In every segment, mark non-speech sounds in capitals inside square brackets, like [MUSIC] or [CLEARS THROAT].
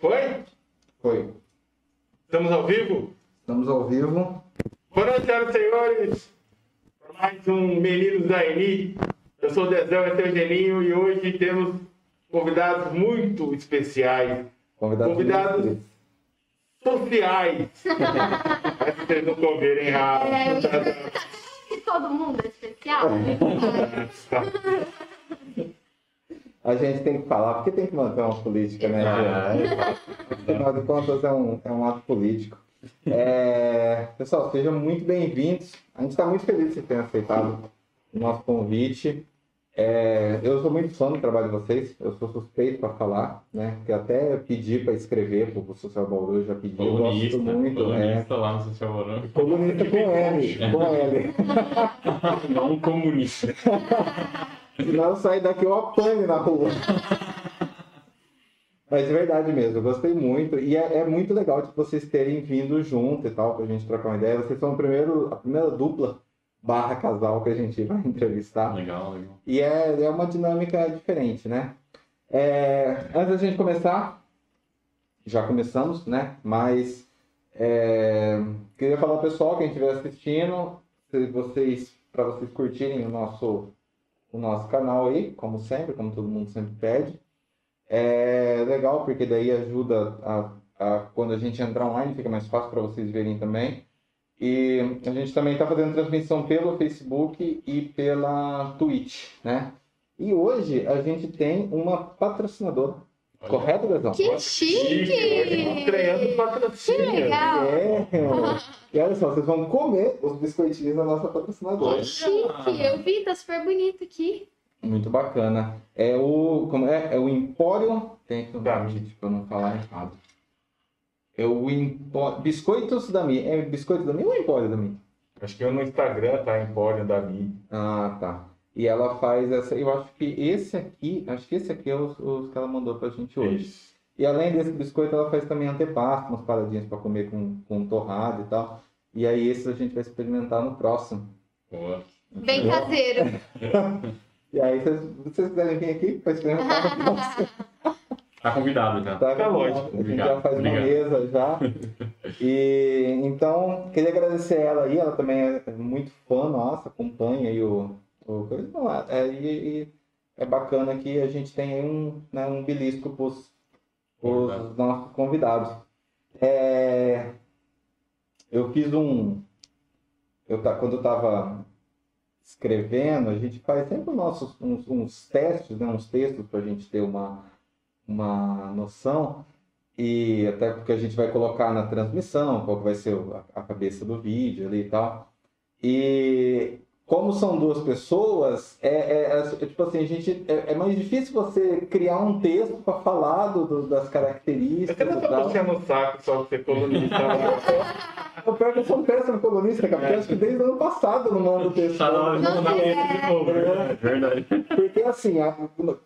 Foi? Foi. Estamos ao vivo? Estamos ao vivo. Boa noite, senhoras e senhores. Para mais um Meninos da Eni. Eu sou o Dezão, esse é o Geninho e hoje temos convidados muito especiais. Convidados. Convidados. Sociais. [LAUGHS] Mas vocês não comerem errado. É, eu todo mundo é especial. [LAUGHS] A gente tem que falar, porque tem que manter uma política, né? Gente? Afinal de contas, é um, é um ato político. É, Pessoal, sejam muito bem-vindos. A gente está muito feliz de vocês terem aceitado o nosso convite. É, eu sou muito fã do trabalho de vocês, eu sou suspeito para falar, né? Que até pedi para escrever para o Social Bauru, eu já pedi, eu Colunista, gosto muito. É, colunista lá no Social Morão. colunista com L, com L. [LAUGHS] Não comunista. [LAUGHS] Senão eu sair daqui eu apanho na rua. [LAUGHS] Mas é verdade mesmo, eu gostei muito. E é, é muito legal de vocês terem vindo junto e tal, pra gente trocar uma ideia. Vocês são o primeiro, a primeira dupla barra casal que a gente vai [LAUGHS] entrevistar. Legal, legal. E é, é uma dinâmica diferente, né? É, antes da gente começar, já começamos, né? Mas é, queria falar ao pessoal, quem estiver assistindo, se vocês, para vocês curtirem o nosso, o nosso canal aí, como sempre, como todo mundo sempre pede. É legal porque daí ajuda a, a quando a gente entrar online, fica mais fácil para vocês verem também. E a gente também está fazendo transmissão pelo Facebook e pela Twitch, né? E hoje a gente tem uma patrocinadora. Correto, Lesão? Que chique! Estreando Que patrocínio. legal! É, e olha só, vocês vão comer os biscoitinhos da nossa patrocinadora. Que chique! Eu vi, tá super bonito aqui. Muito bacana. É o. Como é? É o Empório. Tem que Da dar para não falar errado. É o Empório. Biscoitos da Mi. É Biscoitos da Mi ou Empório da Mi? Acho que eu no Instagram tá Empório da Mi. Ah, tá. E ela faz essa. Eu acho que esse aqui. Acho que esse aqui é os, os que ela mandou pra gente hoje. Isso. E além desse biscoito, ela faz também antepasto, umas paradinhas para comer com, com torrado e tal. E aí, esses a gente vai experimentar no próximo. Boa. Bem caseiro. [LAUGHS] E aí, se vocês quiserem vir aqui para experimentar no próximo. [LAUGHS] Tá convidado já. Tá, Tá lógico. A gente Obrigado, já faz uma obrigado. mesa já. [LAUGHS] E então, queria agradecer ela aí, ela também é muito fã nossa, acompanha aí o. o coisa. É, e, e é bacana que a gente tem um, né, um belisco para os nossos convidados. É, eu fiz um. Eu, quando eu estava escrevendo, a gente faz sempre os nossos, uns, uns testes, né, uns textos para a gente ter uma, uma noção. E até porque a gente vai colocar na transmissão qual que vai ser a cabeça do vídeo ali e tal. E como são duas pessoas, é, é- é- é tipo assim, a gente, é, é mais difícil você criar um texto para falar do, do- das características Você não tá puxando o saco só que você colunista. [LAUGHS] O pior é que eu sou um péssimo colunista, cara, acho que desde o ano passado eu não mando texto. Tá na hora de é. de novo. né? Verdade. Porque assim, a-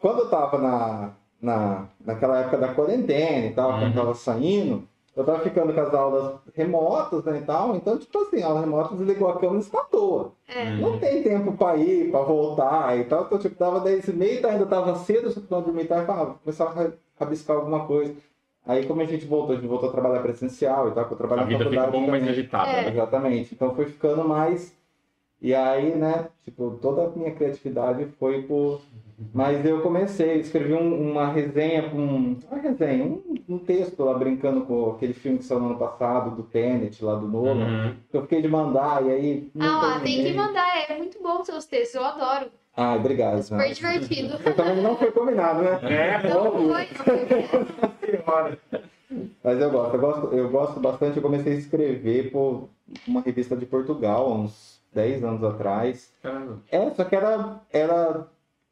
quando eu tava na, na, naquela época da quarentena e tal, quando eu Uhum. tava saindo, eu tava ficando com as aulas remotas, né, e tal, então, tipo assim, a aula remota desligou a câmera e está à toa. É. Não tem tempo pra ir, pra voltar e tal, então, tipo, tava 10 e meia, ainda tava cedo, eu tava dormir tarde, falava, começava a rabiscar alguma coisa. Aí, como a gente voltou, a gente voltou a trabalhar presencial e tal, que eu trabalho A na vida um faculdade pouco mais agitada, É. né? Exatamente. Então foi ficando mais. E aí, né? Tipo, toda a minha criatividade foi por. Mas eu comecei, escrevi um- uma resenha com. Uma resenha, um, um texto lá brincando com aquele filme que saiu no ano passado, do Tenet, lá do Nolan. Uhum. Eu fiquei de mandar, e aí. não Ah, lá, tem que mandar. É muito bom seus textos, eu adoro. Ah, obrigado. Super né? divertido. Eu também não foi combinado, né? É, Não foi? senhora. Mas eu gosto, eu gosto, eu gosto bastante. Eu comecei a escrever por uma revista de Portugal, há uns 10 anos atrás. Caramba. É, só que era, era.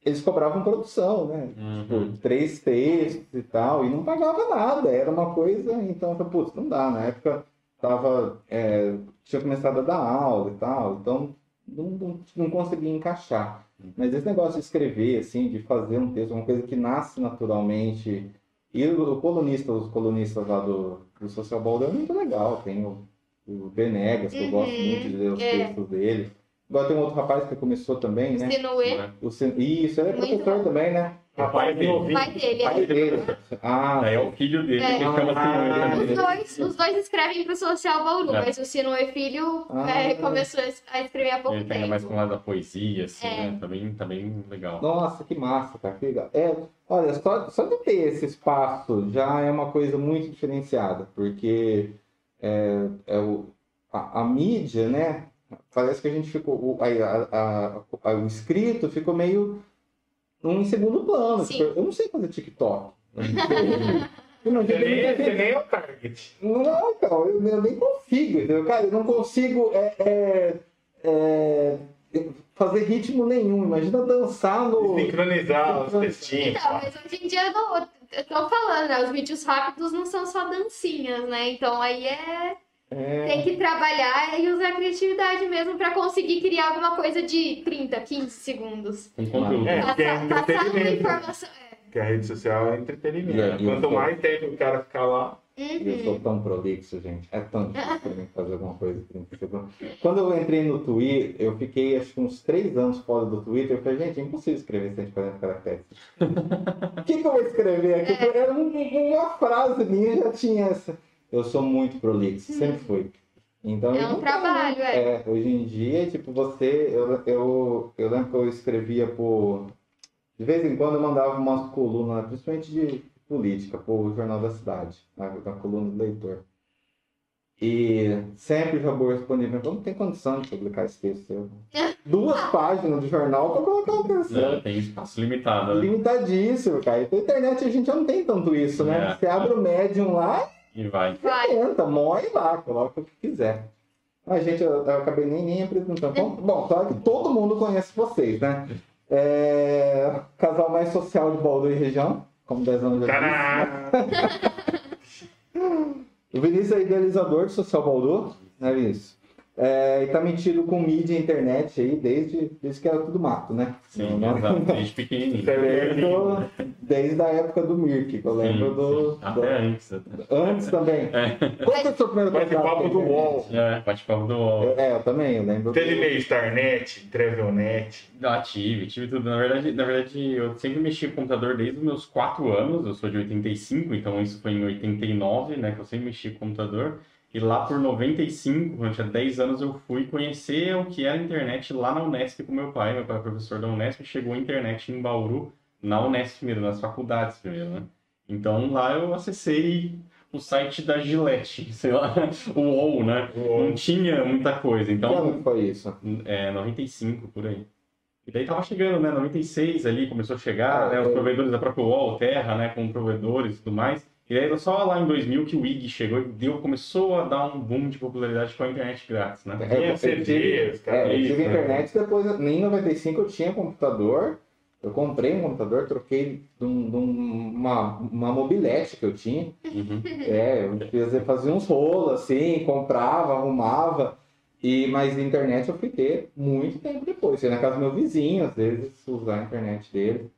Eles cobravam produção, né? Uhum. Tipo, três textos e tal, e não pagava nada. Era uma coisa, então eu falei, putz, não dá. Na época tava. é, tinha começado a dar aula e tal, então não, não, não conseguia encaixar. Mas esse negócio de escrever, assim, de fazer um texto, uma coisa que nasce naturalmente. E o, o colunista, os colunistas lá do, do Social Ball é muito legal. Tem o, o Benegas, que eu Uhum, gosto muito de ler os é. textos dele. Agora tem um outro rapaz que começou também, né? Sinuê. Né? O Sin- Isso, ele é Muito professor bom. também, né? O pai dele. pai dele. Pai É. dele. Ah, é o filho dele É. que chama Ah, assim. Os dois, os dois escrevem pro Social Bauru, É. mas o Sinoe Filho Ah. é, começou a escrever há pouco Ele pega tempo. mais com o lado da poesia, assim, É. né? Tá bem, tá bem legal. Nossa, que massa, cara. Que legal. É, olha, só, só de ter esse espaço já é uma coisa muito diferenciada, porque é, é o, a, a mídia, né? Parece que a gente ficou. O, a, a- a- o escrito ficou meio num segundo plano. Tipo, eu não sei fazer TikTok. [LAUGHS] Eu não sei. Eu não Você sei- nem, é o target. Não, então, eu, eu nem consigo, entendeu? Cara, eu não consigo é, é, é, fazer ritmo nenhum. Imagina dançar no. Sincronizar os textinhos. Então, mas hoje em dia eu não. Eu tô falando, né? Os vídeos rápidos não são só dancinhas, né? Então aí é. É, Tem que trabalhar e usar a criatividade mesmo pra conseguir criar alguma coisa de 30, 15 segundos. Com conteúdo. É. Passar, entretenimento. informação. É. Porque a rede social é entretenimento. É, Quanto mais tempo o cara ficar lá, E eu Uhum. sou tão prolixo, gente. É tão difícil pra mim fazer alguma coisa em 30 segundos. Quando eu entrei no Twitter, eu fiquei acho que uns 3 anos fora do Twitter. Eu falei, gente, é impossível escrever 140 caracteres. [LAUGHS] O que, que eu vou escrever aqui? Era um- uma frase minha já tinha essa. Eu sou muito prolixo, sempre fui. Então, É um trabalho, é. é. Hoje em dia, tipo, você. Eu, eu, eu lembro que eu escrevia por. De vez em quando eu mandava umas colunas, principalmente de política, pro Jornal da Cidade, na, na coluna do leitor. E sempre o Jabor respondia, mas não tem condição de publicar esse texto. seu." [LAUGHS] Duas páginas do jornal pra colocar o texto. Né? Tem espaço limitado, né? Limitadíssimo, cara. E na internet a gente já não tem tanto isso, né? É. Você abre o Medium lá E vai. Vai. Tenta, moe lá, coloca o que quiser. A gente, eu, eu acabei nem, nem apresentando. Bom, bom, claro que todo mundo conhece vocês, né? É, casal mais social de Baldur e região, como 10 anos já disse. Caraca! [LAUGHS] O Vinícius é idealizador do Social Baldur, né, Vinícius? É, e tá metido com mídia e internet aí desde, desde que era tudo mato, né? Sim, Não- exato. [LAUGHS] Desde pequenininho. Desde, a época do Mirk, que eu lembro Sim, do, sim. Até antes. até. do- Antes também. É, Qual foi o seu primeiro Vai ser contato papo com a do? UOL. é bate-papo do UOL. É, eu também, eu lembro. Teve meio Starnet, Trevelnet. Ah, tive, tive tudo. Na verdade, na verdade, eu sempre mexi com computador desde os meus 4 anos. Eu sou de 85, então isso foi em 89, né? Que eu sempre mexi com computador. E lá por 95, quando tinha 10 anos, eu fui conhecer o que era a internet lá na Unesp com meu pai. Meu pai é professor da Unesp, chegou a internet em Bauru, na Unesp primeiro, nas faculdades primeiro, né? Então lá eu acessei o site da Gillette, [LAUGHS] sei lá, o UOL, né? Não tinha muita coisa. Então, Quando foi isso? é, 95, por aí. E daí tava chegando, né? 96 ali, começou a chegar, Ah, né? Os é. provedores da própria UOL, Terra, né? Com provedores e tudo mais. E daí só lá em 2000 que o IG chegou e deu, começou a dar um boom de popularidade com a internet grátis, né? É, Tinha eu tive- CD, os É, eu tive é. internet depois, em 95 eu tinha computador, eu comprei um computador, troquei de, um- de um- uma, uma mobilete que eu tinha, Uhum. é, eu fazia, uns rolos assim, comprava, arrumava, e, mas internet eu fui ter muito tempo depois, ia na casa do meu vizinho, às vezes, usar a internet dele.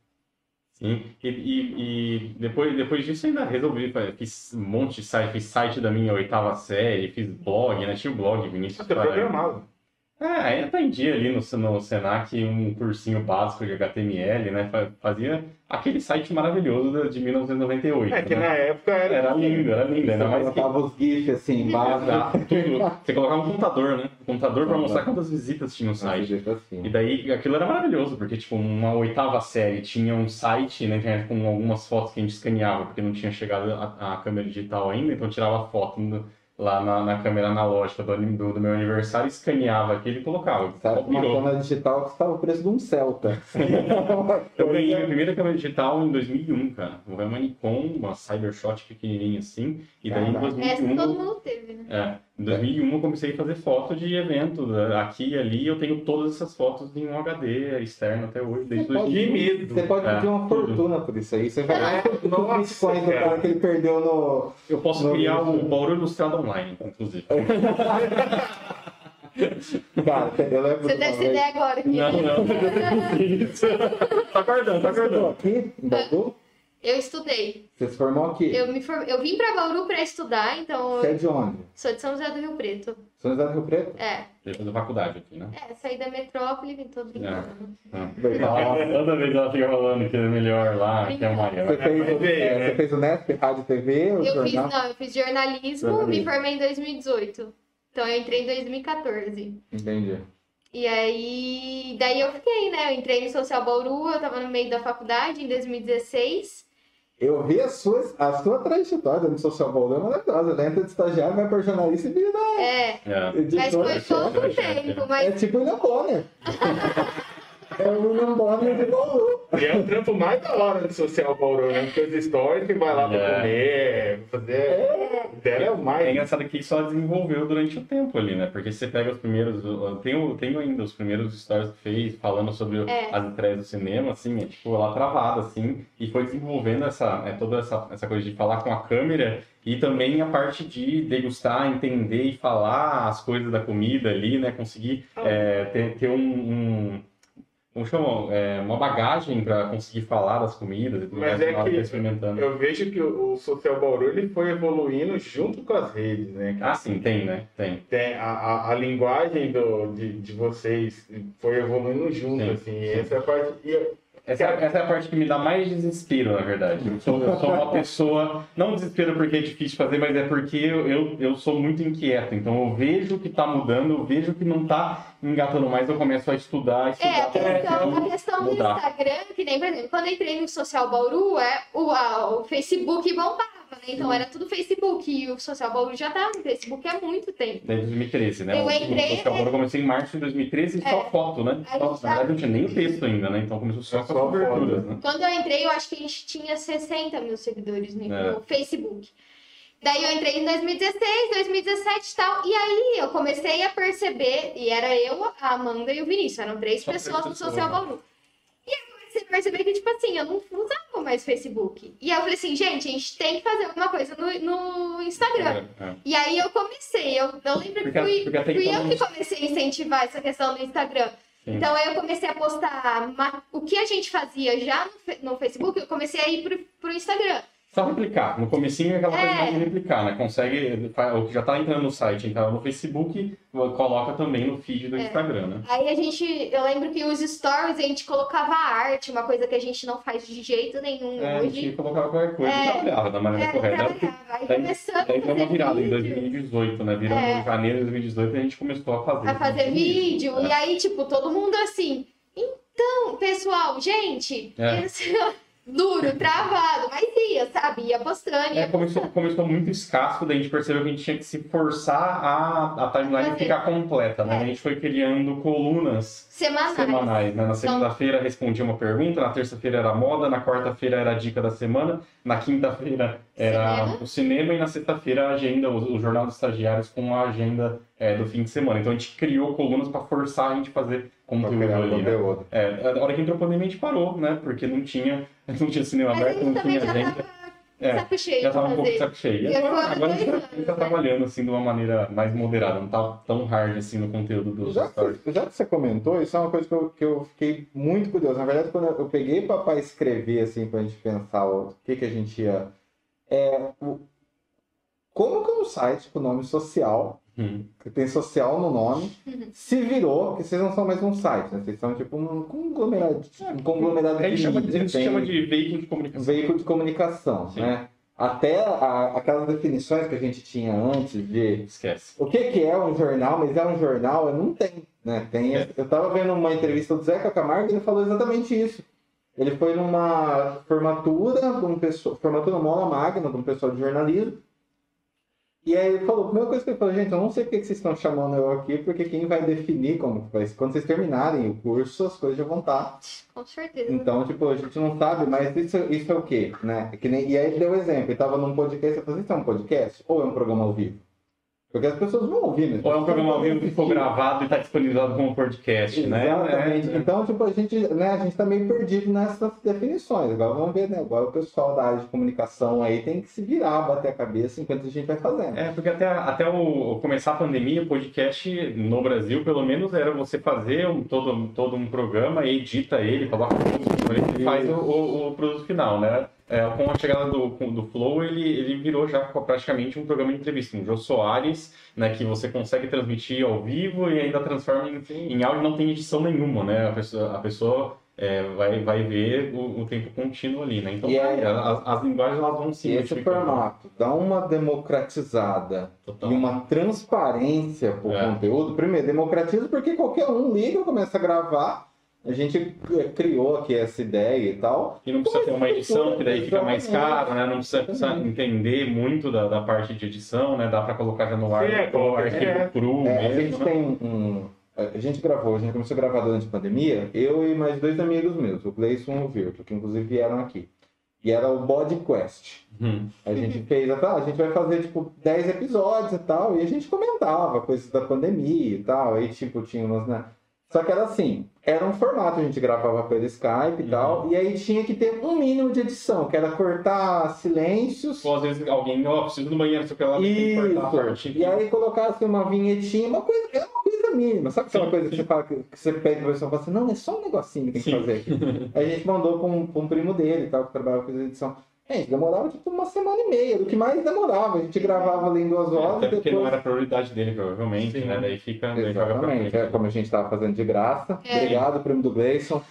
Sim. E, e- e depois, depois disso ainda resolvi, fiz um monte de site, fiz site da minha oitava série, fiz blog, né? Tinha o blog, Vinícius Você programava. É, ainda aprendi ali no, no Senac um cursinho básico de HTML, né? Fa- Fazia aquele site maravilhoso de 1998. É que né? na época era. Era lindo, era lindo, Você ainda mais que... os GIFs assim tudo. Você colocava um computador, né? Um computador pra Uhum. mostrar quantas visitas tinha no site. assim. E daí aquilo era maravilhoso, porque tipo, uma oitava série tinha um site na internet com algumas fotos que a gente escaneava, porque não tinha chegado a, a câmera digital ainda, então eu tirava foto no- lá na, na câmera analógica do, do, do meu aniversário, escaneava aquilo e colocava. Sabe, uma Virou. câmera digital custava o preço de um Celta. [LAUGHS] Eu ganhei minha primeira câmera digital em 2001, cara. Uma Nikon, uma Cybershot pequenininha assim. E daí em Caraca. Essa 2001... todo mundo teve, né? É, em 2001 eu comecei a fazer foto de evento. né? Aqui e ali eu tenho todas essas fotos em um HD externo até hoje, desde Você pode- 2001. Que medo. Você pode É, pedir uma tudo. fortuna por isso aí. Você vai É, os [LAUGHS] nossa, bitcoins do cara. que ele perdeu no. Eu posso Não, criar não. o Bauru Ilustrado Online, inclusive. [LAUGHS] Cara, eu lembro Você de deve vez- ideia agora. Não, não. Isso. [LAUGHS] tá guardando, tá guardando. aqui em Bauru Eu estudei. Você se formou aqui? Eu, me form... eu vim pra Bauru pra estudar, então Você é de onde? sou de São José do Rio Preto. São José do Rio Preto? É, Depois da faculdade aqui, né? é, saí da metrópole, vim todo brincando. Legal. Toda vez ela fica falando que é melhor lá, que é o maior. Você fez, Vai ver, é, né? você fez o Nesp, Rádio e TV, o Eu fiz, jornal? não, eu fiz jornalismo, Jornalismo. me formei em 2018. Então eu entrei em 2014. Entendi. E aí, daí eu fiquei, né? Eu entrei no Social Bauru, eu tava no meio da faculdade em 2016. Eu vi a sua, a sua trajetória no Social Ball, é maravilhosa. Ela entra de estagiário, vai para jornalista e vira É, É. mas foi pouco tempo, É mas tipo o Bonner. [LAUGHS] é o William Bonner de Bauru. E é o trampo mais da hora de social Bauru, né? Porque os stories que vai lá pra É. comer, fazer. O dela é o É mais. engraçado que isso só desenvolveu durante o tempo ali, né? Porque você pega os primeiros. eu Tenho, tenho ainda os primeiros stories que fez falando sobre É. as estreias do cinema, assim, é tipo ela travada, assim, e foi desenvolvendo essa, é, toda essa, essa coisa de falar com a câmera e também a parte de degustar, entender e falar as coisas da comida ali, né? Conseguir é, ter, ter um. um como chama? É, uma bagagem para conseguir falar das comidas e tudo Mas mais é hora que tá experimentando. Eu vejo que o Social Bauru ele foi evoluindo junto com as redes, né? Ah, sim, tem, né? Tem. Tem a, a, a linguagem do, de, de vocês foi evoluindo junto, Sim, assim. e Essa é a parte. E Essa, essa é a parte que me dá mais desespero, na verdade. Eu sou, eu sou uma pessoa. Não desespero porque é difícil fazer, mas é porque eu, eu, eu sou muito inquieto. Então eu vejo que tá mudando, eu vejo que não tá engatando mais, eu começo a estudar, é, estudar. a questão, a questão do. Instagram, que nem, por exemplo, quando eu entrei no Social Bauru, é, o, a- o Facebook bombava, né? Então era tudo Facebook. E o Social Bauru já tava no Facebook há muito tempo. Desde 2013, né? Eu entrei- O Social Media eu comecei em março de 2013 e só É. foto, né? Só, na verdade não tinha nem o texto ainda, né? Então começou só É com só coberturas, foto. né? Quando eu entrei, eu acho que a gente tinha 60 mil seguidores no, É. Facebook. Daí eu entrei em 2016, 2017 e tal. E aí eu comecei a perceber, e era eu, a Amanda e o Vinícius, eram três Só pessoas no Social né? Bauru. Comecei a perceber que, tipo assim, eu não usava mais Facebook. E aí eu falei assim, gente, a gente tem que fazer alguma coisa no, no Instagram. É. E aí eu comecei, eu, eu lembro que Porque- fui, porque fui eu que comecei a incentivar essa questão do Instagram. Sim. Então aí eu comecei a postar ma- o que a gente fazia já no, no Facebook, eu comecei a ir pro, pro Instagram. Só replicar. No comecinho é aquela coisa É. de replicar, né? Consegue, o que já tá entrando no site, entrar no Facebook, coloca também no feed É. do Instagram, né? Aí a gente, eu lembro que os stories a gente colocava arte, uma coisa que a gente não faz de jeito nenhum É, a gente hoje. colocava qualquer coisa É. e trabalhava da maneira É, correta. Aí Daí- Daí deu uma virada em vídeo. 2018, né? Virando É. em janeiro de 2018 a gente começou a fazer. a fazer vídeo. É. E aí, tipo, todo mundo assim. Então, pessoal, gente, É. esse- duro, travado, mas ia, sabe? Ia postando, ia É, começou, começou muito escasso, daí a gente percebeu que a gente tinha que se forçar a, a timeline Fazer. ficar completa, né? É. A gente foi criando colunas semanais. semanais, né? Na Então- segunda-feira respondia uma pergunta, na terça-feira era moda, na quarta-feira era a dica da semana, na quinta-feira era Cinema. o cinema e na sexta-feira a agenda, o, o jornal dos estagiários com a agenda é, do fim de semana. Então a gente criou colunas para forçar a gente fazer conteúdo ali, né? É, a hora que entrou a pandemia a gente parou, né? Porque não tinha, [LAUGHS] não tinha cinema Mas aberto, não tinha agenda. É, saco cheio já tava um pouco de saco cheio. E agora, a gente, tá, tá né? trabalhando assim de uma maneira mais moderada, não tá tão hard assim no conteúdo dos Já stories. que, já que você comentou, isso é uma coisa que eu, que eu fiquei muito curioso. Na verdade, quando eu, eu peguei para escrever, assim, pra gente pensar o que, que a gente ia. É, o, como que um site com nome social, Hum. que tem social no nome, Uhum. se virou, que vocês não são mais um site, né? Vocês são tipo um conglomerado, um conglomerado A gente de chama, a mídia, gente tem chama de veículo de comunicação. veículo de comunicação, Sim. né? Até a- aquelas definições que a gente tinha antes de Esquece. o que, que é um jornal, mas é um jornal, eu não tem, né? Tem, É. eu tava vendo uma entrevista do Zeca Camargo e ele falou exatamente isso. Ele foi numa formatura, de um pessoa, formatura mola magna de um pessoal de jornalismo. E aí ele falou, a primeira coisa que ele falou, gente, eu não sei porque que vocês estão chamando eu aqui, porque quem vai definir como vai ser. Quando vocês terminarem o curso, as coisas já vão estar. Com certeza. Então, tipo, a gente não sabe, mas isso, isso é o quê, né? É que nem, e aí ele deu um exemplo, ele tava num podcast, eu falei, isso é um podcast ou é um programa ao vivo? Porque as pessoas vão ouvir, né? Ou é um programa ao vivo que ficou gravado e está disponibilizado como podcast, né? Exatamente. É, Então, tipo, a gente, né, a gente tá meio perdido nessas definições. Agora vamos ver, né? Agora o pessoal da área de comunicação aí tem que se virar, bater a cabeça enquanto a gente vai fazendo. É, porque até, até o, começar a pandemia, o podcast no Brasil, pelo menos, era você fazer um, todo, todo um programa, edita ele, coloca tudo, ele faz o, o, o produto final, né? É, com a chegada do, do Flow, ele, ele virou já praticamente um programa de entrevista. Um Jô Soares, né, que você consegue transmitir ao vivo e ainda transforma em, em áudio, não tem edição nenhuma, né? A pessoa, a pessoa é, vai, vai ver o, o tempo contínuo ali, né? Então, E é- as, as linguagens elas vão se E esse formato dá uma democratizada Total. e uma transparência pro É. conteúdo. Primeiro, democratiza porque qualquer um liga, começa a gravar. A gente eh, criou aqui essa ideia e tal. E não precisa ter uma edição, que daí fica mais caro, né? Não precisa, precisa entender muito da, da parte de edição, né? Dá pra colocar já no ar, é, o arquivo direto. cru É, a mesmo, gente né? tem um. A gente gravou, a gente começou a gravar durante a pandemia, eu e mais dois amigos meus, o Gleison e o Virto, que inclusive vieram aqui. E era o Body Quest. Uhum. A gente fez, ah, a gente vai fazer tipo 10 episódios e tal, e a gente comentava coisas da pandemia e tal, aí tipo tinha umas, né? Só que era assim, era um formato, a gente gravava pelo Skype e tal, e aí tinha que ter um mínimo de edição, que era cortar silêncios. Ou às vezes alguém, ó, preciso do banheiro, sei lá, tem que cortar a parte. Isso. E aí colocasse uma vinhetinha, uma coisa, é uma coisa mínima. Sabe aquela coisa que você fala que, você pede pra pessoa e fala assim, não, é só um negocinho que tem que Sim. fazer aqui. aí a gente mandou pra um, pra um primo dele e tal, que trabalhava com essa edição. Gente, demorava tipo uma semana e meia, do que mais demorava. A gente gravava ali em duas É, horas até e porque depois. não era prioridade dele, provavelmente, Sim. né? Daí fica, daí joga pra Exatamente, frente. é como a gente estava fazendo de graça. É. Obrigado, primo do Gleison. [LAUGHS]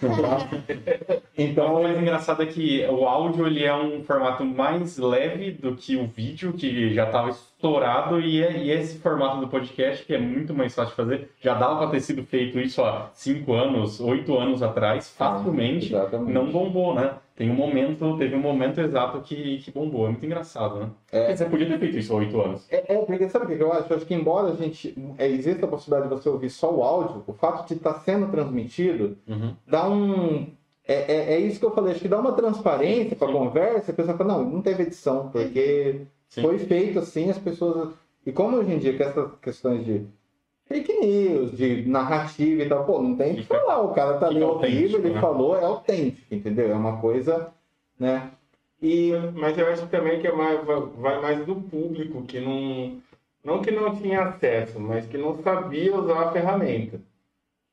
Então, o mais engraçado é que o áudio ele é um formato mais leve do que o vídeo, que já estava estourado, e, é- e esse formato do podcast, que é muito mais fácil de fazer, já dava para ter sido feito isso há 5 anos, 8 anos atrás, facilmente, exatamente. não bombou, né? Tem um momento, teve um momento exato que, que bombou. É muito engraçado, né? É. Porque Você podia ter feito isso há 8 anos. É, é, porque sabe o que eu acho? Eu acho que embora a gente é, exista a possibilidade de você ouvir só o áudio, o fato de estar sendo transmitido Uhum. dá um. É, é, é isso que eu falei, acho que dá uma transparência para a conversa, a pessoa fala, não, não teve edição, porque Sim. foi feito assim, as pessoas. E como hoje em dia, com essas questões de fake news, de narrativa e tal, pô, não tem o que falar, o cara tá ali ao vivo, ele né? falou, é autêntico, entendeu? É uma coisa, né? E Mas eu acho também que é mais, vai- mais do público que não. Não que não tinha acesso, mas que não sabia usar a ferramenta.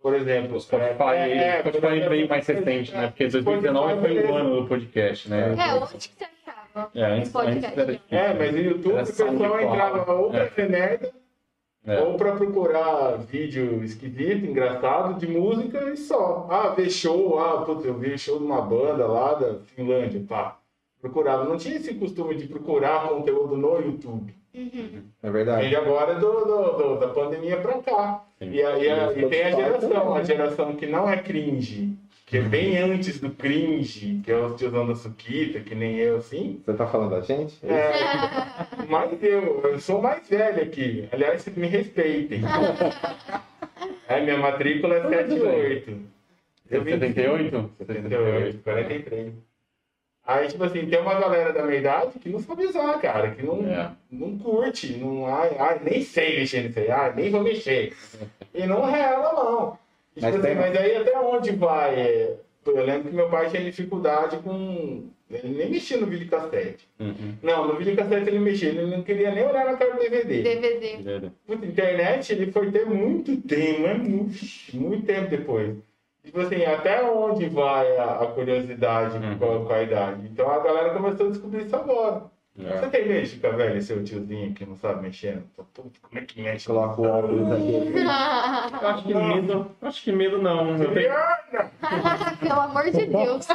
Por exemplo, O Spotify, é, é, o Spotify veio mais recente, né? Porque 2019 foi o ano do podcast, né? É, onde que você achava? É, antes, antes era. É, mas no YouTube o pessoal entrava ou pra É. ser merda, É. ou pra procurar vídeo esquisito, engraçado, de música e só. Ah, ver show, ah, putz, eu vi show de uma banda lá da Finlândia, pá. Procurava. Não tinha esse costume de procurar conteúdo no YouTube. Uhum. é verdade. Vem agora do, do- do- da pandemia pra cá. Sim. E, a- e a- e tem a geração, a né? geração que não é cringe, que é bem antes do cringe, que é os tiozão da Suquita, que nem eu assim. Você tá falando da gente? É, mas eu, eu sou mais velho aqui. Aliás, me respeitem. É, minha matrícula é 78. Eu vim- 78? 78, 43. Aí, tipo assim, tem uma galera da minha idade que não sabe usar, cara, que não, É. não curte, não, ai, ai, nem sei mexer nisso aí, ai, nem vou mexer. E não rela a Mas tem- mas aí até onde vai? É, Eu lembro que meu pai tinha dificuldade com. Ele nem mexia no videocassete. Uhum. Não, no videocassete ele mexia, ele não queria nem olhar na cara do DVD. DVD. Puta, internet ele foi ter muito tempo, é muito, muito tempo depois. Tipo assim, até onde vai a, a curiosidade Uhum. com, a, com a idade? Então a galera começou a descobrir isso agora. É. Você tem medo de ficar velho, seu tiozinho que não sabe mexer? Como é que mexe? Coloca o óculos aqui. [LAUGHS] Eu acho que medo, eu acho que medo não. Eu, tenho-! [LAUGHS] Pelo amor de Deus.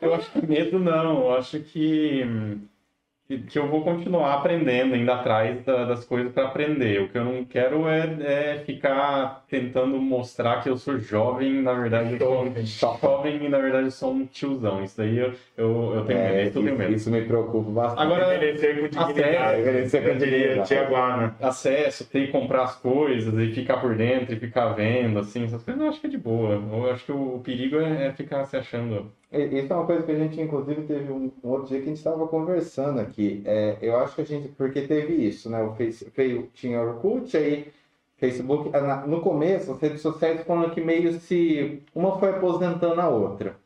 eu acho que medo não. Eu acho que, que, que eu vou continuar aprendendo, indo atrás da- das coisas para aprender. O que eu não quero é, é ficar tentando mostrar que eu sou jovem, na verdade eu sou jovem e na verdade eu sou um tiozão. Isso daí eu, eu, eu tenho medo, É, isso eu tenho medo. isso me preocupa bastante. Agora, Envelhecer com Até dignidade. envelhecer com Eu diria dignidade. Tiaguana. acesso, ter que comprar as coisas e ficar por dentro e ficar vendo, assim, essas coisas eu acho que é de boa. Eu acho que o perigo é, é ficar se achando. Isso é uma coisa que a gente, inclusive, teve um, um outro dia que a gente estava conversando aqui. É, eu acho que a gente, porque teve isso, né? O Face, veio, tinha Orkut, aí Facebook. ah, No começo, as redes sociais foram que meio se. Uma foi aposentando a outra.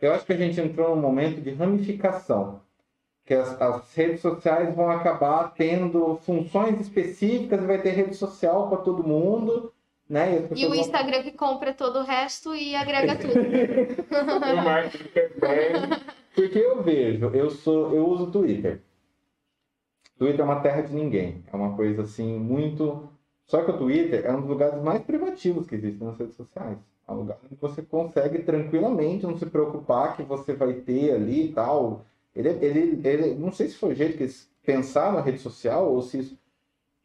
Eu acho que a gente entrou num momento de ramificação. Que as, as redes sociais vão acabar tendo funções específicas vai ter rede social para todo mundo. Né? E o Instagram que compra todo o resto e agrega tudo. [LAUGHS] O Mark. Porque eu vejo, eu sou, eu uso Twitter. Twitter é uma terra de ninguém. É uma coisa assim muito. Só que o Twitter é um dos lugares mais privativos que existem nas redes sociais. É um lugar onde você consegue tranquilamente não se preocupar que você vai ter ali e tal. Ele, ele, ele, não sei se foi o jeito que eles pensaram na rede social ou se isso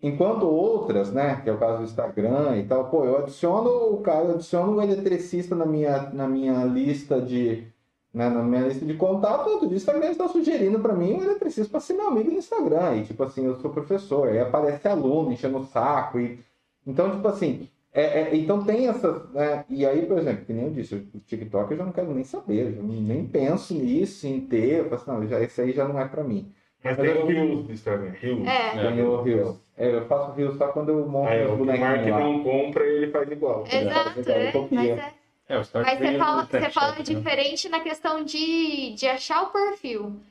Enquanto outras, né, que é o caso do Instagram e tal, pô, eu adiciono o cara, eu adiciono o eletricista na minha, na minha lista de, né, na minha lista de contato, outro dia o Instagram está sugerindo para mim um eletricista para ser meu amigo no Instagram, e tipo assim, eu sou professor, aí aparece aluno enchendo o saco, e então, tipo assim, é, é, então tem essas, né, e aí, por exemplo, que nem eu disse, o TikTok eu já não quero nem saber, eu já nem penso nisso, em ter, eu falo assim, não, já, esse aí já não é para mim. Mas tem o do Instagram. É. Tem o. É, eu faço Rios só quando eu monto Aí, os o que o Mark bonequinhos lá. não compra, ele faz igual. Exato, é. copia. Mas, é. É, Mas você fala, você fala né? diferente na questão de, de achar o perfil.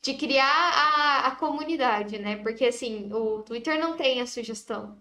De criar a, a comunidade, né? Porque assim, o Twitter não tem a sugestão.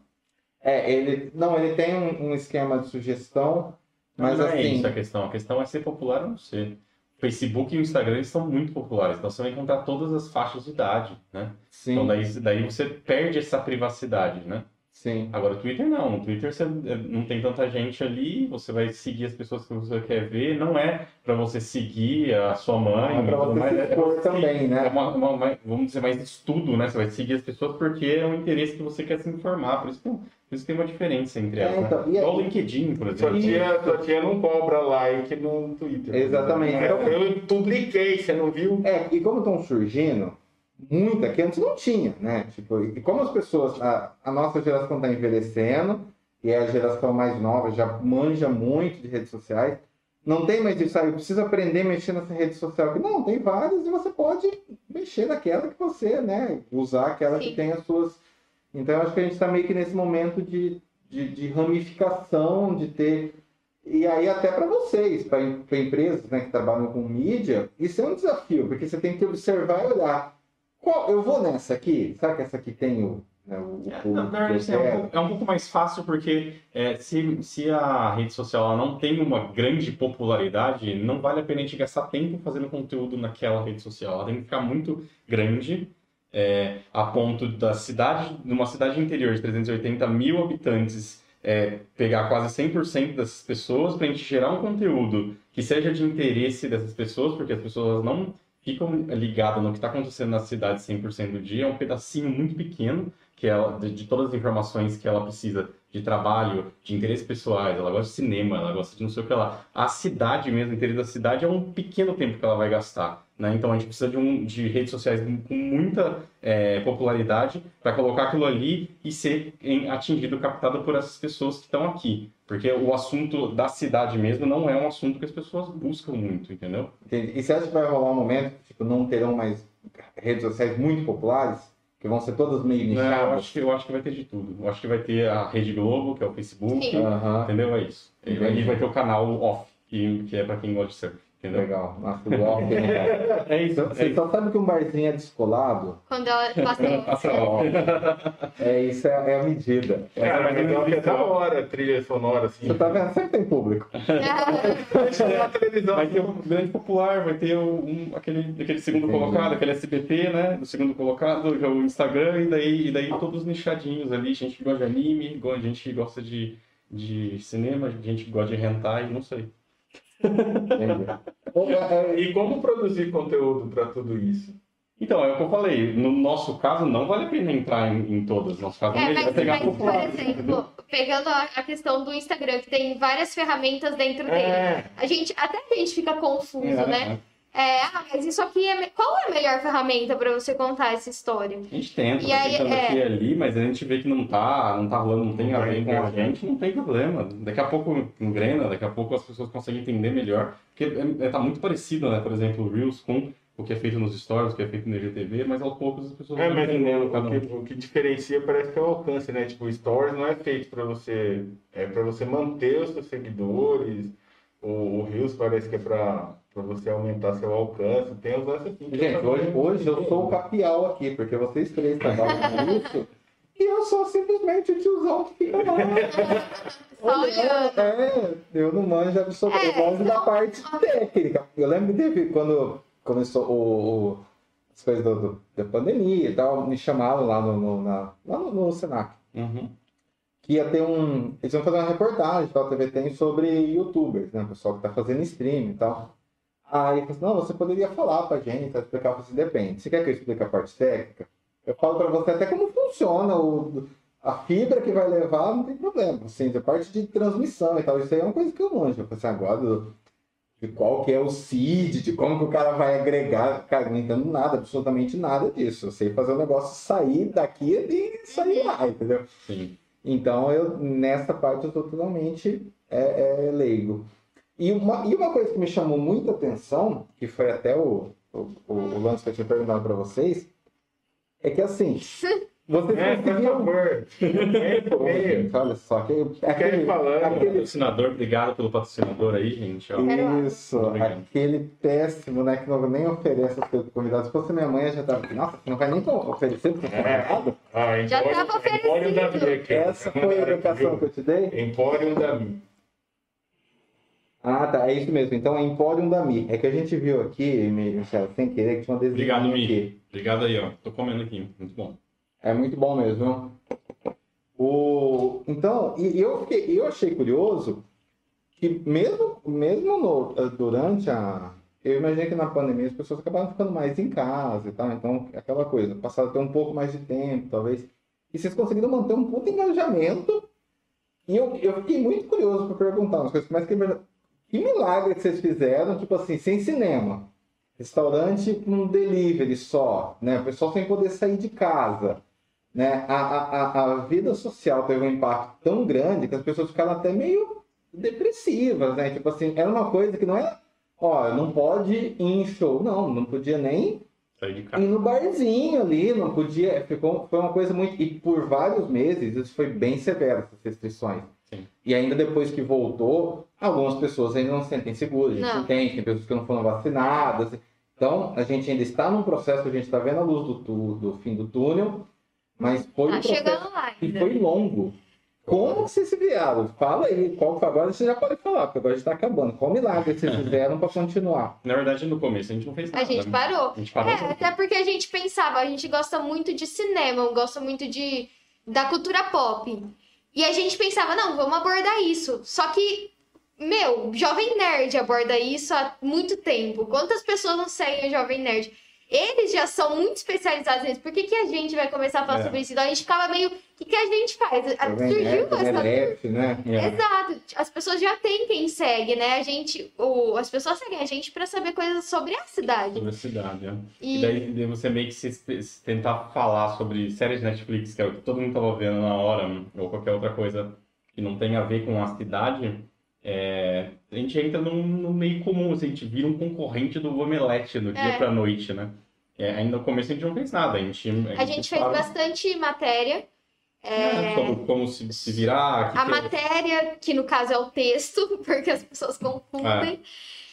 É, ele. Não, ele tem um, um esquema de sugestão, mas não é assim. isso a questão. A questão é ser popular ou não ser. Facebook e o Instagram são muito populares, então você vai encontrar todas as faixas de idade, né? Sim, Então daí, daí você perde essa privacidade, né? sim. Agora o Twitter não. No Twitter você eh, não tem tanta gente ali, você vai seguir as pessoas que você quer ver. Não é pra você seguir a sua mãe. É pra você mas se expor é- também, né? É uma, uma- uma- vamos dizer, mais estudo, né? Você vai seguir as pessoas porque é um interesse que você quer se informar. Por isso que, por isso que tem uma diferença entre É, elas. né? então, Igual o LinkedIn, por Sua exemplo. tia, sua tia não cobra like no Twitter. Exatamente. É, Eu publiquei, você não viu? É, e como estão surgindo, muita que antes não tinha, né? Tipo, e como as pessoas, a, a nossa geração está envelhecendo, e a geração mais nova já manja muito de redes sociais, não tem mais isso, ah, eu preciso aprender a mexer nessa rede social. Não, tem várias e você pode mexer naquela que você, né? Usar aquela que Sim. tem as suas. Então, eu acho que a gente está meio que nesse momento de, de, de ramificação, de ter. E aí, até para vocês, para empresas né, que trabalham com mídia, isso é um desafio, porque você tem que observar e olhar. Qual, eu vou nessa aqui? Será que essa aqui tem o. Né, o, É, o assim, é, um pouco, é um pouco mais fácil porque é, se, se a rede social ela não tem uma grande popularidade, não vale a pena a gente gastar tempo fazendo conteúdo naquela rede social. Ela tem que ficar muito grande, é, a ponto da cidade, numa cidade interior de 380 mil habitantes, é, pegar quase 100% dessas pessoas para a gente gerar um conteúdo que seja de interesse dessas pessoas, porque as pessoas não ficam ligadas no que está acontecendo na cidade 100% do dia, é um pedacinho muito pequeno que ela, de, de todas as informações que ela precisa de trabalho, de interesses pessoais, ela gosta de cinema, ela gosta de não sei o que lá. A cidade mesmo, o interesse da cidade é um pequeno tempo que ela vai gastar. Né? Então a gente precisa de, um, de redes sociais com muita é, popularidade para colocar aquilo ali e ser em- atingido, captado por essas pessoas que estão aqui. Porque o assunto da cidade mesmo não é um assunto que as pessoas buscam muito, entendeu? Entendi. E você acha que vai rolar um momento que tipo, não terão mais redes sociais muito populares? Que vão ser todas meio Não, eu, nichadas? acho que, eu acho que vai ter de tudo. Eu acho que vai ter a Rede Globo, que é o Facebook, entendeu? É isso. E Entendi. aí vai ter o canal off, que, que é para quem gosta de surf, entendeu? Legal. Nossa, né? [LAUGHS] É isso. É Você isso. só sabe que um barzinho é descolado? Quando ela passa. [LAUGHS] Passa. É, isso é, é a medida. Cara, mas então é da hora, trilha sonora, assim. Você tá vendo? Sempre tem público. Televisão. [LAUGHS] Vai ter o grande popular, vai ter um, aquele, aquele segundo Entendi. colocado, aquele SBT, né? Do segundo colocado, é o Instagram, e daí, e daí todos nichadinhos ali, gente que gosta de anime, go- gente que gosta de, de cinema, gente que gosta de hentai, não sei. Entendi. Ou, é, é, E como produzir conteúdo para tudo isso? Então, é o que eu falei, no nosso caso não vale a pena entrar em, em todas, no nosso caso É, é mas, pegar mas, por popular. exemplo, pegando a, a questão do Instagram, que tem várias ferramentas dentro dele. É, A gente, até a gente fica confuso, É, né? É, ah, mas isso aqui é. Qual é a melhor ferramenta pra você contar essa história? A gente tenta, E aí, tentando é. aqui e ali, mas a gente vê que não tá, não tá rolando, não tem Não a ver com a gente, não tem problema. Daqui a pouco engrena, daqui a pouco as pessoas conseguem entender melhor. Porque é, é- tá muito parecido, né? Por exemplo, o Reels com o que é feito nos stories, o que é feito no IGTV, mas aos poucos as pessoas é vão entendendo cada o que, o que diferencia parece que é o alcance, né? Tipo, o Stories não é feito para você. É para você manter os seus seguidores. O, o Reels parece que é para você aumentar seu alcance. Tem os assim. Gente, hoje, hoje eu sou o capial aqui, porque vocês três trabalham nisso. E eu sou simplesmente o tiozão que fica lá. Só olhando. É, eu não manjo absolutamente, eu É, manjo da parte técnica. Eu lembro que teve, quando, começou o, o- as coisas do- do- da pandemia e tal, me chamaram lá no, no, na- lá no, no Senac. Uhum. Que ia ter um. Eles iam fazer uma reportagem tal, TV tem sobre youtubers, né? O pessoal que tá fazendo stream e tal. Aí eu falei assim, não, você poderia falar pra gente, explicar, eu falei assim, depende. Você quer que eu explique a parte técnica? Eu falo pra você até como funciona o, a fibra que vai levar, não tem problema. Assim, a parte de transmissão e tal, isso aí é uma coisa que eu manjo. Eu falei assim, agora do- de qual que é o seed, de como que o cara vai agregar, cara, não entendo nada, absolutamente nada disso. Eu sei fazer o negócio sair daqui e sair lá, entendeu? Sim. Então, eu, nessa parte, eu estou totalmente é, é, leigo. E uma, e uma coisa que me chamou muita atenção, que foi até o, o, o, o lance que eu tinha perguntado para vocês, é que assim, [LAUGHS] vocês É, por conseguiam... favor. É, [LAUGHS] olha só, aquele, Quer aquele, falando. aquele, Patrocinador, obrigado pelo patrocinador aí, gente. ó. Isso, Obrigado. aquele péssimo, né, que não, nem oferece as coisas pro convidado. Se fosse minha mãe, eu já tava, nossa, você não vai nem oferecer pro convidado? Ah, Já Empório- tava Empório da oferecido. Mia aqui. Essa foi a educação que eu te dei? Empório da. Ah, tá, é isso mesmo. Então é Emporium da Mi. É que a gente viu aqui, Mi- Michel, sem querer, que tinha um adesivo Obrigado, Mi. aqui. Obrigado aí, ó. Tô comendo aqui. Muito bom. É muito bom mesmo. O... Então, e eu, fiquei, eu achei curioso que mesmo, mesmo no- eh, durante a... Eu imaginei que na pandemia as pessoas acabaram ficando mais em casa e tal. Então, aquela coisa, passaram a ter um pouco mais de tempo, talvez. E vocês conseguiram manter um puto engajamento. E eu, eu fiquei muito curioso para perguntar umas coisas. Mas que, que milagre que vocês fizeram, tipo assim, sem cinema. Restaurante com delivery só, né? O pessoal sem poder sair de casa né, a, a, a- vida social teve um impacto tão grande que as pessoas ficaram até meio depressivas, né? Tipo assim, era uma coisa que não é, ó, não pode ir em show, não, não podia nem ir no barzinho ali, não podia, ficou, foi uma coisa muito, e por vários meses isso foi bem severo, essas restrições. Sim. E ainda depois que voltou, algumas pessoas ainda não se sentem seguras, a gente Não. entende, tem pessoas que não foram vacinadas. Então, a gente ainda está num processo, a gente está vendo a luz do, tu- do fim do túnel, mas foi um Tá processo chegando lá que ainda. foi longo. Como que vocês se viraram? Fala aí, qual foi agora você já pode falar, porque agora está acabando. Qual milagre vocês [LAUGHS] fizeram para continuar? Na verdade, no começo a gente não fez nada. A gente parou. A gente parou. É, até porque a gente pensava, a gente gosta muito de cinema, gosta muito de da cultura pop. E a gente pensava, não, vamos abordar isso. Só que, meu, Jovem Nerd aborda isso há muito tempo. Quantas pessoas não seguem o Jovem Nerd? Eles já são muito especializados nisso. Por que, que a gente vai começar a falar É. sobre isso? Então a gente ficava meio. O que, que a gente faz? Jovem Surgiu Nerd, essa Delef, né? É. Exato. As pessoas já têm quem segue, né? A gente, o, as pessoas seguem a gente pra saber coisas sobre a cidade. Sobre a cidade, é. E, E daí daí você meio que se, se tentar falar sobre séries de Netflix, que é o que todo mundo tava vendo na hora, ou qualquer outra coisa que não tem a ver com a cidade, é, a gente entra num, num meio comum, assim, a gente vira um concorrente do Omelete do dia É. pra noite, né? É, ainda no começo a gente não fez nada, a gente... a gente fez parou, bastante matéria. né, sobre como se, se virar... que A que- matéria, que no caso é o texto, [LAUGHS] porque as pessoas confundem.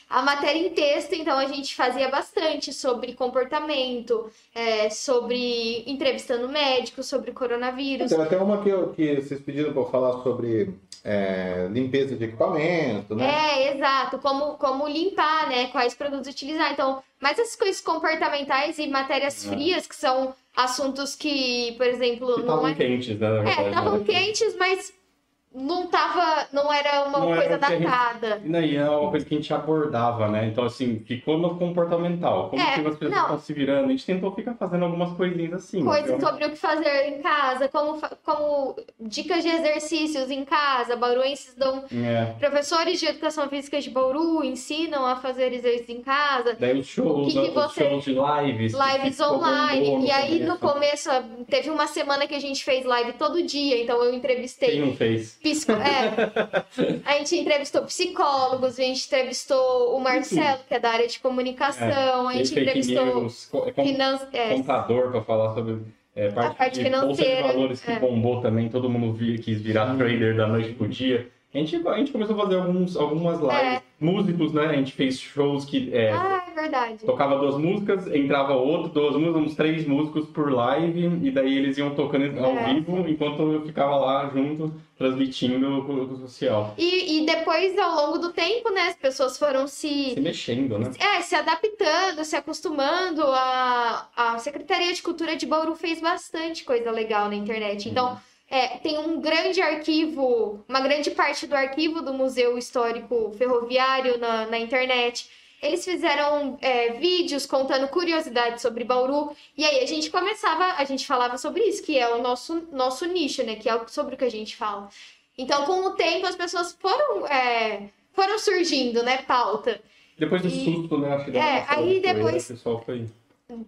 A matéria em texto, então a gente fazia bastante sobre comportamento, é, sobre entrevistando médicos, sobre coronavírus. Teve até uma que, eu- que vocês pediram para eu falar sobre é, limpeza de equipamento, né? É, exato. Como, como limpar, né? Quais produtos utilizar. Então, mais essas coisas comportamentais e matérias É. frias, que são assuntos que, por exemplo, Que não estavam é. quentes, né? na É, estavam né? quentes, mas não tava. Não era uma Não era coisa o que a gente- datada. E daí é uma coisa que a gente abordava, né? Então, assim, ficou no comportamental. Como É, que as pessoas não. estão se virando? A gente tentou ficar fazendo algumas coisinhas assim. Coisas entendeu? sobre o que fazer em casa, como, como dicas de exercícios em casa. Bauruenses dão. É. Professores de educação física de Bauru ensinam a fazer exercícios em casa. Daí os shows, O que que os você- shows de lives. Lives online. E aí, no começo, teve uma semana que a gente fez live todo dia. Então, eu entrevistei Quem não fez? Psico... É. A gente entrevistou psicólogos, a gente entrevistou o Marcelo, que é da área de comunicação, a Tem gente entrevistou news, é finan... é, contador para falar sobre é, parte, parte de bolsa de financeira, valores que é. bombou também. Todo mundo vi- quis virar trader da noite pro dia. A gente, a gente começou a fazer alguns, algumas lives. É. Músicos, né? A gente fez shows que é, Ah, é verdade. tocava duas músicas, entrava outro, duas músicas, uns três músicos por live, e daí eles iam tocando ao É. vivo, enquanto eu ficava lá junto, transmitindo o social. E, e depois, ao longo do tempo, né, as pessoas foram se, Se mexendo, né? é, se adaptando, se acostumando. A, a Secretaria de Cultura de Bauru fez bastante coisa legal na internet. Então, é, tem um grande arquivo, uma grande parte do arquivo do Museu Histórico Ferroviário na, na internet. Eles fizeram é, vídeos contando curiosidades sobre Bauru. E aí a gente começava, a gente falava sobre isso, que é o nosso, nosso nicho, né? Que é sobre o que a gente fala. Então, com o tempo, as pessoas foram, é, foram surgindo, né? Pauta. Depois do E- susto, né? É, aí poeira, depois- O pessoal foi...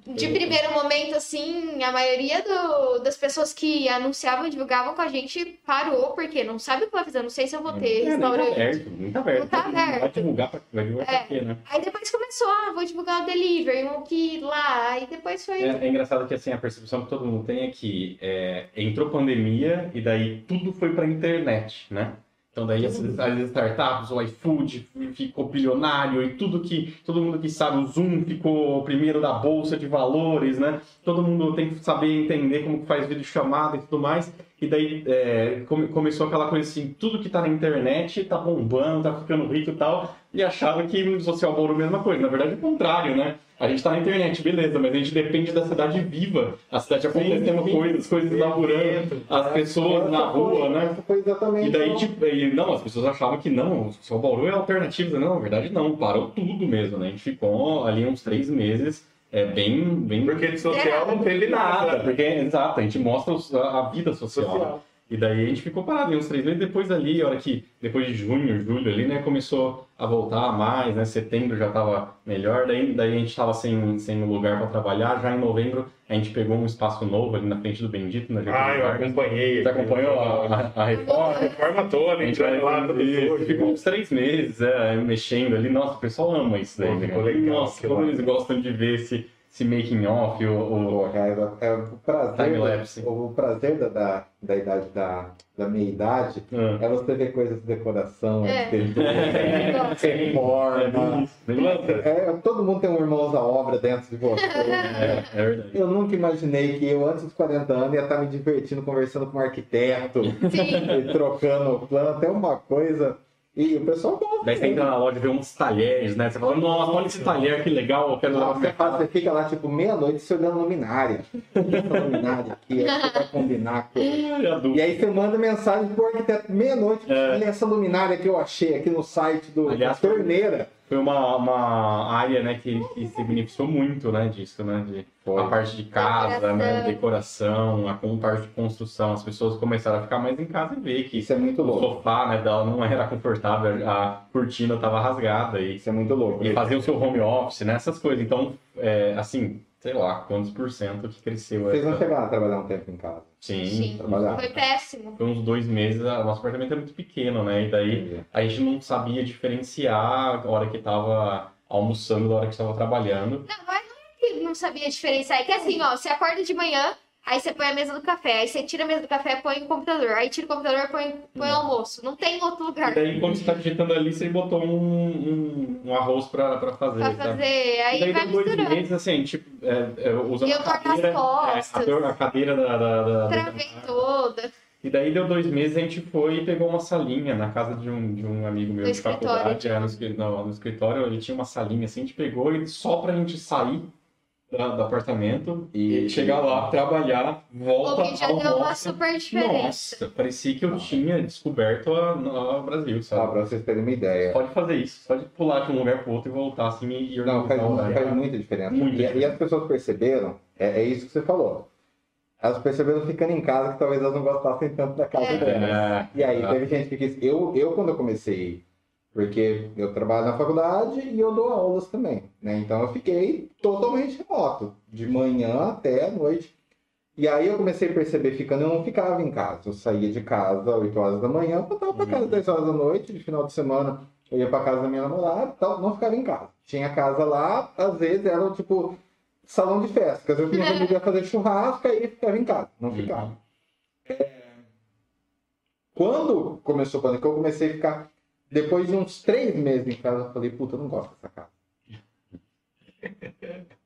De primeiro momento, assim, a maioria do- das pessoas que anunciavam, divulgavam com a gente parou, porque não sabe o que vai fazer, não sei se eu vou ter É, tá restaurante. aberto, nem tá aberto. Não tá Vai aberto. divulgar pra, vai divulgar pra É. quê, né? Aí depois começou, ah, vou divulgar o delivery, um aqui, lá, aí depois foi... É, é engraçado que assim, a percepção que todo mundo tem é que é, entrou pandemia e daí tudo foi pra internet, né? Então daí as, as startups, o iFood ficou bilionário e tudo que todo mundo que sabe, o Zoom ficou primeiro da bolsa de valores, né? Todo mundo tem que saber entender como que faz vídeo chamada e tudo mais. E daí é, come- começou aquela coisa assim, tudo que tá na internet tá bombando, tá ficando rico e tal. E achava que no social bolo a mesma coisa. Na verdade é o contrário, né? A gente tá na internet, beleza, mas a gente depende da cidade viva. A cidade acontecendo sim. coisas, coisas inaugurando, as pessoas na rua, foi- né? foi exatamente. E daí, tipo, e, não, as pessoas achavam que não, o São Paulo é alternativa. Não, na verdade não, parou tudo mesmo, né? A gente ficou ali uns três meses, é, bem, bem Porque de social não teve nada, porque, exato, a gente mostra os- a, a vida social. né? Social. E daí a gente ficou parado em uns três meses. Depois ali, a hora que, depois de junho, julho ali, né, começou a voltar mais, né? Setembro já tava melhor, daí, daí a gente tava sem, sem lugar para trabalhar. Já em novembro a gente pegou um espaço novo ali na frente do Bendito, na Ah, eu Vargas. acompanhei. Você acompanhou a, a, a reforma? A reforma toda, A gente entrando vai lá, ficou uns três meses é, mexendo ali. Nossa, o pessoal ama isso daí. Pô, né? ficou legal, Nossa, como lá. eles gostam de ver esse, esse making off, o, o cara, é o prazer, o prazer da, da, da idade da, da meia idade Ah. é você ver coisas de decoração, É. arquitetura, reforma. [LAUGHS] É, todo mundo tem um irmão da obra dentro de você. [LAUGHS] É, é verdade. Eu nunca imaginei que eu, antes dos 40 anos, ia estar me divertindo conversando com um arquiteto, [LAUGHS] e trocando plano, até uma coisa. E o pessoal gosta. Daí você entra na loja e vê uns talheres, né? Você fala, nossa, olha esse talher, que legal, eu quero levar pra você, faz, você fica lá, tipo, meia-noite se olhando luminária. Essa luminária aqui, é vai combinar com... E aí você manda mensagem pro arquiteto meia-noite, É. olha essa luminária que eu achei aqui no site do Aliás, da torneira. Foi uma, uma área, né, que, que se beneficiou muito, né, disso, né? De, Foi. a parte de casa, né, decoração, a parte de construção. As pessoas começaram a ficar mais em casa e ver que Isso é muito o louco. sofá, né, dela não era confortável, a cortina tava rasgada e, Isso é muito louco. e fazer o seu home office, né, essas coisas. Então, é, assim, sei lá, quantos por cento que cresceu Vocês não essa... chegaram a trabalhar um tempo em casa. Sim, Sim. Trabalhar. Foi péssimo. foi uns dois meses, nosso apartamento é muito pequeno, né, e daí a gente não sabia diferenciar a hora que tava almoçando da hora que estava trabalhando. Não, mas não é que não sabia diferenciar. É que assim, ó, você acorda de manhã, aí você põe a mesa do café, aí você tira a mesa do café, põe o computador, aí tira o computador, põe, põe o almoço. Não tem outro E lugar daí, quando você tá digitando ali, você botou um, um, um arroz pra, pra fazer. pra sabe? fazer. E Aí daí vai deu dois misturando. meses, assim, tipo, é, é, usando E eu a torno as cadeira. costas. É, a, cadeira da. da, da- da- Travei toda. E daí deu dois meses, a gente foi e pegou uma salinha na casa de um, de um amigo meu No de escritório. faculdade. É, no, no escritório, ele tinha uma salinha assim, a gente pegou e só pra gente sair da- do apartamento e, E- chegar lá, trabalhar, volta O que já deu uma super diferença. Nossa, parecia que eu tinha descoberto a, a Brasil, Só sabe? pra vocês terem uma ideia. Pode fazer isso, pode pular de um lugar pro outro e voltar assim e ir Não, faz, organizar horário. faz muita diferença. Muita e, e diferença. as pessoas perceberam, é, é isso que você falou. Elas perceberam ficando em casa que talvez elas não gostassem tanto da casa É. delas. É, E aí é. teve gente que quis. Eu, eu quando eu comecei, porque eu trabalho na faculdade e eu dou aulas também, né? Então eu fiquei totalmente remoto, de manhã até a noite. E aí eu comecei a perceber ficando, eu não ficava em casa. Eu saía de casa às 8 horas da manhã, voltava para casa às 10 horas da noite, de final de semana eu ia para casa da minha namorada e tal, não ficava em casa. Tinha casa lá, às vezes era tipo salão de festa, porque às vezes minha família ia [LAUGHS] fazer churrasco, aí ficava em casa, não Uhum. ficava. É, quando começou a pandemia, eu comecei a ficar. Depois de uns três meses em casa, eu falei, puta, eu não gosto dessa casa.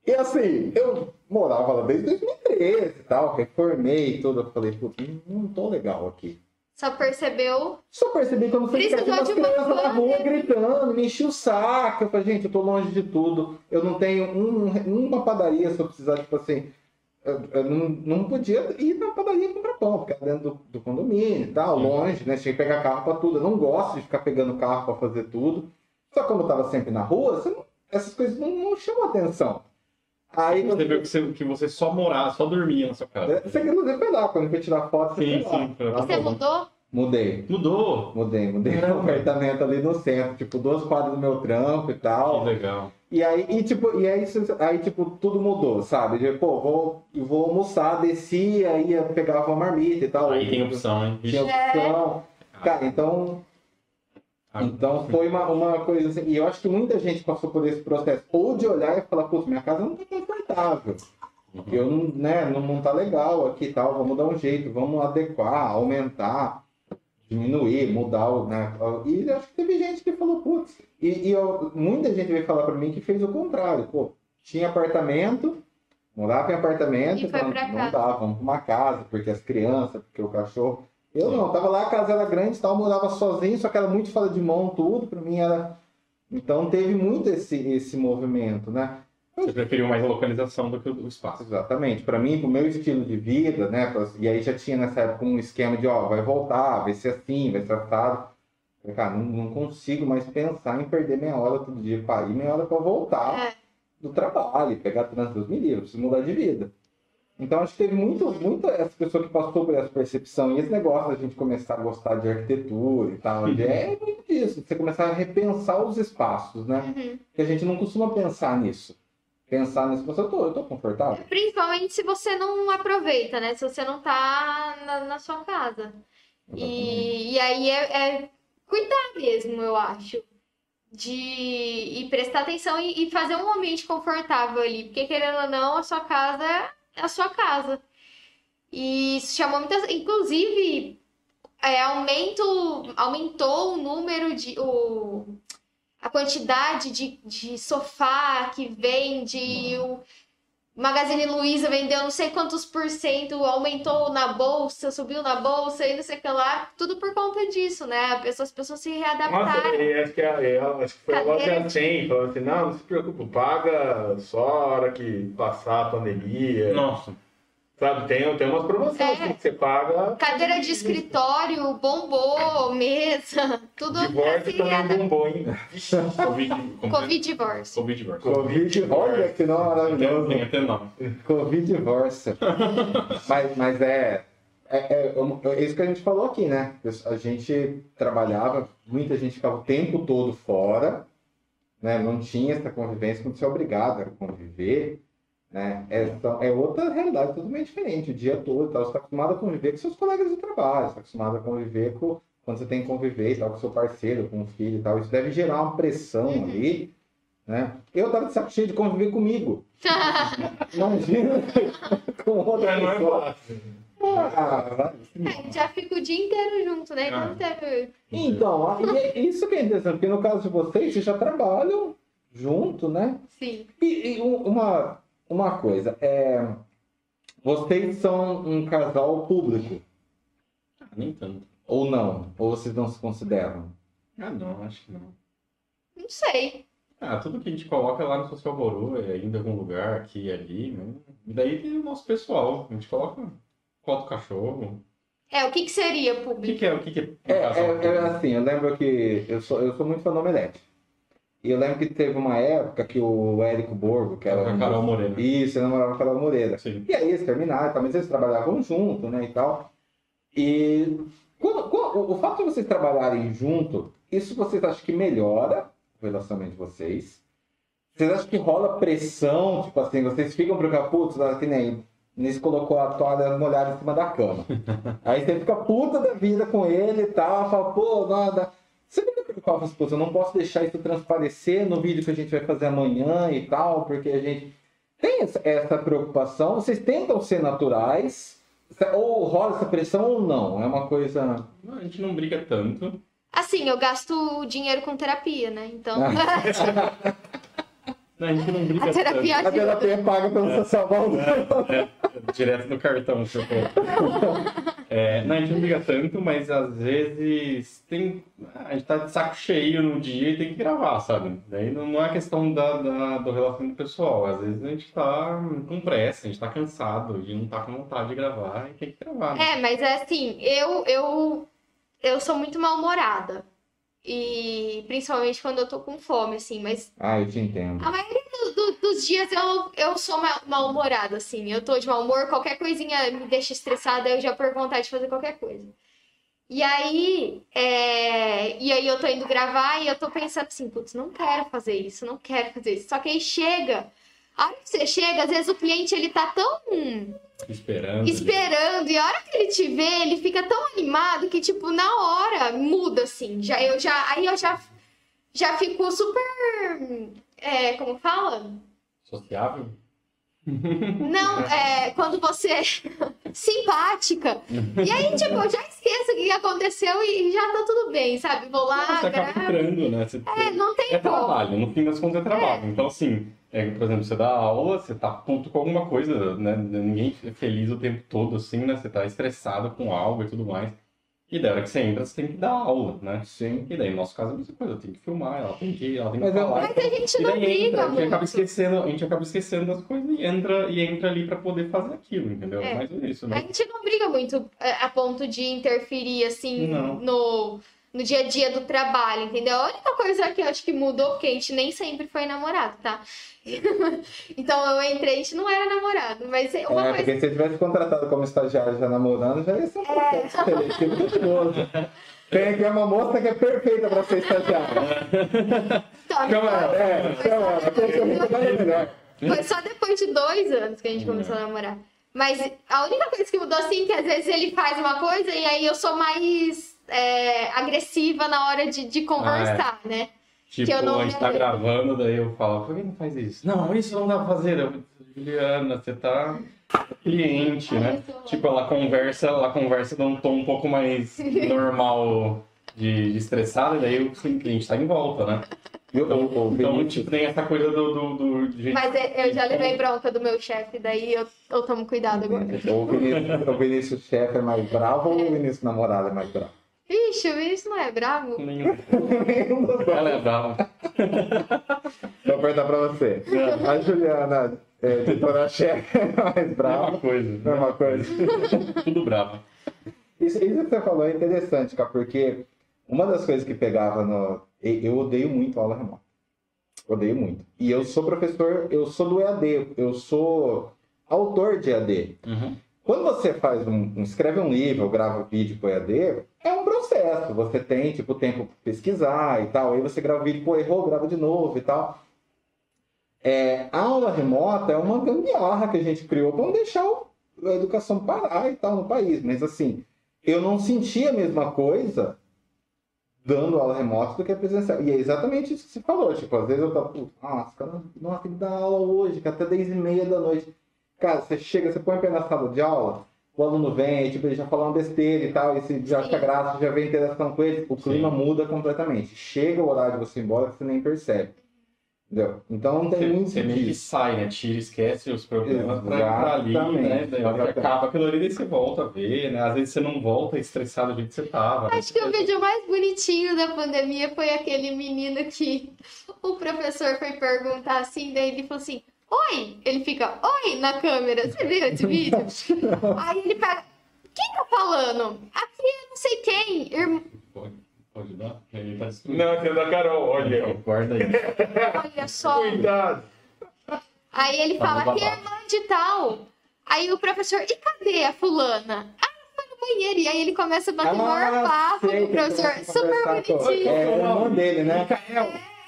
E assim, eu morava lá desde 2013 e tal, reformei e tudo. Eu falei, puta, não tô legal aqui. Só percebeu. Só percebi quando Precisou ficar umas crianças na rua gritando, me enchi o saco. Eu falei, gente, eu tô longe de tudo. Eu não tenho um- uma padaria se eu precisar, tipo assim. Eu, eu não, não podia ir na padaria comprar pão, porque era dentro do, do condomínio e tal, longe, né? Tinha que pegar carro pra tudo. Eu não gosto de ficar pegando carro pra fazer tudo. Só que como eu tava sempre na rua, você não- essas coisas não, não chamam atenção. Aí Você viu que você, que você só morava, só dormia na sua casa. Você inclusive foi lá, quando eu fui tirar foto, você Sim, foi lá. sim, foi. Lá você no- mudou? Mudei. Mudou. Mudei, mudei um Caramba. apartamento ali no centro, tipo, duas quadras do meu trampo e Que tal. legal. E aí, e, tipo, e aí, isso- aí, tipo, tudo mudou, sabe? De, pô, vou, vou almoçar, descia, ia, pegava uma marmita e tal. Aí tem opção, hein? Tinha opção. Cara, então, Ah, então foi uma, uma coisa assim. E eu acho que muita gente passou por esse processo. Ou de olhar e falar, pô, minha casa não tá confortável. Eu não, né, não, não tá legal aqui e tal, vamos dar um jeito, vamos adequar, aumentar, diminuir, mudar, o, né? E acho que teve gente que falou, putz, e, e eu- muita gente veio falar pra mim que fez o contrário, pô, tinha apartamento, morava em apartamento, E foi falando, pra não casa. dá, vamos pra uma casa, porque as crianças, porque o cachorro. Eu não, tava lá, a casa era grande e tal, morava sozinho, só que era muito fora de mão tudo, pra mim era. Então teve muito esse, esse movimento, né? Você preferiu mais a localização do que o espaço. Exatamente. Para mim, pro meu estilo de vida, né? E aí já tinha nessa época um esquema de, ó, vai voltar, vai ser assim, vai ser assado. Cara, não, não consigo mais pensar em perder meia hora todo dia para ir, meia hora para voltar É. do trabalho, pegar trânsito, me livre, preciso mudar de vida. Então, acho que teve muito, muito essa pessoa que passou por essa percepção. E esse negócio da gente começar a gostar de arquitetura e tal, de- é muito disso. Você começar a repensar os espaços, né? Uhum. Que a gente não costuma pensar nisso. Pensar nisso, eu tô, eu tô confortável. Principalmente se você não aproveita, né? Se você não tá na, na sua casa. E, e aí é, é cuidar mesmo, eu acho. De e prestar atenção e, e fazer um ambiente confortável ali. Porque, querendo ou não, a sua casa é a sua casa. E isso chamou muitas. Inclusive, é, aumento, aumentou o número de. O, a quantidade de, de sofá que vende. O Magazine Luiza vendeu não sei quantos por cento, aumentou na bolsa, subiu na bolsa e não sei o que lá. Tudo por conta disso, né? As pessoas, as pessoas se Nossa, readaptaram. e acho que, a, e ela- acho que foi a Cadeira. loja 100, falou assim, não, não se preocupe, paga só a hora que passar a pandemia. Nossa. Sabe, tem, tem umas promoções É. assim, que você paga. Cadeira de escritório, bombou, mesa, [LAUGHS] tudo Divórcio assim, também bombou, hein? Vixe, Covid. é? Covid divórcio. Covid versus. Covid, olha que nome maravilhoso. Tem até nome. Covid divórcio. [LAUGHS] mas, mas é, é, é, é isso que a gente falou aqui, né? A gente trabalhava, muita gente ficava o tempo todo fora, né? Não tinha essa convivência, quando você é obrigado a conviver, né? É, só- é outra realidade totalmente diferente, o dia todo, tal. você está acostumado a conviver com seus colegas de trabalho, você está acostumado a conviver com quando você tem que conviver e tal, com seu parceiro, com o filho e tal. Isso deve gerar uma pressão Uhum. ali, né? Eu tava de saco cheio de conviver comigo. [LAUGHS] Imagina [LAUGHS] com outra não é pessoa. Ah, vai. É, já fica o dia inteiro junto, né? Ah. Não teve. Então, é isso que é interessante, porque no caso de vocês, vocês já trabalham junto, né? Sim. E, e um- uma, uma coisa, é, vocês são um casal público, Ah, nem tanto. ou não? Ou vocês não se consideram? Ah, não, acho que não. Não sei. Ah, tudo que a gente coloca lá no Social Borô é em algum lugar, aqui e ali, né? E daí tem o nosso pessoal. A gente coloca foto do cachorro. É, o que, que seria O que, público? que é? O que, que é, É, um casal é, é público? assim, eu lembro que eu sou, eu sou muito fã do Omelete. E eu lembro que teve uma época que o Érico Borgo, que era Com a Carol Moreno. Isso, ele namorava com a Carol Moreira. Sim. E aí eles terminaram, mas eles trabalhavam junto, né, e tal. E quando- quando- o- fato de vocês trabalharem junto, isso vocês acham que melhora o relacionamento de vocês? Vocês acham que rola pressão, tipo assim, vocês ficam preocupados, que nem Nisso colocou a toalha molhada em cima da cama. [LAUGHS] Aí você fica puta da vida com ele e tal, fala, pô, nada. Fala, pô, eu não posso deixar isso transparecer no vídeo que a gente vai fazer amanhã e tal, porque a gente tem essa, essa preocupação. Vocês tentam ser naturais, Ou rola essa pressão ou não? É uma coisa. Não, a gente não briga tanto. Assim, eu gasto dinheiro com terapia, né? Então. [LAUGHS] [LAUGHS] Não, a gente não briga A terapia A terapia é paga pelo social valor. tanto. É, direto no cartão, se eu for. É, não, a gente não briga tanto, mas às vezes tem. A gente tá de saco cheio no dia e tem que gravar, sabe? Daí não não é questão da, da- do relacionamento pessoal. Às vezes a gente tá com pressa, a gente tá cansado e não tá com vontade de gravar e tem que gravar. Né? É, mas é assim, eu, eu, eu sou muito mal-humorada. E principalmente quando eu tô com fome, assim, mas Ah, eu te entendo. a maioria do- do- dos dias eu, eu sou ma- mal-humorada, assim. Eu tô de mau humor, qualquer coisinha me deixa estressada, eu já perco vontade de fazer qualquer coisa. E aí, é, e aí eu tô indo gravar e eu tô pensando assim, putz, não quero fazer isso, não quero fazer isso. Só que aí chega, a hora que você chega, às vezes o cliente ele tá tão Esperando. esperando, e a hora que ele te vê, ele fica tão animado que, tipo, na hora muda, assim. Já, eu já, aí eu já, já fico super. É, como fala? Sociável? Não, é quando você é [LAUGHS] simpática. E aí, tipo, eu já esqueço o que aconteceu e já tá tudo bem, sabe? Vou lá, Você acaba gravo. entrando, né? Você, É, não tem é como. trabalho, no fim das contas é trabalho. Então, assim, é, por exemplo, você dá aula, você tá puto com alguma coisa, né? Ninguém é feliz o tempo todo, assim, né? Você tá estressado com algo e tudo mais. E daí, a hora que você entra, você tem que dar aula, né? Sim. E daí, no nosso caso, é a mesma coisa, tem que filmar, ela tem que, ela tem que Mas eu- falar. Mas a gente E não daí briga entra, a gente acaba esquecendo, a gente acaba esquecendo das coisas e entra, e entra ali pra poder fazer aquilo, entendeu? É. Mais isso, A né? gente não briga muito é, a ponto de interferir, assim, Não. no, no dia a dia do trabalho, entendeu? A única coisa que eu acho que mudou, porque a gente nem sempre foi namorado, tá? [LAUGHS] então eu entrei, a gente não era namorado, mas uma É, coisa. porque se você tivesse contratado como estagiário já namorando, já ia ser um processo seletivo gostoso. Tem aqui uma moça que é perfeita pra ser estagiária. [LAUGHS] Então, Chama ela, é, chama ela. Muito melhor. Foi só depois de dois anos que a gente começou a namorar. Mas a única coisa que mudou, assim, que às vezes ele faz uma coisa e aí eu sou mais é, agressiva na hora de, de conversar, né? Tipo, eu não a gente tá gravando, daí eu falo, por que não faz isso? Não, isso não dá pra fazer. Eu, Juliana, você tá cliente, né? Tipo, ela conversa, ela conversa num tom um pouco mais [LAUGHS] normal de, de estressada, e daí o cliente tá em volta, né? Então, Vinícius- tipo, tem essa coisa do... do, do de Mas é- eu já levei bronca do meu chefe, daí eu, eu tomo cuidado agora. O Vinícius, o Vinícius chefe é mais bravo ou o Vinícius namorado é mais bravo? Vixe, o Vinícius não é bravo? Nenhum. Nenhum dos dois. Ela é brava. Vou perguntar pra você. A Juliana, é, editora-chefe, é mais Mesma brava. coisa. Mesma coisa. Tudo bravo. Isso, isso que você falou é interessante, cara, porque uma das coisas que pegava no. Eu odeio muito aula remota. Odeio muito. E eu sou professor, eu sou do EAD, eu sou autor de EAD. Uhum. Quando você faz um, um- escreve um livro, grava vídeo pro EAD, é um processo. Você tem, tipo, tempo para pesquisar e tal. Aí você grava o vídeo, pô, errou, grava de novo e tal. É, aula remota é uma gambiarra que a gente criou para não deixar a educação parar e tal no país. Mas assim, eu não senti a mesma coisa dando aula remota do que a presencial. E é exatamente isso que você falou. Tipo, às vezes eu tô, putz, nossa, cara, nossa, tem que dar aula hoje, que até 10 e meia da noite. Cara, você chega, você põe o pé na sala de aula, o aluno vem, tipo, ele já fala uma besteira e tal, e você já acha graça, já vem interação com ele, o clima Sim. muda completamente. Chega o horário de você ir embora, você nem percebe. Entendeu? Então não tem Você, muito você meio que sai, né? Tira, esquece os problemas pra entrar ali, né? Daí acaba aquilo ali, daí você volta a ver, né? Às vezes você não volta estressado do jeito que você tava. né? Acho que o vídeo mais bonitinho da pandemia foi aquele menino que [LAUGHS] o professor foi perguntar assim, daí ele falou assim, oi! Ele fica, oi, na câmera. Você viu esse [LAUGHS] vídeo? Aí ele pega, quem tá falando? Aqui eu não sei quem. Irm- Pode, pode dar? Ele tá. Não, esse é da Carol, olha. Guarda aí. Olha só. Cuidado. Aí ele Tá fala, no que é irmã de tal. Aí o professor, e cadê a fulana? Ah, foi no banheiro. E aí ele começa a bater o maior papo Ah, sei com o professor. Super com- bonitinho. É o irmão dele, né?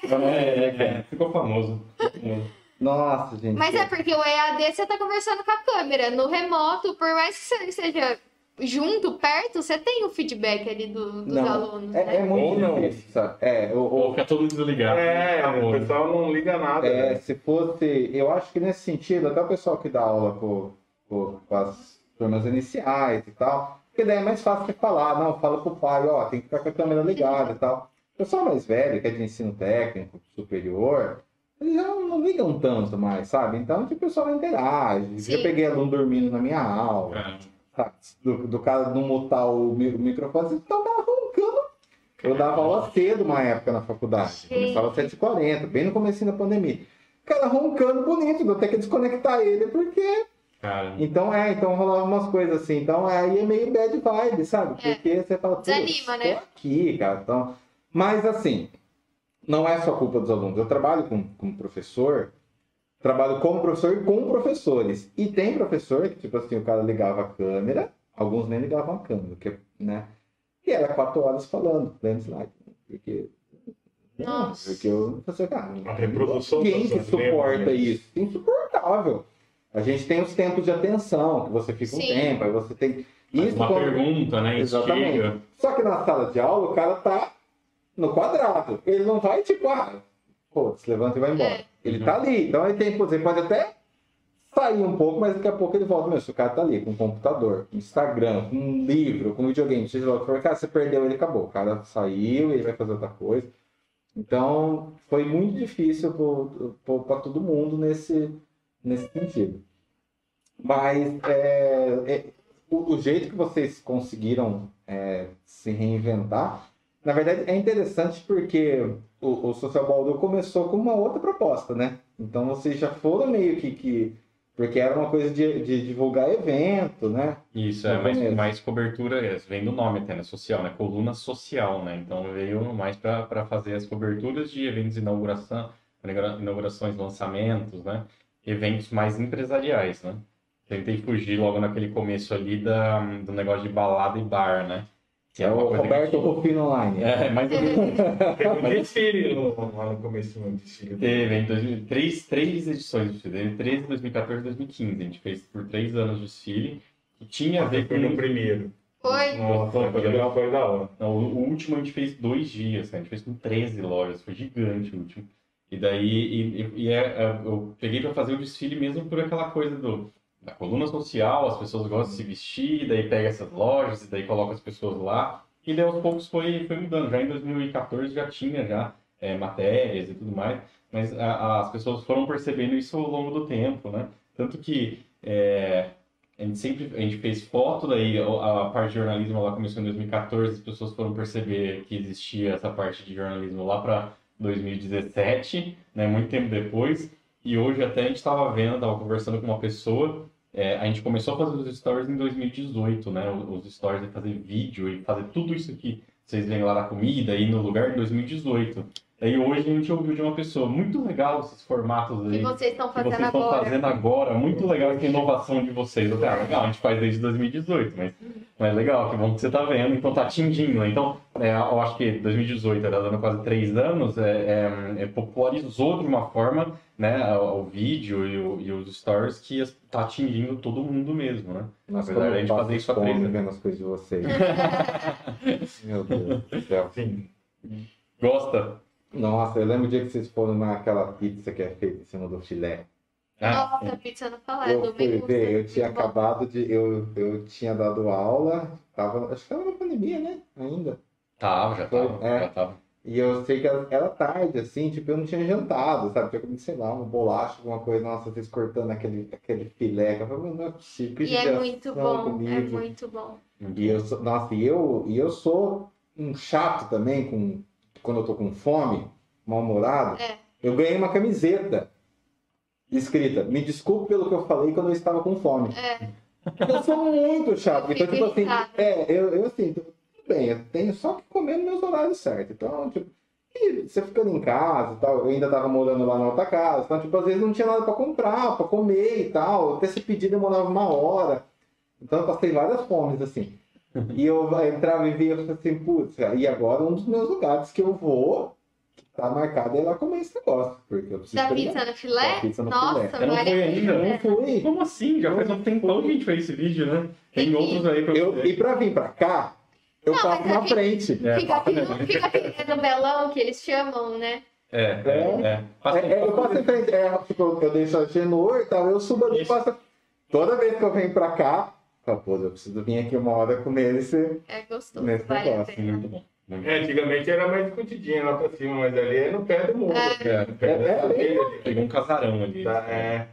É, é, é. Ficou famoso. Ficou famoso. Nossa, gente. Mas é porque o EAD você tá conversando com a câmera. No remoto, por mais que você seja junto, perto, você tem o feedback ali do- dos Não, alunos, é, né? é muito Ou não. difícil, sabe? É, o, Ou o- fica todo mundo desligado. É, Acabou. o pessoal não liga nada. é, né? se fosse. Eu acho que nesse sentido, até o pessoal que dá aula com, com, com as turmas iniciais e tal. Porque daí é mais fácil você falar, não, fala pro pai, ó, tem que ficar com a câmera ligada e tal. O pessoal mais velho, que é de ensino técnico, superior, eles já não, ligam tanto mais, sabe? Então, tipo, o pessoal não interage. Sim. Eu peguei aluno dormindo na minha aula, É. sabe? Do, do cara não mutar o, mi- o microfone, então tava roncando. Eu dava aula cedo uma época na faculdade. Começava às 7h40, bem no começo da pandemia. O cara roncando bonito, eu ter que desconectar ele, porque Cara, então é, então rolava umas coisas assim. Então aí é meio bad vibe, sabe? É. Porque você fala, "Putz, Desanima, né? tô aqui, cara. Então... Mas assim, não é só culpa dos alunos. Eu trabalho com, com professor, trabalho como professor e com professores. E tem professor que, tipo assim, o cara ligava a câmera, alguns nem ligavam a câmera, que, né? E era quatro horas falando, lendo slide. Porque. Não, Nossa. porque eu falei, cara, A reprodução ninguém que suporta memórias. isso. Insuportável. A gente tem os tempos de atenção, que você fica um Sim. tempo, aí você tem. faz Isso uma quando- pergunta, né? Exatamente. Instiga. Só que na sala de aula o cara tá no quadrado. Ele não vai tipo, ah, pô, se levanta e vai embora. É. Ele tá ali. Então ele tem, você pode até sair um pouco, mas daqui a pouco ele volta. Meu, se o cara tá ali com computador, com Instagram, com um livro, com videogame, seja lá o que for, cara, você perdeu, ele acabou. O cara saiu, ele vai fazer outra coisa. Então foi muito difícil para todo mundo nesse, nesse sentido. Mas é, é, o, o jeito que vocês conseguiram é, se reinventar, na verdade é interessante porque o, o Social Baldur começou com uma outra proposta, né? Então vocês já foram meio que. que porque era uma coisa de, de divulgar evento, né? Isso, é mais, mais cobertura, é, vem do nome até, né? Social, né? Coluna social, né? Então veio mais para fazer as coberturas de eventos de inauguração, inaugura- inaugurações, lançamentos, né? Eventos mais empresariais, né? Tentei fugir logo naquele começo ali da, do negócio de balada e bar, né? Que É uma o Roberto que- Rufino Online. É, mais ou menos. Teve um desfile no, lá no começo do desfile. Teve em 2000, três, três edições do desfile, 2013, 2014 e 2015. A gente fez por três anos o desfile. E tinha a ver Foi no com. primeiro. Foi? Nossa, foi legal, foi da hora. Não, o último a gente fez dois dias, né? a gente fez com 13 lojas, foi gigante o último. E daí, e, e- e é, é, eu peguei para fazer o desfile mesmo por aquela coisa do, da coluna social, as pessoas gostam de se vestir, daí pega essas lojas e daí coloca as pessoas lá. E daí aos poucos foi, foi mudando. Já em 2014 já tinha já é, matérias e tudo mais, mas a- as pessoas foram percebendo isso ao longo do tempo, né? Tanto que é, a gente sempre a gente fez foto, daí a parte de jornalismo lá começou em 2014, as pessoas foram perceber que existia essa parte de jornalismo lá para 2017, né, muito tempo depois. E hoje até a gente estava vendo, estava conversando com uma pessoa, é, a gente começou a fazer os stories em 2018, né, os stories de fazer vídeo e fazer tudo isso que vocês veem lá na comida e no lugar em 2018. Aí hoje a gente ouviu de uma pessoa, muito legal esses formatos que aí vocês estão que fazendo vocês estão agora. fazendo agora, muito legal essa inovação de vocês. Eu falei, ah, legal, a gente faz desde 2018, mas, mas legal, que bom que você está vendo, então tá atingindo. Então, é, eu acho que 2018, era dando quase três anos, é, é, é, popularizou de uma forma né, o, o vídeo e, o- e os stories que está atingindo todo mundo mesmo, né? Nossa, Apesar da eu gente fazer isso há três anos. vendo as coisas de vocês. [LAUGHS] Meu Deus do céu. Sim. Gosta? Nossa, eu lembro o dia que vocês foram naquela pizza que é feita em cima do filé. Ah, Nossa, pizza não falar, Eu ver, eu tinha bom. acabado de. Eu, eu tinha dado aula, tava, acho que tava na pandemia, né? Ainda. tava, já tava, É. já tava. E eu sei que era, era tarde, assim, tipo, eu não tinha jantado, sabe? Tinha comido, sei lá, uma bolacha, alguma coisa, nossa, vocês cortando aquele, aquele filé. Eu falei, não é possível. que E é muito bom, é comigo. muito bom. E eu sou, nossa, e eu, e eu sou um chato também com quando eu tô com fome, mal-humorado. É. Eu ganhei uma camiseta escrita: "Me desculpe pelo que eu falei quando eu estava com fome". É, Eu sou muito chato. Eu Então, tipo assim, é, eu, eu assim, tudo bem, eu tenho só que comer nos meus horários certos. Então, tipo, e você ficando em casa e tal, eu ainda tava morando lá na outra casa, então, tipo, às vezes não tinha nada pra comprar, pra comer e tal. Até se pedir demorava uma hora. Então eu passei várias fomes, assim. E eu entrava e via e falei assim, putz, e agora um dos meus lugares que eu vou, que tá marcado, é lá comer esse negócio. Porque eu preciso da pizza no filé? Da pizza no Nossa, filé. Eu não fui a ainda, não fui. Como assim? Já faz um tempão que a gente fez esse vídeo, né? Tem outros aí pra Eu, você. e pra vir pra cá, eu Não, passo na frente. É, Fica aqui, no, fica aqui no belão que eles chamam, né? É, é, é. Passa É, é, eu passo em frente, é, tipo, eu deixo a Genor e tal, eu subo ali e passo. Toda vez que eu venho pra cá, Pô, eu preciso vir aqui uma hora comer esse. É gostoso, Nesse vale negócio. Muito bom. Bom. É, antigamente era mais escondidinho lá pra cima, mas ali é no pé do morro. É. No pé É, da é, cadeira ali. Pegou um casarão ali. Tá, é.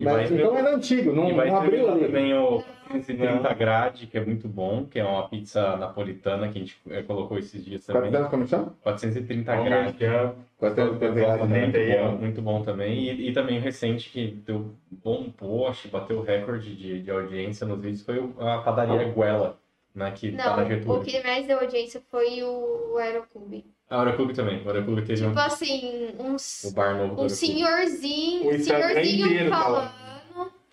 E Mas, vai então era antigo, não, E vai não abriu ali. também o 430 grade, que é muito bom, que é uma pizza napolitana que a gente eh, colocou esses dias também. 400, como chama? 430 Vamos grade. que é. 430 reais, né? Muito Muito bom. muito bom também. E, e também o recente que deu bom post, bateu recorde de, de audiência nos vídeos, foi o- a padaria Guela, né, que tá na Não, o Getúlio. que mais deu audiência foi o Aeroclube. A Euroclube também. O Euroclube teve um, Tipo assim, uns, o bar novo um senhorzinho, O Instagram senhorzinho inteiro falando.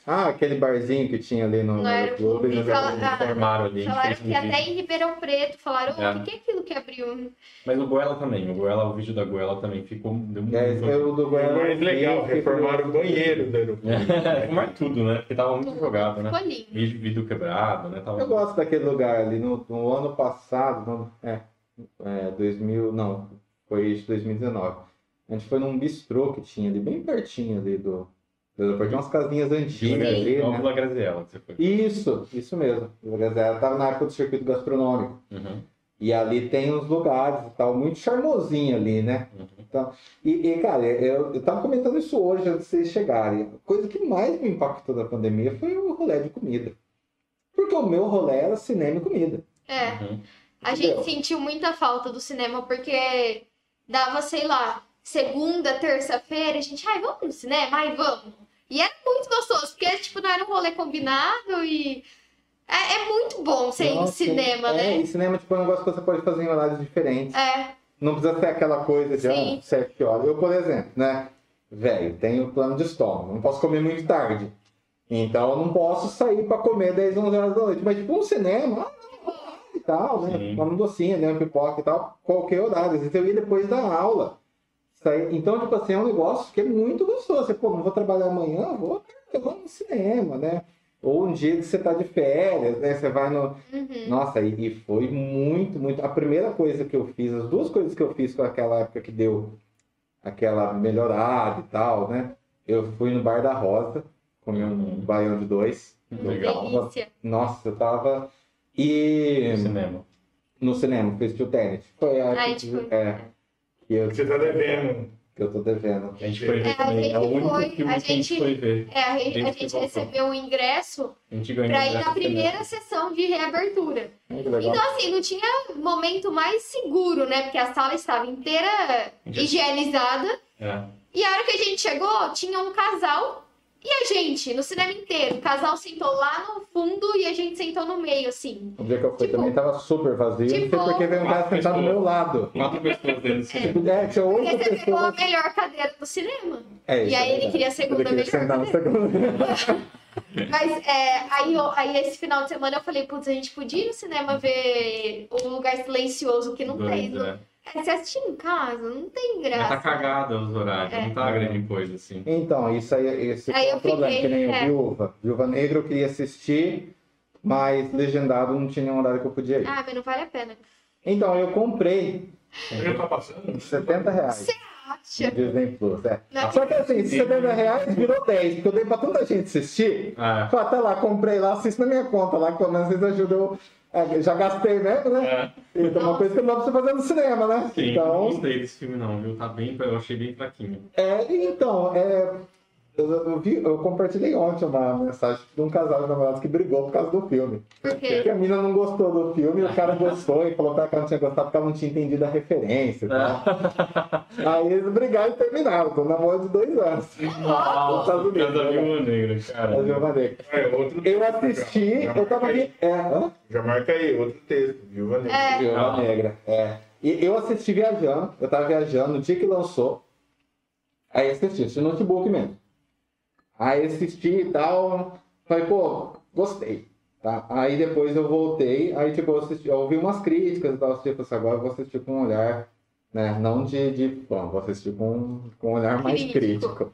Ah, aquele barzinho que tinha ali no, No Aeroclube, clube. né? fala- ah, Formaram ali, a Falaram um que até em Ribeirão Preto falaram, É. o que, que é aquilo que abriu? Mas o Goela também, o Goela, o vídeo da Goela também ficou... Deu muito É, esse é o do O Goiás. mais legal, reformaram o banheiro do aeroporto. [LAUGHS] É, mais tudo, né? Porque tava muito jogado, né? Ficou lindo. Vídeo, vidro quebrado, né? Tava... Eu gosto daquele lugar ali. No, no ano passado, no- é, é, 2000, não, foi isso, 2019. A gente foi num bistrô que tinha ali, bem pertinho ali do, aeroporto. Tinha umas casinhas antigas ali, né? Vila Graziella, que você foi. Isso, isso mesmo. Ela tava na época do circuito gastronômico. Uhum, E ali tem uns lugares e tal, muito charmosinho ali, né? uhum. Então, e, e, cara, eu, eu tava comentando isso hoje antes de vocês chegarem. A coisa que mais me impactou da pandemia foi o rolê de comida. Porque o meu rolê era cinema e comida. É, Uhum. A gente Entendeu? sentiu muita falta do cinema, porque dava, sei lá, segunda, terça-feira, a gente, ai, vamos no cinema? Ai, vamos. E era muito gostoso, porque, tipo, não era um rolê combinado e... É, é muito bom ser em cinema, é, né? E cinema tipo, é um negócio que você pode fazer em horários diferentes. É, Não precisa ser aquela coisa de ah, sete horas. Eu, por exemplo, né? Velho, tenho plano de estômago. Não posso comer muito tarde. Então eu não posso sair pra comer 10, 11 horas da noite. Mas tipo um cinema, tal, né? Sim. Uma docinha, né? Pipoca e tal. Qualquer horário. Às vezes eu ia depois da aula. Então, tipo assim, é um negócio que é muito gostoso. Você, pô, não vou trabalhar amanhã, vou vou no cinema, né? Ou um dia que você tá de férias, né? Você vai no, uhum. nossa, e, foi muito, muito. A primeira coisa que eu fiz, as duas coisas que eu fiz com aquela época que deu aquela melhorada e tal, né? Eu fui no Bar da Rosa, comi um baião de dois. Eu Legal. nossa, eu tava. E No cinema. no cinema, fui assistir o Tenet. Foi a A que, gente foi. é, que, eu, Você tá devendo. que eu tô devendo. A gente foi ver É, a também. É o gente único foi- filme a que a gente gente- foi ver. É, a gente, a gente voltou. recebeu o ingresso A gente ganhou pra ir na primeira sessão de reabertura. Ai. Então, assim, não tinha momento mais seguro, né? Porque a sala estava inteira higienizada. É. E a hora que a gente chegou, tinha um casal e a gente, no cinema inteiro. O casal sentou lá no fundo e a gente sentou no meio, assim. O dia que eu fui Tipo- também tava super vazio. não tipo- sei porque veio um cara sentar do meu lado. Quatro pessoas dentro do cinema. É, tinha Porque oito você pegou a pessoas. melhor cadeira do cinema. É, E isso é aí ele verdade. queria a segunda Ele queria melhor segunda. [LAUGHS] [LAUGHS] Mas é, aí, eu- aí esse final de semana eu falei, putz, a gente podia ir no cinema ver o lugar silencioso que não tem. Doido, Não, né? É, se assistir em casa, não tem Mas graça. tá cagada os horários, É. não tá grande coisa assim. Então, isso aí, esse Aí eu o problema, fiquei, que nem é. o Viúva. Viúva Negra eu queria assistir, mas legendado não tinha nenhum horário que eu podia ir. Ah, mas não vale a pena. Então, eu comprei Já tá passando? 70 reais Acha? no Disney Plus. É. Não. Só que assim, 70 reais virou 10, porque eu dei pra tanta gente assistir. Ah, Falei, tá lá, comprei lá, assisto na minha conta lá, que pelo menos vocês ajudam. É, já gastei mesmo, né? é. Então, uma coisa que não dá pra você fazer no cinema, né? Sim, não então, gostei desse filme não, viu? Tá bem, eu achei bem fraquinho. É, então, é, eu, eu vi, eu compartilhei ontem uma mensagem de um casal de namorados que brigou por causa do filme. Porque Porque a mina não gostou do filme, o cara gostou e falou que ela não tinha gostado porque ela não tinha entendido a referência e tal. Aí eles brigaram e terminaram, um namoro de dois anos. Nossa, Estados Unidos, Casa né? Viúva Negra, cara. Viúva Negra. É, outro Eu assisti, Já eu tava vi- é, hã? Já marca aí, outro texto, Viúva Negra. É. Viúva Ah. Negra, é. E eu assisti viajando, eu tava viajando no dia que lançou. Aí assisti, assisti no notebook mesmo. Aí assisti e tal. Falei, pô, gostei. Tá? Aí depois eu voltei, aí tipo, eu, assisti, eu ouvi umas críticas e tal, tipo assim, agora eu vou assistir com um olhar, né? Não de, de fã, vou assistir com, com um olhar mais Crítico. crítico.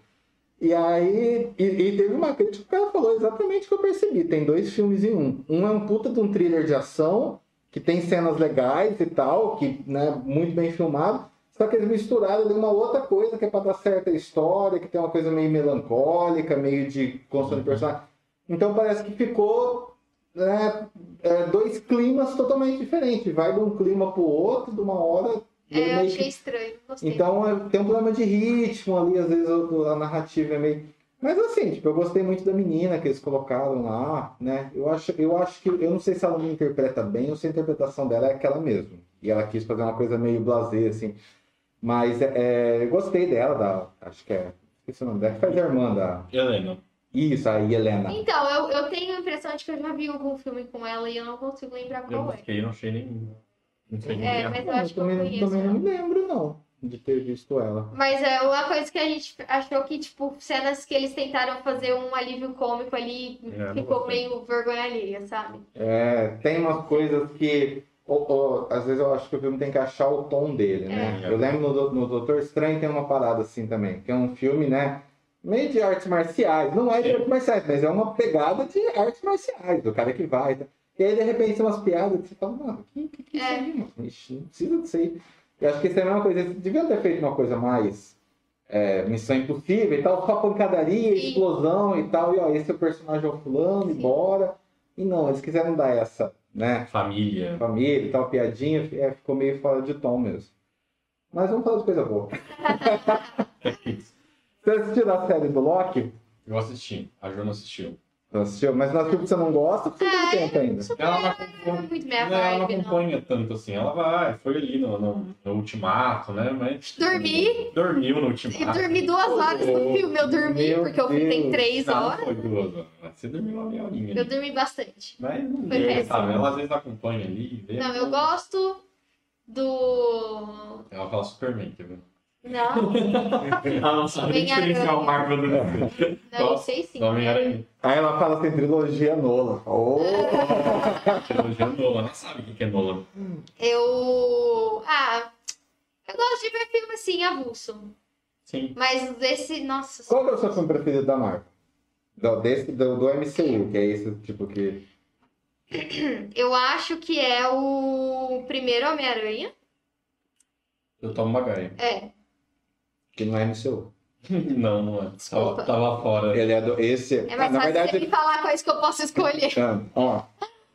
E aí, e, e teve uma crítica que cara falou exatamente o que eu percebi. Tem dois filmes em um. Um é um puta de um thriller de ação, que tem cenas legais e tal, que, né, muito bem filmado. Só que eles misturaram ali uma outra coisa que é pra dar certa história, que tem uma coisa meio melancólica, meio de construção de personagem. Então parece que ficou é, é, dois climas totalmente diferentes. Vai de um clima pro outro, de uma hora. É, eu achei que- estranho. Gostei. Então é, tem um problema de ritmo ali, às vezes o- a narrativa é meio. Mas assim, tipo, eu gostei muito da menina que eles colocaram lá, né? Eu acho, eu acho que. Eu não sei se ela não interpreta bem ou se a interpretação dela é aquela mesmo. E ela quis fazer uma coisa meio blasé, assim. Mas é, eu gostei dela, da. Acho que é. Esqueci o nome dela, que faz a irmã da. Helena. Isso, a Helena. Então, eu, eu tenho a impressão de que eu já vi algum filme com ela e eu não consigo lembrar Eu qual é. busquei e não achei nenhum. Não sei nem É, é. mas eu acho que eu também, não- conheço. também não ela. me lembro, não, de ter visto ela. Mas é uma coisa que a gente achou que, tipo, cenas que eles tentaram fazer um alívio cômico ali É, ficou meio vergonha alheia, sabe? É, tem umas coisas que. Ou- às vezes eu acho que o filme tem que achar o tom dele, né? É. Eu lembro no, no Doutor Estranho tem uma parada assim também, que é um filme, né? Meio de artes marciais. Não é de artes marciais, mas é uma pegada de artes marciais, do cara que vai. tá? E aí, de repente, tem umas piadas que você fala, mano, que, que, que é isso aí, mano? Ixi, não precisa disso aí. Eu acho que isso é a mesma coisa. Eles deviam ter feito uma coisa mais. é, missão impossível e tal, só pancadaria, Sim. explosão e tal, e ó, esse é o personagem é o fulano, e Sim. bora. E não, eles quiseram dar essa, né? Família. Família e tal, piadinha, é, ficou meio fora de tom mesmo. Mas vamos falar de coisa boa. [LAUGHS] Você assistiu a série do Loki? Eu assisti. A Jo não assistiu. Não assistiu? Mas não assistiu porque você não gosta ou porque você não Ah, tem tempo ainda? Super Ela não não é acompanha, muito minha não, ela não vibe, não. acompanha tanto assim. Ela vai, foi ali no, no, no ultimato, né? Mas. Dormi. Dormiu no Eu ultimato. dormi duas horas no filme, eu dormi, Meu porque o filme tem três Não, não horas. foi duas horas. Você dormiu uma meia horinha. Eu ali. dormi bastante. Mas não Foi deu, sabe? Ela às vezes acompanha ali. Vê, Não, eu gosto do. Ela fala Superman, quer ver? Não, Ela [LAUGHS] não sabe diferenciar o Marvel do DC. não, eu sei sim. Homem-Aranha. Aí ela fala assim, trilogia Nola. Oh, [LAUGHS] Trilogia Nolan. Ela sabe o que que é Nolan. Eu. Ah, eu gosto de ver filme assim, avulso. Sim. Mas esse, nossa. qual que é o seu filme preferido da Marvel? Do, desse, do, do MCU, que é esse tipo que... [CLEARS THROAT] Eu acho que é o primeiro Homem-Aranha. Eu tomo Magaia. É, que não é MCU. [LAUGHS] Não, não é. Desculpa. Tava, tava fora. Ele é do... Esse... é mais na fácil verdade, você me falar quais que eu posso escolher. Ah, ó,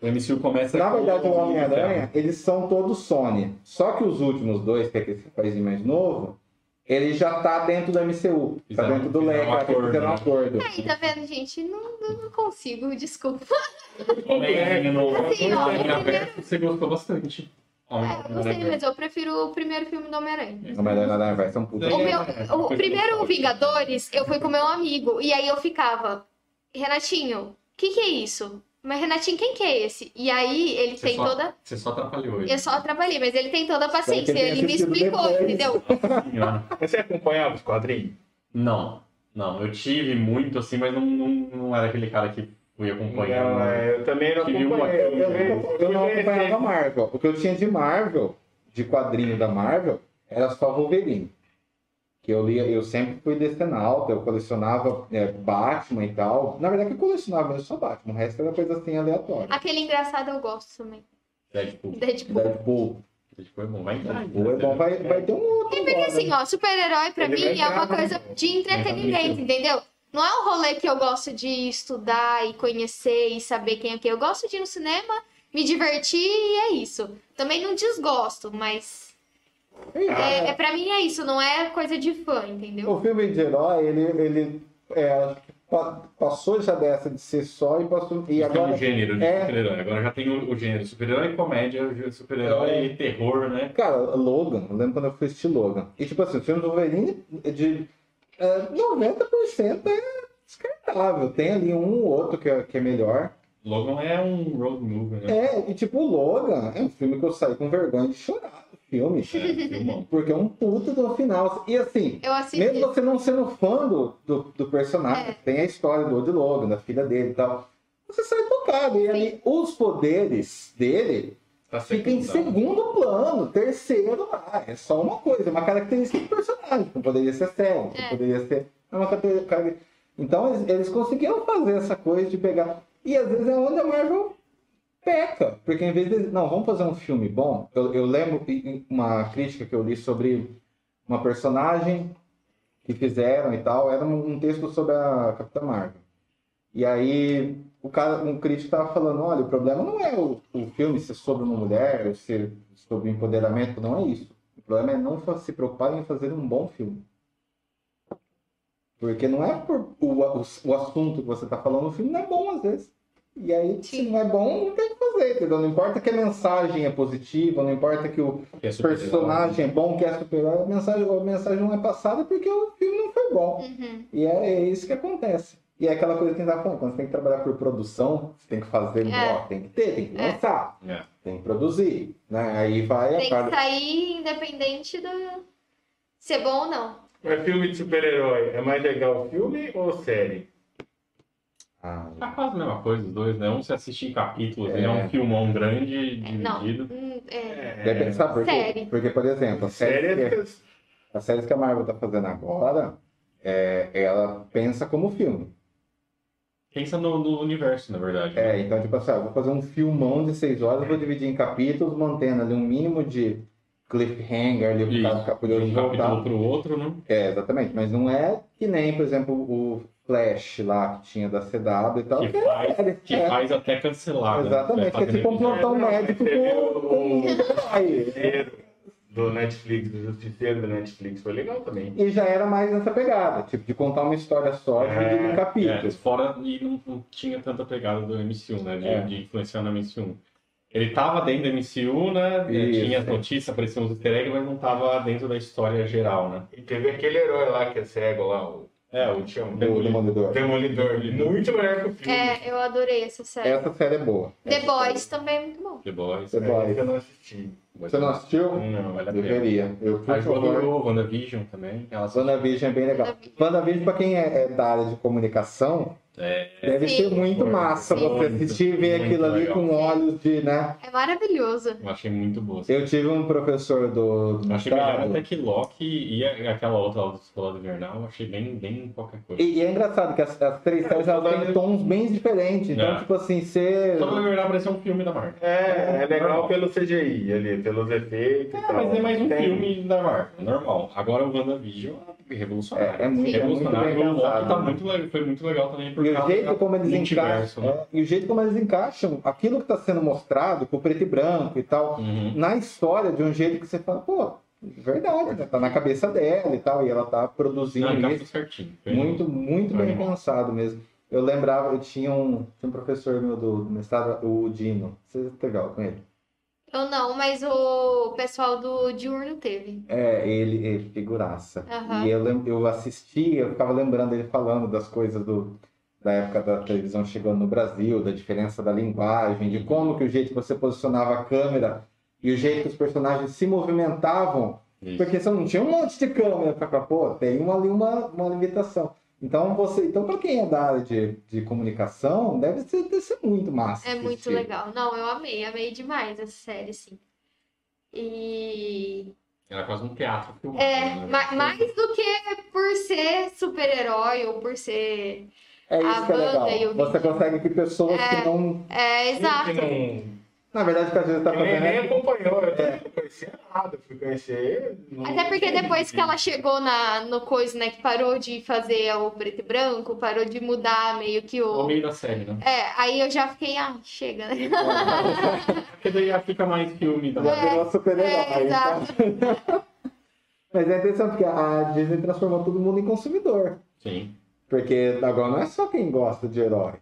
O MCU começa Na com verdade, o Homem-Aranha, eles são todos Sony. Só que os últimos dois, que é esse país mais novo, ele já tá dentro do MCU. Tá Fizeram- dentro do leque, um acordo, fizeram um né? acordo. Aí, tá vendo, gente? Não, não consigo, desculpa. Homem-Aranha no Assim, ó, Homem-Aranha o primeiro- Verso, você gostou bastante. É, eu gostei, mas eu prefiro o primeiro filme do Homem-Aranha. Homem-Aranha ser um puta. O, É, meu, é, o primeiro. Vingadores, eu fui com meu amigo. E aí eu ficava, Renatinho, o que, que é isso? Mas Renatinho, quem que é esse? E aí ele Você tem só- toda. Você só atrapalhou ele. Eu só atrapalhei, mas ele tem toda a paciência. Ele me explicou, depois. entendeu? [LAUGHS] Você acompanhava os quadrinhos? Não, não. Eu tive muito assim, mas não, não, não era aquele cara que fui acompanhando. Não, é, eu também não Tive uma- acompanhei. Eu, eu, eu não acompanhava. Marvel. O que eu tinha de Marvel, de quadrinho da Marvel, era só Wolverine. Que eu lia, eu sempre fui decenalta, eu colecionava é, Batman e tal. Na verdade, eu colecionava mesmo só Batman, o resto era coisa assim aleatória. Aquele engraçado eu gosto também. Deadpool. Deadpool. Deadpool. Deadpool é bom. Vai entrar. Deadpool é bom, vai, vai ter um outro. É porque agora, assim, né? ó, super-herói pra Ele mim é uma coisa de entretenimento, entendeu? Não é um rolê que eu gosto de estudar e conhecer e saber quem é quem. Eu gosto de ir no cinema, me divertir e é isso. Também não desgosto, mas é, é, pra mim é isso, não é coisa de fã, entendeu? O filme de herói, ele, ele é, passou já dessa de ser só e passou. E Já tem agora. um gênero de é- super-herói. Agora já tem o, o gênero super-herói, comédia, o super-herói É. e terror, né? Cara, Logan, eu lembro quando eu fui assistir Logan. E tipo assim, o filme do Wolverine de é, 90% é descartável. Tem ali um ou outro que é, que é melhor. Logan é um road movie, né? É, e tipo, o Logan é um filme que eu saí com vergonha de chorar do filme. É. Porque é um puta do final. E assim, mesmo você não sendo fã do, do, do personagem, É. tem a história do Old Logan, da filha dele e tal. Você sai tocado. E ali, os poderes dele Tá fica em segundo plano, terceiro lá. É só uma coisa, uma característica do personagem. Não poderia ser não É. poderia ser. É uma Então eles, eles conseguiram fazer essa coisa de pegar. E às vezes é onde a Marvel peca. Porque em vez de. Não, vamos fazer um filme bom. Eu, eu lembro em- uma crítica que eu li sobre uma personagem que fizeram e tal. Era um um texto sobre a Capitã Marvel. E aí o cara, um crítico tava falando, olha, o problema não é o, o filme ser sobre uma mulher, ser sobre empoderamento, não é isso. O problema é não se preocupar em fazer um bom filme. Porque não é por o, o, o assunto que você tá falando, o filme não é bom às vezes. E aí, se não é bom, não tem o que fazer, entendeu? Não importa que a mensagem é positiva, não importa que o Que é super personagem é bom, que é super-herói, a mensagem, a mensagem não é passada porque o filme não foi bom. Uhum. E é, é isso que acontece. E é aquela coisa que a gente falando, quando você tem que trabalhar por produção, você tem que fazer, É. ó, tem que ter, tem que É. lançar, É. tem que produzir, né? Aí vai a Tem que parte... sair independente do ser bom ou não. Mas filme de super-herói, é mais legal filme ou série? Ah, Tá quase a mesma coisa, os dois, né? Um se assiste em capítulos, É. é um filmão grande, Não. dividido. Hum, é. depende, sabe por quê? Série. Porque, por exemplo, a série série, é que, porque- as séries que a Marvel tá fazendo agora, é, ela pensa como filme. Pensa no, no universo, na verdade. É, então, tipo assim, ah, eu vou fazer um filmão de seis horas, vou dividir em capítulos, mantendo ali um mínimo de cliffhanger ali, pro cara ficar de um de capítulo voltar. pro outro, né? É, exatamente. Mas não é que nem, por exemplo, o Flash lá que tinha da CW e tal. Que que faz, é, que é, faz até cancelar. né? Exatamente, que Vai é tipo um plantão mas médico com, com... Aí, do Netflix, do Justiceiro do Netflix, foi legal também. E já era mais nessa pegada, tipo, de contar uma história só, É, dividida em É, capítulos. fora e não, não tinha tanta pegada do MCU, né? De, É. de influenciar no MCU. Ele tava dentro do MCU, né? Isso. Tinha as notícias, apareciam uns easter eggs, mas não tava dentro da história geral, né? E teve aquele herói lá que é cego lá, o. É, o? Do Demolidor. Demolidor. Muito melhor que o filme. É, eu adorei essa série. Essa série é boa. The Essa Boys série- também é muito bom. The Boys. The É, Boys. eu não assisti. Você não assistiu? Não. Vale a pena. Deveria. Eu, Ju favor. adorou WandaVision também. Ela WandaVision é bem legal. WandaVision. WandaVision, pra quem é, é da área de comunicação, É, deve Sim. ser muito Sim. massa você Muito, assistir e ver muito aquilo ali legal. com olhos de, né? É maravilhoso. eu achei muito boa. Eu tive um professor do, do Eu achei melhor até que Loki e aquela outra lá do Soldado Invernal, eu achei bem, bem qualquer coisa. E, e é engraçado que as, as três É, séries elas têm tons bem diferentes. Então, É. tipo assim, você. Soldado Invernal parecia um filme da Marvel. É, é legal Normal. pelo CGI ali, pelos efeitos É, tal. mas é mais um Tem- filme da Marvel, normal. Agora o WandaVision é revolucionário. É, é muito, é muito revolucionário. bem o Loki pensado. tá né? muito foi muito legal também por E o jeito como eles encaixam. né? é, e o jeito como eles encaixam aquilo que está sendo mostrado, com o preto e branco e tal, Uhum. na história de um jeito que você fala, pô, verdade, né? Tá na cabeça dela e tal, e ela tá produzindo Não, isso. encaixa certinho. Muito, muito bem pensado mesmo. Eu lembrava, eu tinha um, tinha um professor meu do, do mestrado, o Dino. Você teve aula com ele? Eu não, mas o pessoal do Diurno teve. É, ele, ele figuraça. Aham. E eu, eu assistia, eu ficava lembrando ele falando das coisas do, da época da televisão chegando no Brasil, da diferença da linguagem, de como que o jeito que você posicionava a câmera e o jeito que os personagens se movimentavam, Isso. porque você não tinha um monte de câmera para pô, tem uma, ali uma, uma limitação. Então você, então para quem é da área de, de comunicação, deve ser, deve ser muito massa. É muito assistir. legal. Não, eu amei, amei demais essa série, sim. E Era quase um teatro filmado. é, né? ma- mais do que por ser super-herói ou por ser. É isso a que é legal. o Você consegue que pessoas É. que não, É, exato. Que não, na verdade, que às vezes tá fazendo nem é- acompanhou. Eu também não conhecia nada. Fui conhecer. Até porque depois que ela chegou na, no coisa, né, que parou de fazer o preto e branco, parou de mudar meio que No o. meio da série, né? É, aí eu já fiquei, ah, chega, né? [LAUGHS] Porque daí já fica mais filme da Já Marvel. virou super-herói. É, então. exato. [LAUGHS] Mas é interessante porque a Disney transformou todo mundo em consumidor. Sim. Porque agora não é só quem gosta de herói.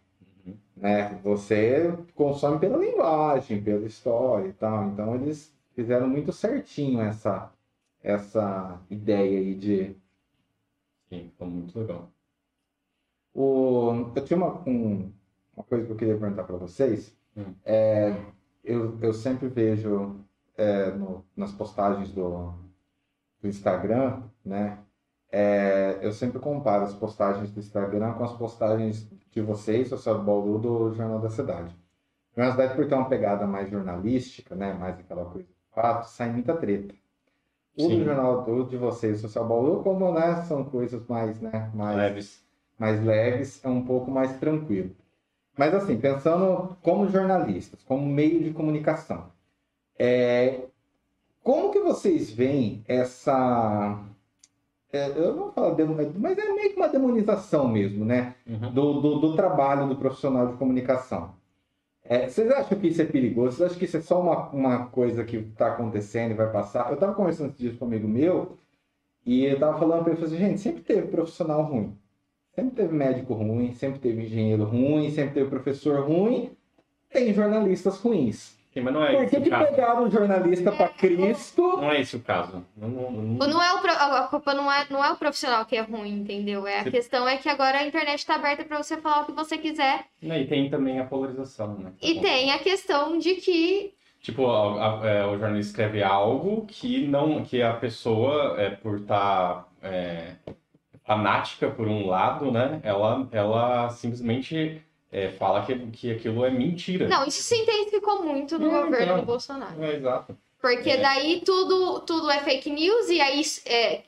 Uhum. Né? Você consome pela linguagem, pela história e tal. Então eles fizeram muito certinho essa, essa ideia aí de. Sim, ficou muito legal. O... Eu tinha uma, um- uma coisa que eu queria perguntar para vocês. Hum. É, eu, eu sempre vejo é, no- nas postagens do, do Instagram, né? É, eu sempre comparo as postagens do Instagram com as postagens de vocês, Social do Bauru, do Jornal da Cidade. O Jornal da Cidade, por ter uma pegada mais jornalística, né? Mais aquela coisa de fato, sai muita treta. O do Sim. jornal do, de vocês, Social Bauru, como né, são coisas mais, né? Mais, Leves. mais leves, é um pouco mais tranquilo. Mas assim, pensando como jornalistas, como meio de comunicação, é, como que vocês veem essa é, eu não vou falar demo, mas é meio que uma demonização mesmo, né? Uhum. Do, do, do trabalho do profissional de comunicação. É, vocês acham que isso é perigoso? Vocês acham que isso é só uma, uma coisa que está acontecendo e vai passar? Eu estava conversando esses dias com um amigo meu e eu estava falando para ele, assim, gente, sempre teve profissional ruim. Sempre teve médico ruim, sempre teve engenheiro ruim, sempre teve professor ruim. Tem jornalistas ruins. Sim, mas não é Por esse que, o que caso. pegaram um jornalista para Cristo? Não é esse o caso. Não, não, não- Não é o pro- a culpa não é, não é o profissional que é ruim, entendeu? É a Sim. questão é que agora a internet está aberta para você falar o que você quiser. E tem também a polarização, né? E tem a questão de que Tipo, a- a- é, o jornalista escreve algo que não, que a pessoa, é, por estar fanática por um lado, né? Ela, ela simplesmente é, fala que, que aquilo é mentira. Não, isso se intensificou muito no É, governo então. do Bolsonaro. É, exato. Porque É. daí tudo, tudo é fake news e aí é,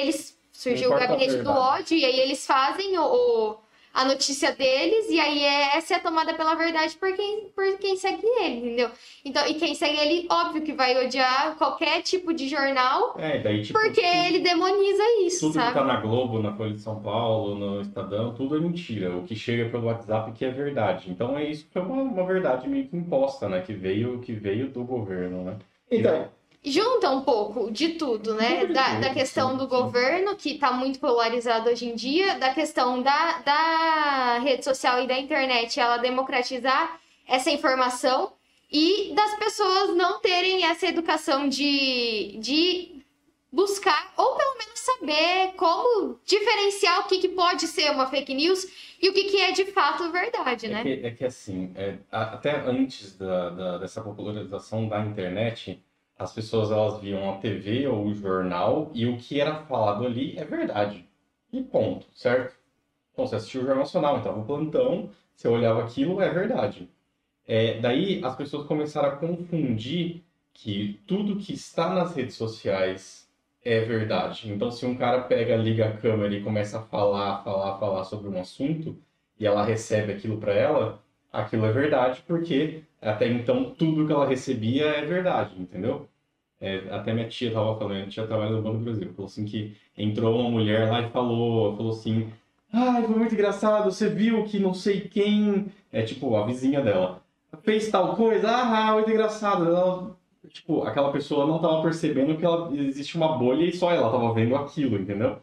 eles surgiu o Não gabinete do ódio e aí eles fazem o, o- a notícia deles e aí é- essa é a tomada pela verdade por quem, por quem segue ele, entendeu? Então, e quem segue ele, óbvio que vai odiar qualquer tipo de jornal É, daí, tipo, porque tudo, ele demoniza isso, tudo que sabe? tá na Globo, na Folha de São Paulo, no Estadão, tudo é mentira. O que chega pelo WhatsApp que é verdade. Então é isso que é uma, uma verdade meio que imposta, né? Que veio, que veio do governo, né? Então, junta um pouco de tudo, né? Da, da questão do governo, que está muito polarizado hoje em dia, da questão da, da rede social e da internet, ela democratizar essa informação e das pessoas não terem essa educação de, de buscar, ou pelo menos saber como diferenciar o que, que pode ser uma fake news e o que, que é de fato verdade, É né? que, é que assim, é, até antes da, da- dessa popularização da internet, as pessoas elas viam a TV ou o jornal e o que era falado ali é verdade. E ponto, certo? Então você assistiu o Jornal Nacional, então o plantão, você olhava aquilo, é verdade. É, daí as pessoas começaram a confundir que tudo que está nas redes sociais é verdade. Então se um cara pega, liga a câmera e começa a falar, falar, falar sobre um assunto, e ela recebe aquilo para ela, aquilo é verdade, porque até então tudo que ela recebia é verdade, entendeu? É, até minha tia tava falando, minha tia trabalha no Banco do Brasil, falou assim que entrou uma mulher lá e falou, falou assim, ai, foi muito engraçado, você viu que não sei quem, é tipo, a vizinha dela, fez tal coisa, ah, muito engraçado, ela, tipo, aquela pessoa não tava percebendo que ela, existe uma bolha e só ela tava vendo aquilo, entendeu?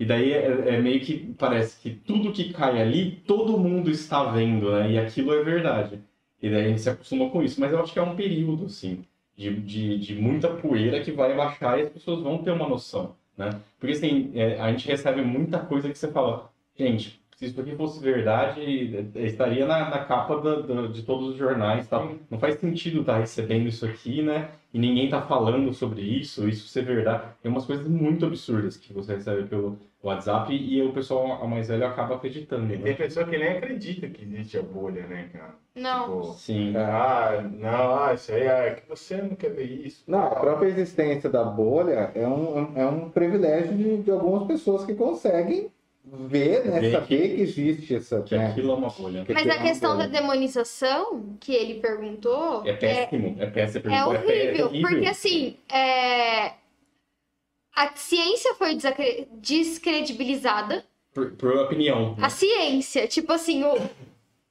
E daí é, é meio que parece que tudo que cai ali, todo mundo está vendo, né? E aquilo é verdade. E daí a gente se acostuma com isso. Mas eu acho que é um período, assim, de, de, de muita poeira que vai baixar e as pessoas vão ter uma noção, né? Porque, assim, é, a gente recebe muita coisa que você fala, gente, se isso aqui fosse verdade, é, estaria na, na capa da- da- de todos os jornais tal. Não faz sentido estar recebendo isso aqui, né? E ninguém tá falando sobre isso, isso ser verdade. Tem umas coisas muito absurdas que você recebe pelo WhatsApp e o pessoal mais velho acaba acreditando, E né? tem pessoa que nem acredita que existe a bolha, né, cara? Não. Tipo, Sim. ah, não, ah, isso aí é que você não quer ver isso. Não, a própria existência da bolha é um, é um privilégio de, de algumas pessoas que conseguem ver, né, Ver saber que- que existe essa. Que né, aquilo é uma bolha. que Mas a uma questão da demonização que ele perguntou É péssimo, é péssimo. É horrível, terrível. porque assim, é, a ciência foi desacre- descredibilizada. Por, por opinião. né? A ciência, tipo assim, o...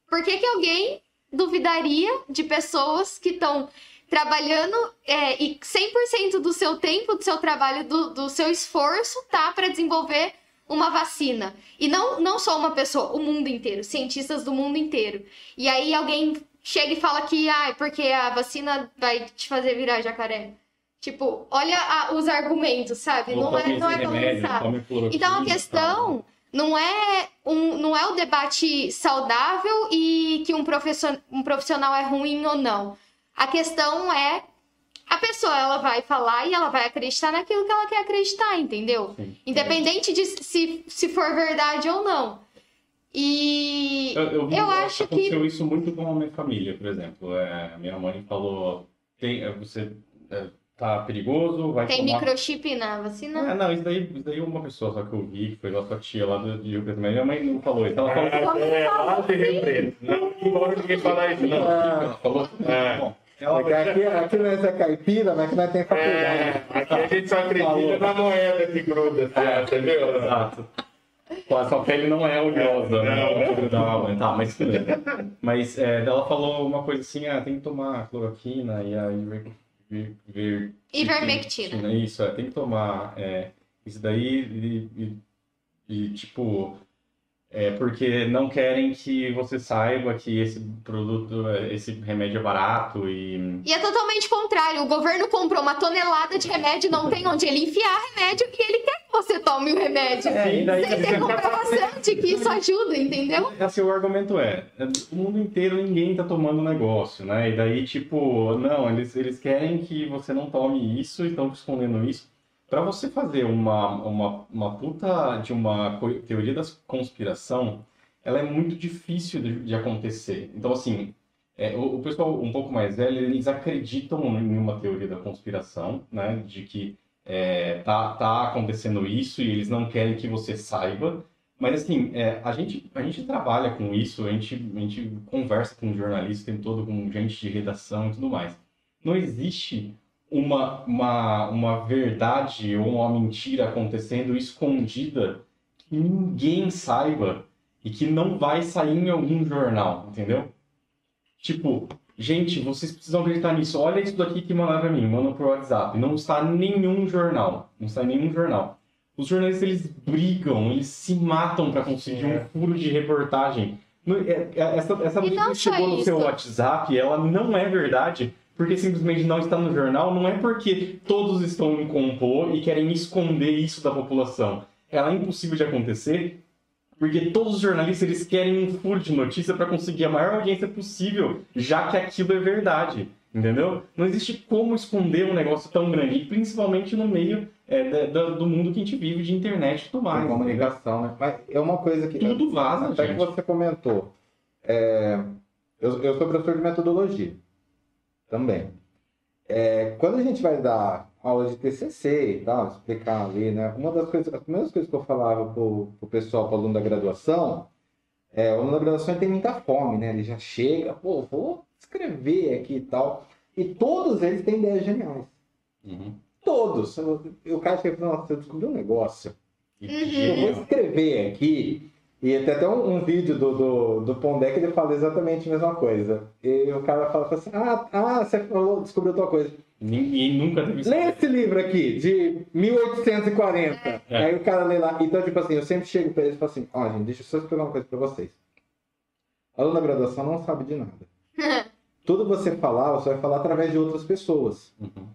por que, que alguém duvidaria de pessoas que estão trabalhando é, e 100% do seu tempo, do seu trabalho, do, do seu esforço tá para desenvolver uma vacina. E não, não só uma pessoa, o mundo inteiro, cientistas do mundo inteiro. E aí alguém chega e fala que, ah, porque a vacina vai te fazer virar jacaré. Tipo, olha a- os argumentos, sabe? Não é, não é remédio, pensado. Então a questão não é um, não é o debate saudável e que um profissional, um profissional é ruim ou não. A questão é a pessoa ela vai falar e ela vai acreditar naquilo que ela quer acreditar, entendeu? Sim. Independente de se, se for verdade ou não. E Eu, eu, vi- Eu acho que- aconteceu isso muito com a minha família, por exemplo. É, minha mãe falou, tem, é, você é, tá perigoso, vai tem tomar... microchip na vacina. Ah, não, isso daí, isso daí uma pessoa só que eu vi, que foi a sua tia lá do, Rio Preto, mas minha mãe não falou isso. Ela falou, É, é lá de Rio Preto. Não, não ninguém falar isso, não. ela falou, É. bom, Porque aqui, aqui nós é caipira, mas aqui nós tem faculdade. É, aqui a gente só acredita na moeda que gruda, assim, entendeu? Exato. Pô, a sua pele não é oleosa, né? Não, não, tá, mas tudo bem. Mas é, ela falou uma coisa assim, ah, tem que tomar cloroquina e a iver, ver, ver, Ivermectina. Isso, é, tem que tomar é, isso daí e, e- e, tipo, é porque não querem que você saiba que esse produto, esse remédio é barato e... E é totalmente contrário. O governo comprou uma tonelada de remédio, não tem onde ele enfiar remédio e ele quer que você tome o remédio. É, e daí- Sem ter comprovação de que isso ajuda, entendeu? Assim, o argumento é, é, o mundo inteiro ninguém tá tomando negócio, né? E daí, tipo, não, eles, eles querem que você não tome isso e estão escondendo isso. Pra você fazer uma, uma, uma puta de uma teoria da conspiração, ela é muito difícil de, de acontecer. Então, assim, é, o, o pessoal um pouco mais velho, eles acreditam em uma teoria da conspiração, né? De que é, tá, tá acontecendo isso e eles não querem que você saiba. Mas assim, é, a, gente, a gente trabalha com isso, a gente, a gente conversa com jornalistas o tempo todo, com gente de redação e tudo mais. Não existe uma, uma, uma verdade ou uma mentira acontecendo escondida que ninguém saiba e que não vai sair em algum jornal, entendeu? Tipo, gente, vocês precisam acreditar nisso. Olha isso daqui que mandaram pra mim, mandam pro WhatsApp. Não está em nenhum jornal. Não está em nenhum jornal. Os jornalistas, eles brigam, eles se matam para conseguir um furo de reportagem. É- é- Essa, essa notícia que chegou no seu isso. WhatsApp, ela não é verdade, porque simplesmente não está no jornal, não é porque todos estão em complô e querem esconder isso da população. Ela é impossível de acontecer, porque todos os jornalistas eles querem um furo de notícia para conseguir a maior audiência possível, já que aquilo é verdade. Entendeu? Não existe como esconder um negócio tão grande, e principalmente no meio é, da- do mundo que a gente vive de internet e tudo mais. Entendeu? comunicação, né? Mas é uma coisa que. Tudo vaza, Até gente. que você comentou. É, eu, eu sou professor de metodologia. Também. É, quando a gente vai dar aula de TCC e tal, explicar ali, né? Uma das coisas, as primeiras coisas que eu falava pro, pro pessoal, pro aluno da graduação, é, o aluno da graduação tem muita fome, né? Ele já chega, pô, vou escrever aqui e tal. E todos eles têm ideias geniais. Uhum. Todos. O cara chega e fala, nossa, eu descobri um negócio. Uhum. Eu vou escrever aqui. E tem até um, um vídeo do, do, do Pondé que ele fala exatamente a mesma coisa. E o cara fala assim: Ah, ah você falou, descobriu outra coisa. Ninguém nunca teve Lê esse livro aqui, de 1840. É. Aí o cara lê lá. Então, tipo assim, eu sempre chego pra eles e falo assim: Ó, gente, deixa eu só explicar uma coisa pra vocês. Aluno da graduação não sabe de nada. [LAUGHS] Tudo você falar, você vai falar através de outras pessoas. Uhum.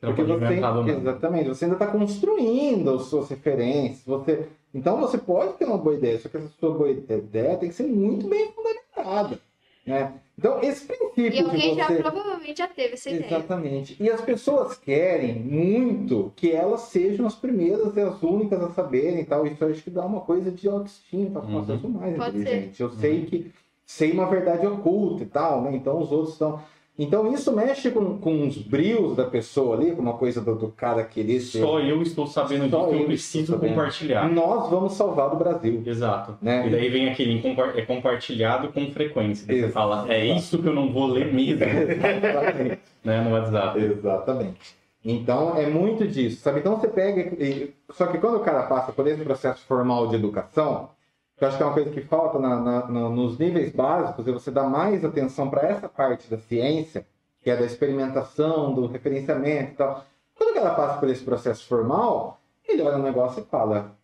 Porque você, exatamente, você ainda está construindo as suas referências. Você, então você pode ter uma boa ideia, só que essa sua boa ideia tem que ser muito bem fundamentada. Né? Então, esse princípio E de alguém já você. provavelmente já teve essa ideia. Exatamente. E as pessoas querem muito que elas sejam as primeiras e as únicas a saberem e tal. Isso acho que dá uma coisa de autoestima. Fala, Nossa, eu sou mais Pode inteligente. Eu sei que sei uma verdade oculta e tal, né? Então os outros estão. Então isso mexe com, com os brios da pessoa ali, com uma coisa do, do cara querer ser. Só eu estou sabendo Só disso, eu eu preciso compartilhar. Nós vamos salvar o Brasil. Exato. Né? E daí vem aquele é compartilhado com frequência. Você fala, é isso que eu não vou ler mesmo, Exatamente. né, no WhatsApp. Exatamente. Então é muito disso, sabe? Então você pega. e- Só que quando o cara passa por esse processo formal de educação, que eu acho que é uma coisa que falta na- na- na- nos níveis básicos, é você dar mais atenção para essa parte da ciência, que é da experimentação, do referenciamento e tal. Quando cara passa por esse processo formal, ele olha o negócio e fala: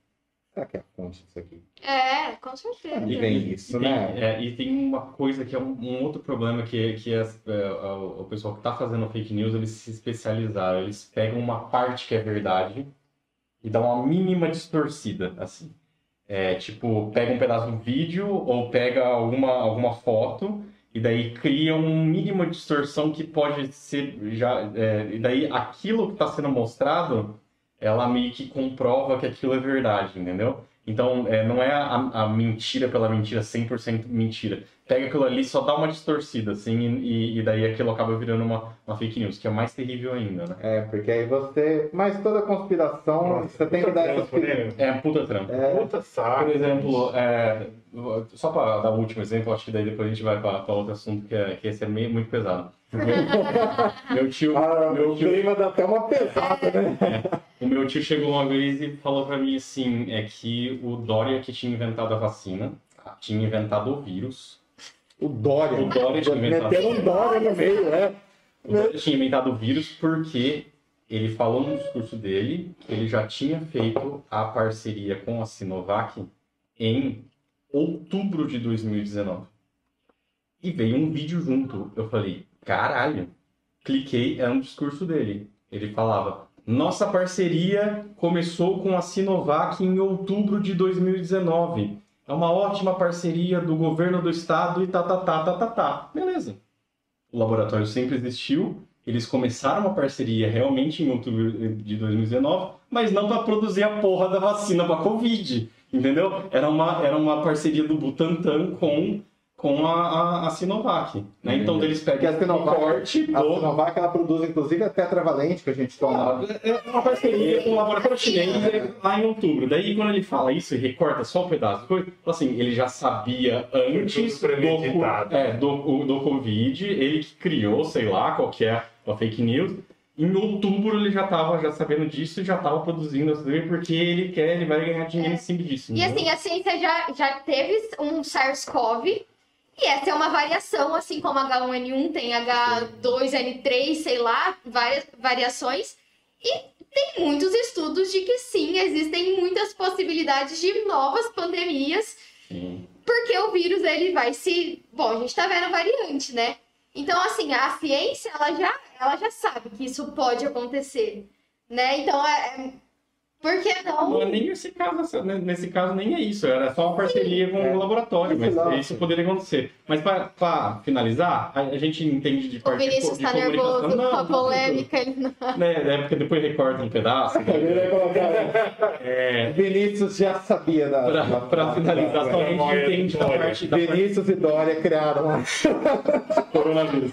será que é a fonte disso aqui? É, com certeza. E vem isso, e tem, né? é, e tem uma coisa que é um, um outro problema que, que é, é, o o pessoal que está fazendo fake news, eles se especializaram. Eles pegam uma parte que é verdade e dão uma mínima distorcida, assim. É, tipo, pega um pedaço do vídeo ou pega alguma, alguma foto e daí cria uma mínima distorção que pode ser já... é, e daí aquilo que está sendo mostrado, ela meio que comprova que aquilo é verdade, entendeu? Então, é, não é a, a mentira pela mentira, 100% mentira. Pega aquilo ali, só dá uma distorcida, assim, e, e daí aquilo acaba virando uma, uma fake news, que é mais terrível ainda, né? É, porque aí você. Mas toda conspiração, você tem que dar trampo, né? É puta trampa. É, Puta saco. Por exemplo, é, só para dar o último exemplo, acho que daí depois a gente vai para outro assunto, que, é, que esse é meio, muito pesado. [LAUGHS] Meu tio, Ah, meu tio, clima dá até uma pesada, né? o meu tio chegou uma vez e falou pra mim assim, é que o Dória que tinha inventado a vacina, tinha inventado o vírus. O Dória. O Dória tinha inventado. Meteram um Dória no meio, né? O Dória tinha inventado o vírus porque ele falou no discurso dele que ele já tinha feito a parceria com a Sinovac em outubro de 2019. E veio um vídeo junto. Eu falei, caralho. Cliquei, era um discurso dele. Ele falava: Nossa parceria começou com a Sinovac em outubro de 2019. É uma ótima parceria do governo do estado e tá, tá, tá, tá, tá, tá. Beleza. O laboratório sempre existiu. Eles começaram uma parceria realmente em outubro de 2019, mas não para produzir a porra da vacina para Covid. Entendeu? Era uma, era uma parceria do Butantan com, com a, a, a Sinovac. Né? Então eles Porque pegam a Sinovac, corte a do. Sinovac ela produz inclusive a tetravalente que a gente toma. É uma parceria com o laboratório chinês lá em outubro. Daí, quando ele fala isso e recorta só um pedaço, coisa, assim, ele já sabia antes do, é, do, do Covid, ele que criou, sei lá, qual que é a fake news. Em outubro ele já estava já sabendo disso e já estava produzindo as porque ele quer, ele vai ganhar dinheiro em cima disso. E entendeu? assim, a ciência já, já teve um SARS-CoV, e essa é uma variação, assim como H1N1 tem H2N3, sei lá, várias variações. E tem muitos estudos de que sim, existem muitas possibilidades de novas pandemias, Sim. porque o vírus ele vai se. Bom, a gente tá vendo variante, né? Então, assim, a ciência ela já, ela já sabe que isso pode acontecer, né? Então, é. Por que não? Nem nesse caso, né, nesse caso nem é isso, era só uma parceria com É. o laboratório, mas Exato. isso poderia acontecer. Mas para finalizar, a, a gente entende de O parte de, Vinícius tá comunicação. nervoso Não, com a polêmica. Ele não... Né, é porque depois recorta um pedaço. [LAUGHS] É, Vinícius já sabia da. da- finalizar, só a gente entende da parte da Vinícius e Dória criaram [LAUGHS] coronavírus.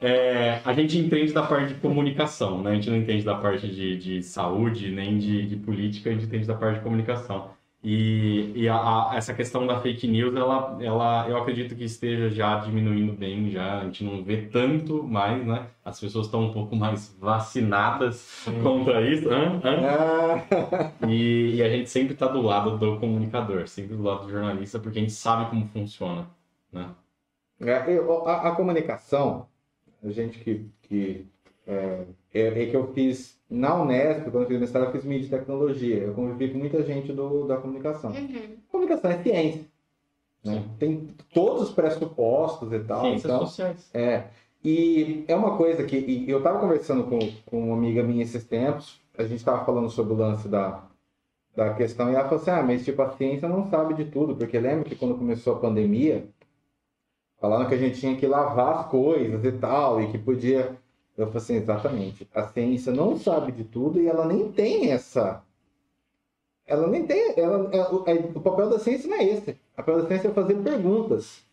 É, a gente entende da parte de comunicação, né? A gente não entende da parte de, de saúde, nem de, de política, a gente entende da parte de comunicação. E, e a- a- essa questão da fake news, ela, ela, eu acredito que esteja já diminuindo bem, já a gente não vê tanto mais, né? As pessoas estão um pouco mais vacinadas contra isso. Hã? Hã? Ah, E, e a gente sempre está do lado do comunicador, sempre do lado do jornalista, porque a gente sabe como funciona, né? É, eu- a, a comunicação, gente que. que é, é, que eu fiz na Unesp, quando eu fiz mestrado, eu fiz mídia e tecnologia. Eu convivi com muita gente do, da comunicação. Uhum. Comunicação é ciência. né? Tem todos os pressupostos e tal. Ciências então, sociais. É. E é uma coisa que eu estava conversando com, com uma amiga minha esses tempos, a gente estava falando sobre o lance da, da questão, e ela falou assim: ah, mas tipo, a ciência não sabe de tudo, porque lembra que quando começou a pandemia, falaram que a gente tinha que lavar as coisas e tal, e que podia. Eu falei assim: exatamente. A ciência não sabe de tudo e ela nem tem essa. Ela nem tem. Ela, ela- o, é- o papel da ciência não é esse. O papel da ciência é fazer perguntas.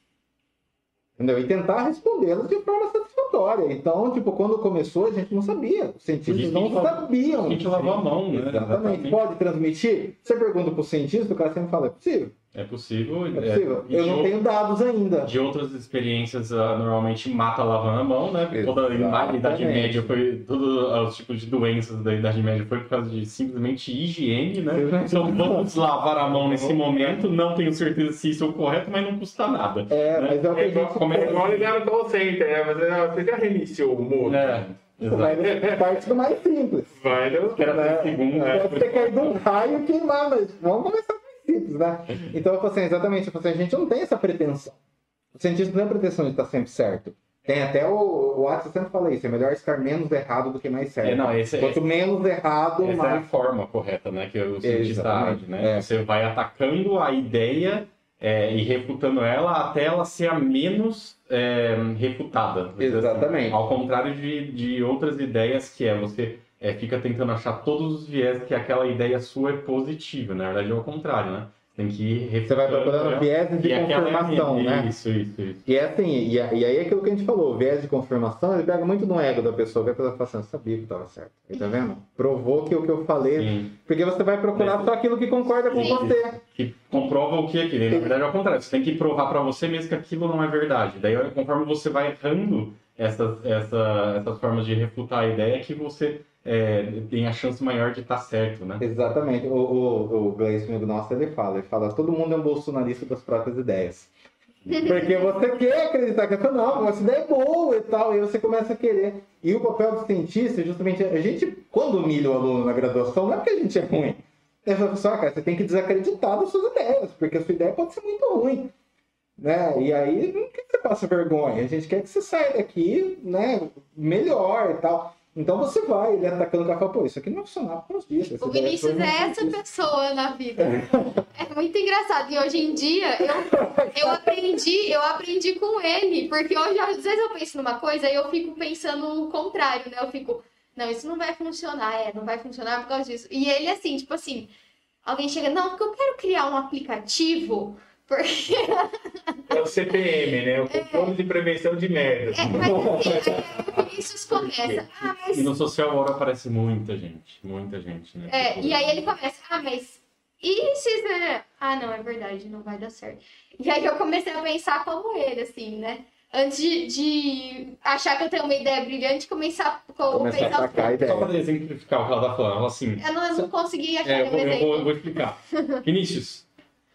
Entendeu? E tentar respondê-las de forma satisfatória. Então, tipo, quando começou, a gente não sabia. Os cientistas não sabiam. A gente lavou a mão, né? Exatamente. Pode transmitir? Você pergunta pro cientista, o cara sempre fala, é possível. É possível. É possível. e Eu não tenho dados ainda. De outras experiências, ah, normalmente mata lavando a mão, né? Porque Toda a. Idade Média foi. Todos os tipos de doenças da Idade Média foi por causa de simplesmente higiene, né? Então [LAUGHS] vamos lavar a mão nesse momento. Não tenho certeza se isso é o correto, mas não custa nada. É, mas é o que É a igual, gente como é- é igual ligar no call center, né? Mas você já reiniciou o modo? É, exato. Mas parte do mais simples. Vai, né? Que era três segundos. Pode ter caído um raio e queimar, mas vamos começar simples, né? Então, eu falei assim, exatamente, eu falei assim, a gente não tem essa pretensão. O cientista não tem a pretensão de estar sempre certo. Tem até o, o Watson sempre fala isso, é melhor estar menos errado do que mais certo. É, não, esse, Quanto menos errado, Essa é a mais... forma correta, né? Que o cientista Exatamente, age, né? é. Você vai atacando a ideia é, e refutando ela até ela ser a menos é, refutada. dizer assim. Exatamente. Ao contrário de, de outras ideias que é você é, fica tentando achar todos os viés que aquela ideia sua é positiva. Na verdade é o contrário, né? Tem que ir Você vai procurando ela. viés de E é confirmação, minha- né? Isso, isso, isso. E é assim, e, e aí é aquilo que a gente falou, o viés de confirmação, ele pega muito no ego da pessoa, que a pessoa fala assim, eu sabia que estava certo. Aí, tá vendo? Provou que o que eu falei. Sim. Porque você vai procurar Mas- só aquilo que concorda com Sim. você. que comprova o que aqui. Na verdade, é ao contrário. Você tem que provar para você mesmo que aquilo não é verdade. Daí, conforme você vai errando essas, essa, essas formas de refutar a ideia, que você é, tem a chance maior de estar certo, né? Exatamente. O, o, o Gleison, amigo nosso, ele fala, ele fala, todo mundo é um bolsonarista das próprias ideias. [LAUGHS] Porque você quer acreditar que essa não, essa ideia é boa e tal, e você começa a querer. E o papel do cientista é justamente a gente, quando humilha o aluno na graduação, não é porque a gente é ruim. É só, cara, você tem que desacreditar das suas ideias, porque a sua ideia pode ser muito ruim. Né? E aí não quer que você passe vergonha, a gente quer que você saia daqui né, melhor e tal. Então você vai, ele atacando o café, pô, isso aqui não funcionava por uns dias. O Vinícius é essa pessoa na vida. É muito engraçado. E hoje em dia eu, [LAUGHS] eu aprendi, eu aprendi com ele, porque hoje às vezes eu penso numa coisa e eu fico pensando o contrário, né? Eu fico, não, isso não vai funcionar, é, não vai funcionar por causa disso. E ele assim, tipo assim, alguém chega, não, porque eu quero criar um aplicativo porque... É o CPM, né? O Controle é. de Prevenção de Merda. É, mas assim, aí o Vinícius [LAUGHS] começa. Ah, mas... E no social hora aparece muita gente. Muita gente, né? É, e aí ele começa, ah, mas. E se. Ah, não, é verdade, não vai dar certo. E aí eu comecei a pensar como ele, assim, né? Antes de, de achar que eu tenho uma ideia brilhante, começar a pensar. A ideia. Só para exemplificar o que ela tá falando, ela assim. Eu não, eu não consegui achar é, eu, vou, eu, vou, eu vou explicar. [LAUGHS] Vinícius,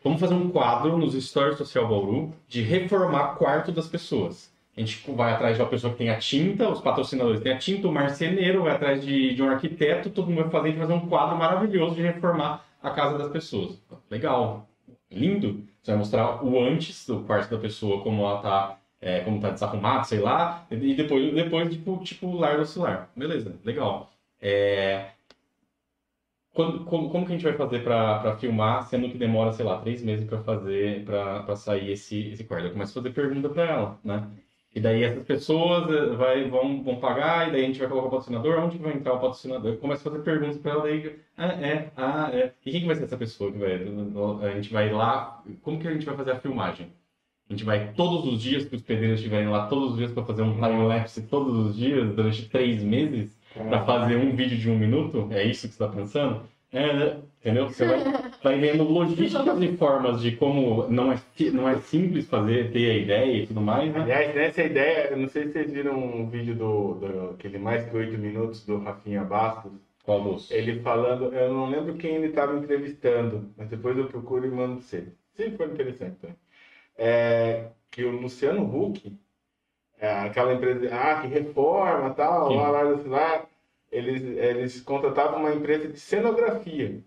Vamos fazer um quadro nos Stories Social Bauru de reformar quarto das pessoas. A gente vai atrás de uma pessoa que tem a tinta, os patrocinadores têm a tinta, o marceneiro vai atrás de, de um arquiteto, todo mundo vai fazer, a gente vai fazer um quadro maravilhoso de reformar a casa das pessoas. Legal, lindo. Você vai mostrar o antes do quarto da pessoa, como ela tá, é, como tá desarrumado, sei lá, e depois, depois tipo, tipo lar do celular. Beleza, legal. É, quando, como, como que a gente vai fazer para filmar, sendo que demora, sei lá, três meses para fazer, para sair esse, esse quarto? Eu começo a fazer pergunta para ela, né? E daí essas pessoas eh, vai, vão, vão pagar, e daí a gente vai colocar o patrocinador, onde vai entrar o patrocinador? Eu começo a fazer perguntas para ela, daí, ah, é, ah, é. E quem que vai ser essa pessoa que vai, a gente vai lá, como que a gente vai fazer a filmagem? A gente vai todos os dias, que os pedreiros estiverem lá todos os dias para fazer um time-lapse todos os dias, durante três meses? Para fazer um vídeo de um minuto? É isso que você está pensando? É, entendeu? Você vai, vai vendo logísticas e formas de como não é, não é simples fazer, ter a ideia e tudo mais, né? Aliás, nessa ideia, eu não sei se vocês viram um vídeo do, do aquele mais que oito minutos do Rafinha Bastos. Qual dos? Ele falando, eu não lembro quem ele estava entrevistando, mas depois eu procuro e mando pra você. Sempre foi interessante também. É, que o Luciano Huck, aquela empresa, ah, que reforma tal, Sim. lá, lá, lá, eles, eles contratavam uma empresa de cenografia.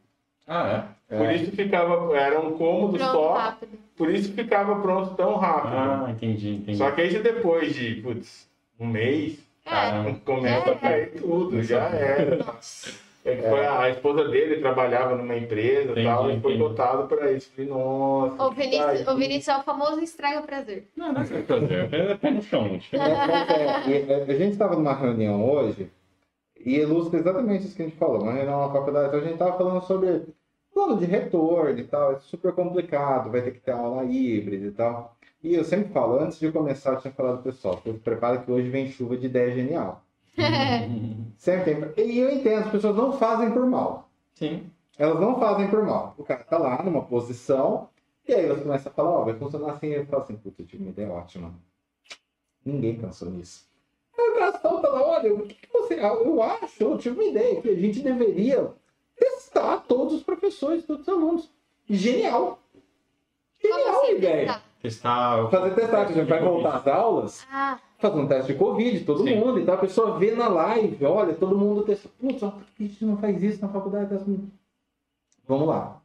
Ah, é? Por é. isso ficava, era um cômodo pronto, só, rápido. por isso ficava pronto tão rápido. Ah, entendi, entendi. Só que aí depois de, putz, um mês, é. começa é. a cair tudo, já era. Nossa. É foi a, a, esposa dele trabalhava numa empresa e tal, e foi dotado para isso. Falei, nossa. O Vinícius, o Vinícius é o famoso estraga prazer. Não, não é estraga prazer, é pé no chão. a gente estava numa reunião hoje, e ilustra exatamente isso que a gente falou, uma reunião na faculdade. Então a gente estava falando sobre plano de retorno e tal, é super complicado, vai ter que ter aula híbrida e tal. E eu sempre falo, antes de começar, eu tinha falado pessoal, prepara que hoje vem chuva de ideia genial. [LAUGHS] sempre tem. E eu entendo, as pessoas não fazem por mal. Sim. Elas não fazem por mal. O cara tá lá numa posição, e aí você começa a falar, ó, oh, vai funcionar assim, e ele fala assim, puta, eu tive uma ideia ótima. Ninguém pensou nisso. Aí o Gastão fala, olha, o que, que você. Eu acho, eu tive uma ideia que a gente deveria testar todos os professores, todos os alunos. Genial! Genial assim, ideia! Testar. Fazer testar, a gente vai voltar às aulas, ah. Fazer um teste de Covid, todo Sim. mundo, então a pessoa vê na live, olha, todo mundo testa. Putz, a gente não faz isso na faculdade? Vamos lá.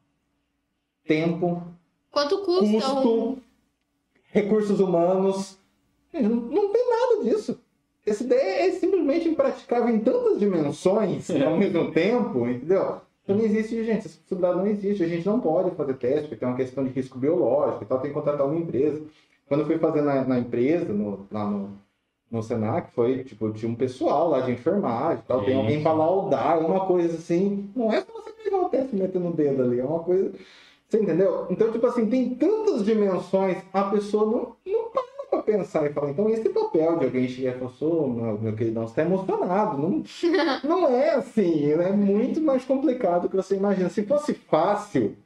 Tempo. Quanto custa? Custo, recursos humanos. Não, não tem nada disso essa ideia é simplesmente impraticável em tantas dimensões é. ao mesmo tempo, entendeu? Então não existe, gente, essa possibilidade não existe. A gente não pode fazer teste, porque tem uma questão de risco biológico e tal, tem que contratar uma empresa. Quando eu fui fazer na, na empresa, no, lá no, no Senac, foi, tipo, tinha um pessoal lá de enfermagem tal, tem alguém para laudar, é uma coisa assim, não é só você pegar o teste e meter no dedo ali, é uma coisa... Você entendeu? Então, tipo assim, tem tantas dimensões, a pessoa não, não para para pensar e falar, então esse papel de alguém chegar e falar, meu, meu queridão, você está emocionado. Não, [LAUGHS] não é assim, é muito mais complicado do que você imagina. Se fosse fácil,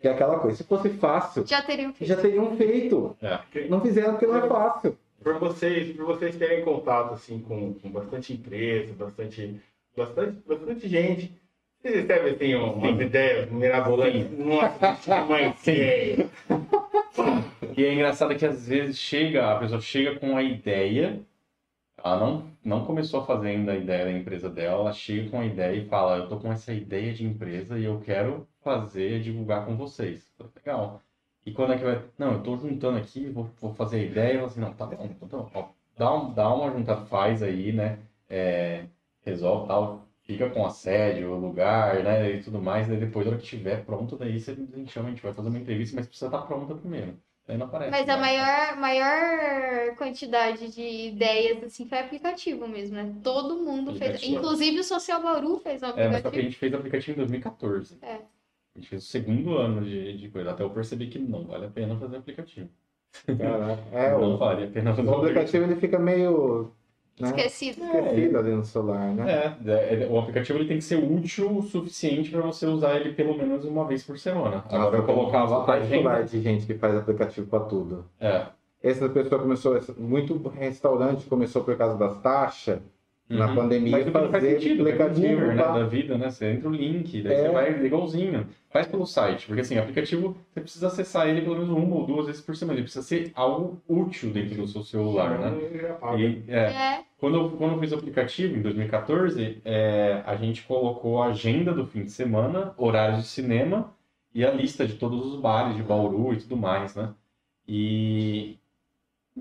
Que é aquela coisa, se fosse fácil, Já teriam feito. já teriam feito. É. Não fizeram porque não é fácil. Por vocês, por vocês terem contato assim com, com bastante empresa, bastante, bastante, bastante gente. Vocês recebem assim umas ideias mirabolantes? Nossa, uma ideia. E é engraçado que às vezes chega, a pessoa chega com a ideia, ela não, não começou ainda a ideia da empresa dela, ela chega com a ideia e fala, eu tô com essa ideia de empresa e eu quero fazer, divulgar com vocês. Legal. E quando é que vai? Não, eu tô juntando aqui, vou, vou fazer a ideia, assim, não, tá bom, então, tá. Ó, dá, um, dá uma juntada, faz aí, né? É, resolve tal, fica com a sede, o lugar, né? E tudo mais, daí depois, na hora que estiver pronto, daí você a gente chama, a gente vai fazer uma entrevista, mas precisa estar pronta primeiro. Daí não aparece. Mas a né? maior, maior quantidade de ideias, assim, foi aplicativo mesmo, né? Todo mundo fez. Aplicativo. Inclusive o Social Bauru fez um É, mas só que a aplicativo. gente fez aplicativo em 2014. É. A gente fez o segundo ano de, de coisa. Até eu percebi que não vale a pena fazer aplicativo. Caraca. [LAUGHS] É, não o, vale a pena fazer o aplicativo ele fica meio né, Esquecido. esquecido ali no celular, né? É, é, é, o aplicativo ele tem que ser útil o suficiente para você usar ele pelo menos uma vez por semana. Agora eu colocava a agenda. de gente que faz aplicativo para tudo. É. Essa pessoa começou, muito restaurante começou por causa das taxas, na Uhum. pandemia, Mas tudo faz fazer sentido, o aplicativo Uber, né, da vida, né? Você entra o link, daí É. você vai igualzinho. Faz pelo site, porque assim, aplicativo, você precisa acessar ele pelo menos uma ou duas vezes por semana. Ele precisa ser algo útil dentro do seu celular, né? E, é, É. Quando eu, quando eu fiz o aplicativo, em 2014, é, a gente colocou a agenda do fim de semana, horários de cinema e a lista de todos os bares de Bauru e tudo mais, né? E,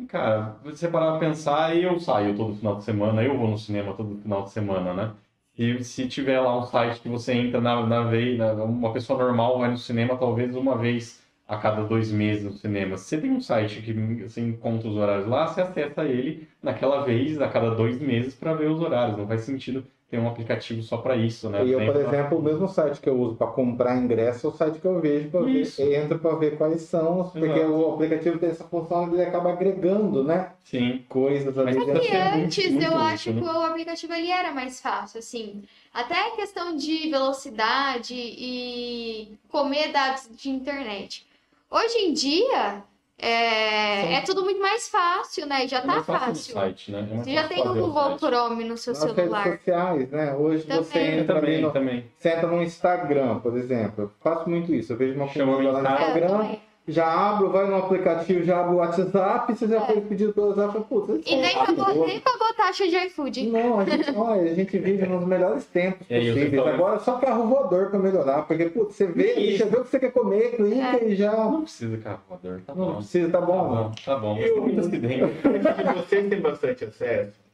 e, cara, você parar pra pensar, eu saio todo final de semana, eu vou no cinema todo final de semana, né? E se tiver lá um site que você entra na, na vez, uma pessoa normal vai no cinema talvez uma vez a cada dois meses no cinema. Se você tem um site que você encontra os horários lá, você acessa ele naquela vez, a cada dois meses, para ver os horários. Não faz sentido ter um aplicativo só para isso, né? E eu, por Tem- exemplo, o mesmo site que eu uso para comprar ingresso é o site que eu vejo para ver, entro para ver quais são, porque Exato. o aplicativo tem essa função, ele acaba agregando, né? Sim. Coisas ali Mas dentro. E Deve ser muito, antes muito eu útil, acho né? que o aplicativo ele era mais fácil, assim. Até a questão de velocidade e comer dados de internet. Hoje em dia é, Sim. é tudo muito mais fácil, né? Já É tá fácil site, né? É Você já tem o Google site. Chrome no seu Nas redes celular. sociais, né? Hoje Também. você entra também, no, também. você entra no Instagram, por exemplo. Eu faço muito isso. Eu vejo uma comida lá no. É, Instagram, também. Já abro, vai no aplicativo, já abro o WhatsApp, você já É. foi pedido pelo WhatsApp, putz, isso E é nem maravilhoso. pagou, nem pagou taxa de iFood. Não, a gente, [LAUGHS] olha, a gente vive nos melhores tempos E aí, possíveis. tá- Agora só carro voador para melhorar, porque putz, você vê, Isso. já vê o que você quer comer, clica e já. Não precisa carro voador, tá Não bom. precisa, tá Tá bom. bom, tá bom. Eu-. E [LAUGHS] vocês têm bastante acesso?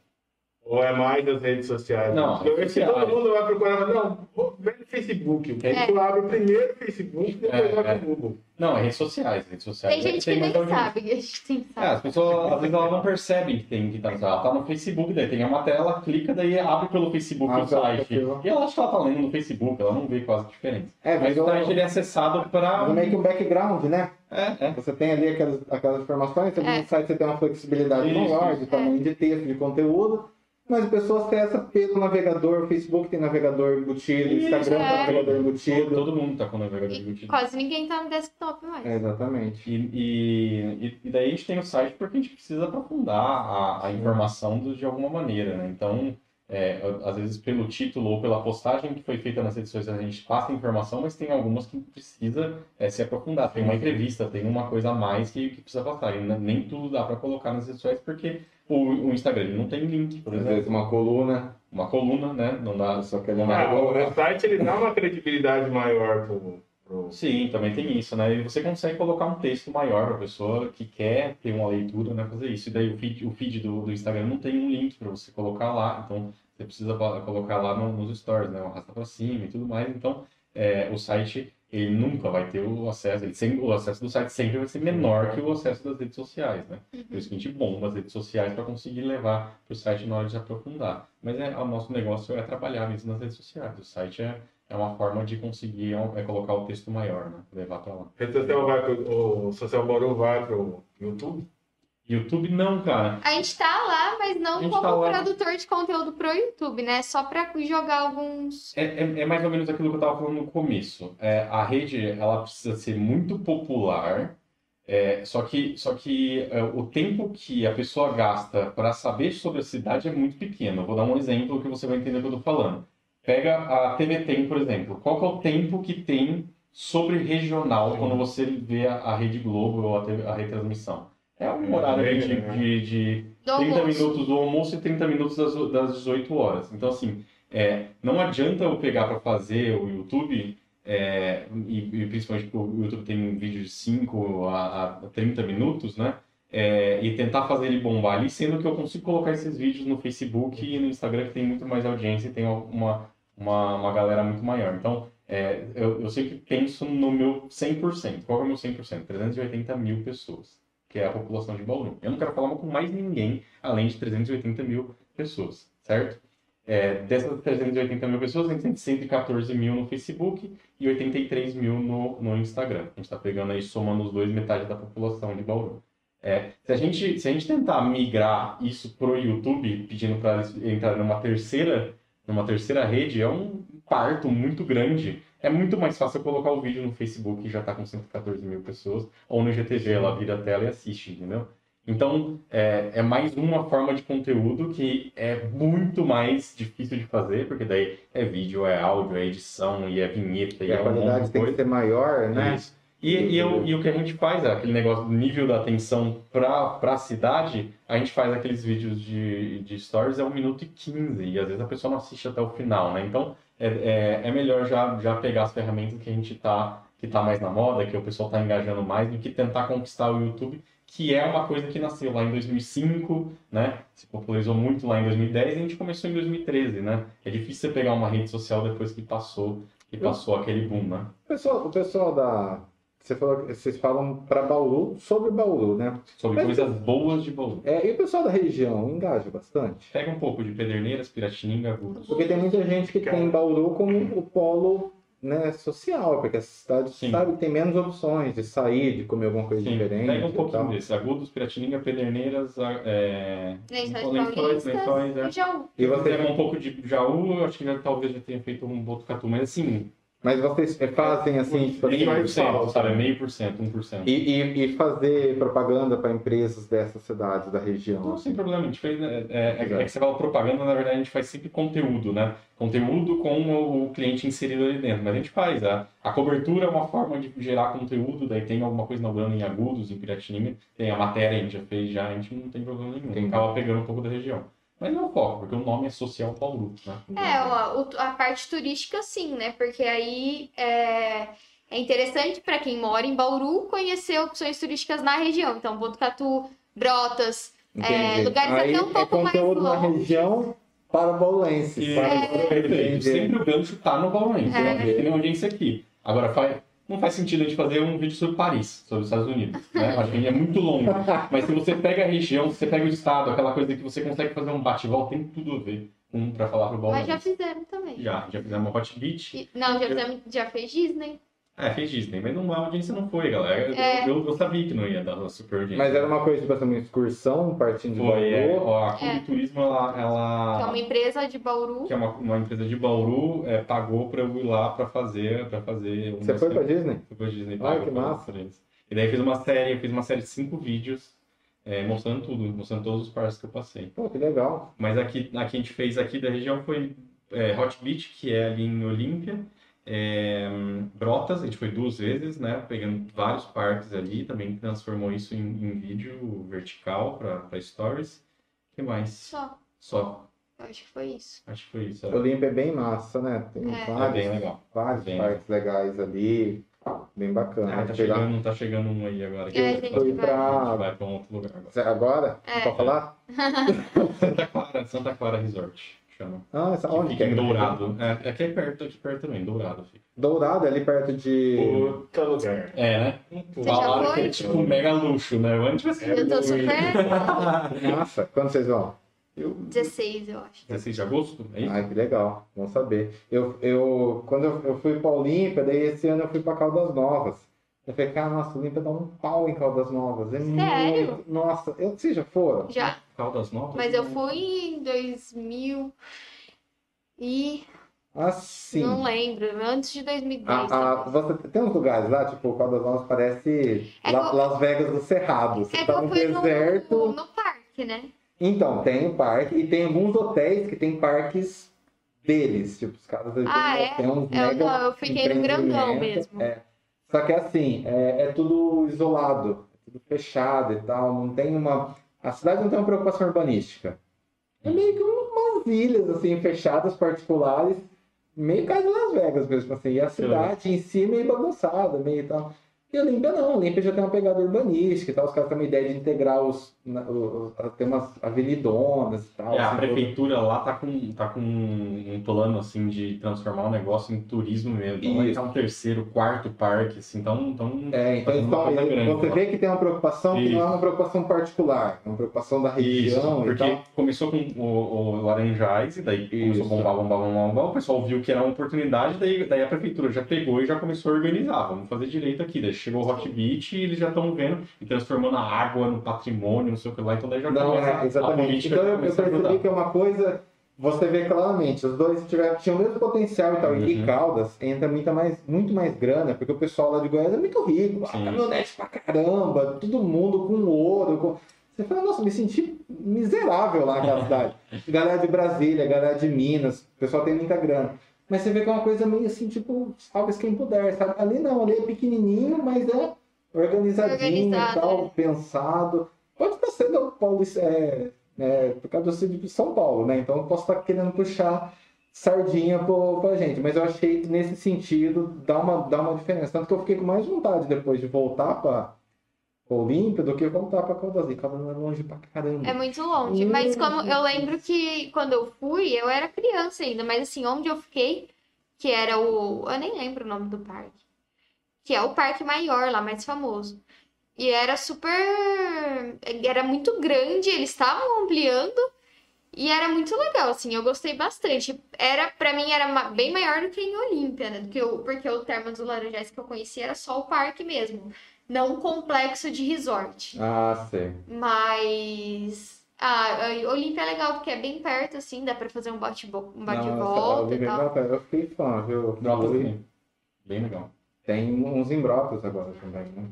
Ou é mais das redes sociais? Não, Eu vejo que todo mundo vai procurar, não, vou ver no Facebook. É. Eu abro primeiro o Facebook, depois É, vai é. pro Google. Não, é redes sociais. Redes sociais. Tem gente que mais nem sabe que [LAUGHS] a gente tem É, as sabe. pessoas, às vezes, elas não percebem que tem que estar site. Ela tá no Facebook, daí tem uma tela, clica, daí abre pelo Facebook Abre o site. E ela acha que ela tá lendo no Facebook, ela não vê quase diferença. É, Mas mas o site ele é acessado para. meio que um background, né? É, é. Você tem ali aquelas, aquelas informações, É. no site você tem uma flexibilidade maior de tamanho de texto, de conteúdo, mas a pessoa acessa pelo navegador, o Facebook tem navegador embutido, Isso, Instagram tem é. navegador embutido. Todo mundo tá com o navegador E embutido. quase ninguém tá no desktop mais. É, exatamente. E, e, e- daí a gente tem o site porque a gente precisa aprofundar a, a informação do- de alguma maneira, né? Então, é, às vezes pelo título ou pela postagem que foi feita nas redes sociais a gente passa informação, mas tem algumas que precisa é, se aprofundar. Tem uma entrevista, tem uma coisa a mais que, que precisa passar. E nem tudo dá para colocar nas redes sociais porque o, o Instagram ele não tem link, por Às exemplo. uma coluna, Uma coluna, né? Não dá. só que ele é Não, Ah, uma o site ele dá uma credibilidade maior pro, pro... Sim, também tem isso, né? E você consegue colocar um texto maior para a pessoa que quer ter uma leitura, né? Fazer isso. E daí o feed, o feed do, do Instagram não tem um link para você colocar lá, então você precisa colocar lá no- nos stories, né? Arrasta para cima e tudo mais. Então é, o site ele nunca vai ter o acesso, ele sempre, o acesso do site sempre vai ser menor que o acesso das redes sociais, né? Por isso que a gente bomba as redes sociais para conseguir levar para o site na hora de aprofundar. Mas é, o nosso negócio é trabalhar mesmo nas redes sociais. O site é, é uma forma de conseguir é, colocar o texto maior, né? Levar para lá. Rede social vai pro, o Social Bauru vai pro YouTube? YouTube não, cara. A gente tá lá, mas não como tá lá. produtor de conteúdo pro YouTube, né? Só pra jogar alguns. É, é, é mais ou menos aquilo que eu estava falando no começo. É, a rede ela precisa ser muito popular, é, só que, só que é, o tempo que a pessoa gasta para saber sobre a cidade é muito pequeno. Eu vou dar um exemplo que você vai entender o que eu estou falando. Pega a TV Tem, por exemplo. Qual que é o tempo que tem sobre regional Sim. quando você vê a, a Rede Globo ou a, TV a retransmissão? É um É, horário bem, de, né? de, de Do 30 almoço. minutos do almoço e 30 minutos das, das 18 horas. Então, assim, é, não adianta eu pegar para fazer o YouTube, é, e, e principalmente porque o YouTube tem vídeo de 5 a, a 30 minutos, né? É, e tentar fazer ele bombar ali, sendo que eu consigo colocar esses vídeos no Facebook e no Instagram, que tem muito mais audiência e tem uma, uma, uma galera muito maior. Então, é, eu, eu sempre penso no meu 100%. Qual é o meu 100%? 380 mil pessoas, que é a população de Bauru. Eu não quero falar com mais ninguém além de 380 mil pessoas, certo? É, dessas 380 mil pessoas, a gente tem 114 mil no Facebook e 83 mil no, no Instagram. A gente está pegando aí, somando os dois, metade da população de Bauru. É, se, a gente, se a gente tentar migrar isso pro YouTube, pedindo para entrar numa terceira, numa terceira rede, é um parto muito grande. É muito mais fácil eu colocar o vídeo no Facebook e já tá com 114 mil pessoas, ou no GTV, ela vira a tela e assiste, entendeu? Então, é, é mais uma forma de conteúdo que é muito mais difícil de fazer, porque daí é vídeo, é áudio, é edição, e é vinheta, e, E a é qualidade de tem que coisa. ser maior, né? Isso. E, e, eu- e o que a gente faz, é aquele negócio do nível da atenção para a cidade, a gente faz aqueles vídeos de, de stories, é 1 minuto e 15, e às vezes a pessoa não assiste até o final, né? Então, é, é, é melhor já, já pegar as ferramentas que a gente tá, que tá mais na moda, que o pessoal tá engajando mais, do que tentar conquistar o YouTube, que é uma coisa que nasceu lá em 2005, né? Se popularizou muito lá em 2010 e a gente começou em 2013, né? É difícil você pegar uma rede social depois que passou, que passou aquele boom, né? O pessoal, o pessoal da. Você falou, vocês falam para Bauru sobre Bauru, né? Sobre Mas- coisas boas de Bauru. É, e o pessoal da região engaja bastante? Pega um pouco de Pederneiras, Piratininga, Agudos. Porque tem muita gente que tem Bauru como o polo né, social, porque a cidade Sim. sabe que tem menos opções de sair, de comer alguma coisa Sim, diferente. pega um pouquinho desse. Agudos, Piratininga, Pederneiras, é... Lençóis Lençóis, Lençóis, é. e Jaú. E Pega vocês, um pouco de Jaú, acho que já, talvez já tenha feito um Botucatu, mas assim, mas vocês fazem assim, tipo assim, meio por mais cento, sabe? né? Meio por cento, um por cento. e, fazer propaganda para empresas dessas cidades da região. Não, assim. sem problema, a gente fez. É, é- é Exato. que você fala propaganda, na verdade, a gente faz sempre conteúdo, né? Conteúdo com o, cliente inserido ali dentro. Mas a gente faz. A, a cobertura é uma forma de gerar conteúdo, daí tem alguma coisa inaugurando em Agudos, em Piratininga, tem a matéria, a gente já fez já, a gente não tem problema nenhum. Entendi. Acaba pegando um pouco da região. Mas não é o foco, porque o nome é Social Paulo, né? É, a, a parte turística sim, né? Porque aí é, é interessante para quem mora em Bauru conhecer opções turísticas na região. Então, Botucatu, Brotas, Entendi. lugares Aí até um pouco é mais conteúdo na longe. região para baulenses. E para... perfeito. Entendi. sempre o gancho tá no Bauruense, É. né? A gente tem audiência aqui. Agora, faz, não faz sentido a gente fazer um vídeo sobre Paris, sobre os Estados Unidos, né? Eu Acho que é muito longo. Mas se você pega a região, se você pega o estado, aquela coisa que você consegue fazer um bate-volta, tem tudo a ver com para falar pro Mas já fizemos também. Já, já fizemos uma Hot Beach. E- não, já, fizemos, já fez Disney. É, fez Disney, mas não, a audiência não foi, galera. Eu, É. eu, eu sabia que não ia dar uma super audiência. Mas era uma coisa, tipo assim, uma excursão partindo de Foi, é, Bauru. ó, a Clube Turismo, ela... ela... Que é uma empresa de Bauru. que é uma, uma empresa de Bauru, é, pagou pra eu ir lá pra fazer, pra fazer Você foi pra Disney? Fui pra Disney, Ai, pagou que massa. E daí eu fiz uma série, eu fiz uma série de cinco vídeos, é, mostrando tudo, mostrando todos os parques que eu passei. Pô, que legal. Mas aqui, aqui a gente fez aqui da região foi é, Hot Beach, que é ali em Olímpia, é, Brotas, a gente foi duas vezes, né, pegando vários parques ali, também transformou isso em, em vídeo vertical para stories. O que mais? Só. Só, Eu acho que foi isso. acho que foi isso. é. Olímpia é bem massa, né? Tem É. É vários, bem legal. vários Bem parques legais ali. Bem bacana. Ah, tá lá- chegando, tá chegando um aí agora. que É, Foi vai. pra A gente vai pra um outro lugar agora. Agora? É. Pra falar? [LAUGHS] Santa Clara, Santa Clara Resort, chama. Ah, essa, Que onde fica que em é? Dourado. É, aqui é perto, aqui perto também, Dourado fica. Dourado, ali perto de. Puta lugar. É, né? Você já Falaram que foi? é tipo mega luxo, né? Antes você Eu tô super. [LAUGHS] Nossa, quando vocês vão? 16, eu acho. 16 de agosto? É isso? Ai, que legal, bom saber. Eu, eu, quando eu, eu fui pra Olímpia, daí esse ano eu fui pra Caldas Novas. Eu falei, cara, nossa, o Olímpia dá um pau em Caldas Novas. É Sério? muito. Nossa, eu, vocês já foram? Já. Caldas Novas? Mas eu fui em 2000 e Assim. não lembro, antes de 2010. A, a, você tem uns lugares lá, tipo, o Caldas Novas parece É La- Las Vegas do Cerrado. Você É que tá eu no fui no, deserto. no parque, né? Então, tem o parque e tem alguns hotéis que tem parques deles. Tipo, os caras Ah, é? tem uns Eu mega não, eu fiquei no grandão empreendimentos, mesmo. É. Só que assim, é, é tudo isolado, é tudo fechado e tal. Não tem uma. A cidade não tem uma preocupação urbanística. É meio que umas ilhas assim, fechadas, particulares, meio caso de Las Vegas mesmo, assim. E a cidade em si meio bagunçada, meio tal. E a Olímpia não, a Olímpia já tem uma pegada urbanística e tal. Os caras têm uma ideia de integrar os. tem umas avenidonas e tal. É, a assim, prefeitura lá tá com, tá com um plano, assim, de transformar o negócio em turismo mesmo. Então vai Isso. ter um terceiro, quarto parque, assim, então... então É, então fazendo eles uma tão- coisa grande você lá. vê que tem uma preocupação que não é Isso. uma preocupação particular, é uma preocupação da Isso, região e porque tal. começou com o, o Laranjais, e daí começou Isso. a bombar, bombar, bombar, bombar, o pessoal viu que era uma oportunidade, daí, daí a prefeitura já pegou e já começou a organizar, vamos fazer direito aqui. Daí chegou o Hot Beach e eles já estão vendo e transformando a água no patrimônio, não sei o que lá, então daí já Não, começa é, exatamente. Então eu, eu percebi que é uma coisa, você vê claramente, os dois tiveram, tinham o mesmo potencial e tal. E Uhum. Caldas entra muita mais, muito mais grana, porque o pessoal lá de Goiás é muito rico, Sim. caminhonete pra caramba, todo mundo com ouro. Com... Você fala, nossa, me senti miserável lá naquela cidade. [LAUGHS] Galera de Brasília, galera de Minas, o pessoal tem muita grana. Mas você vê que é uma coisa meio assim, tipo, salve quem puder, sabe? Ali não, ali é pequenininho, mas é organizadinho Organizado, e tal, é. pensado. Pode estar sendo paulista, é, é, por causa do sítio de São Paulo, né? Então eu posso estar querendo puxar sardinha pro, pra gente. Mas eu achei que nesse sentido dá uma, dá uma diferença. Tanto que eu fiquei com mais vontade depois de voltar pra Olímpia do que voltar pra Caldas. Caldas é longe pra caramba. É muito longe. Mas como eu lembro que quando eu fui, eu era criança ainda, mas assim, onde eu fiquei, que era o. Eu nem lembro o nome do parque. Que é o parque maior lá, mais famoso. E era super. Era muito grande, eles estavam ampliando. E era muito legal, assim, eu gostei bastante. Era, pra mim, era bem maior do que em Olímpia, né? Do que o, porque o Termas do Laranjais que eu conheci era só o parque mesmo. Não um complexo de resort. Ah, sei. Mas. Ah, Olímpia é legal porque é bem perto, assim, dá pra fazer um bate-bo- um Nossa, bate-volta e Olímpia- tal. Eu fiquei fã, viu? Também. Bem legal. Tem uns em Brotas agora também, né?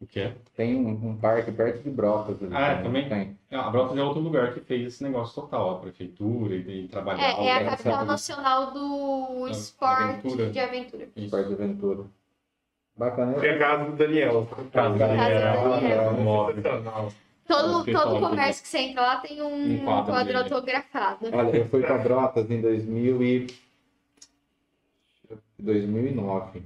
O que é? Tem um, um parque perto de Brotas ali. Ah, também? Tem. A Brotas é outro lugar que fez esse negócio total, a prefeitura e, e trabalhar. É, é a é, capital sabe? nacional do Da- esporte aventura. de aventura. Parque de aventura. Bacana. É a casa do Daniel. Casa Casa Daniel, móvel. Sensacional. Todo, todo comércio que você entra lá tem um, Um quadro quadro autografado. Olha, eu fui para Brotas em 2000 e... 2009.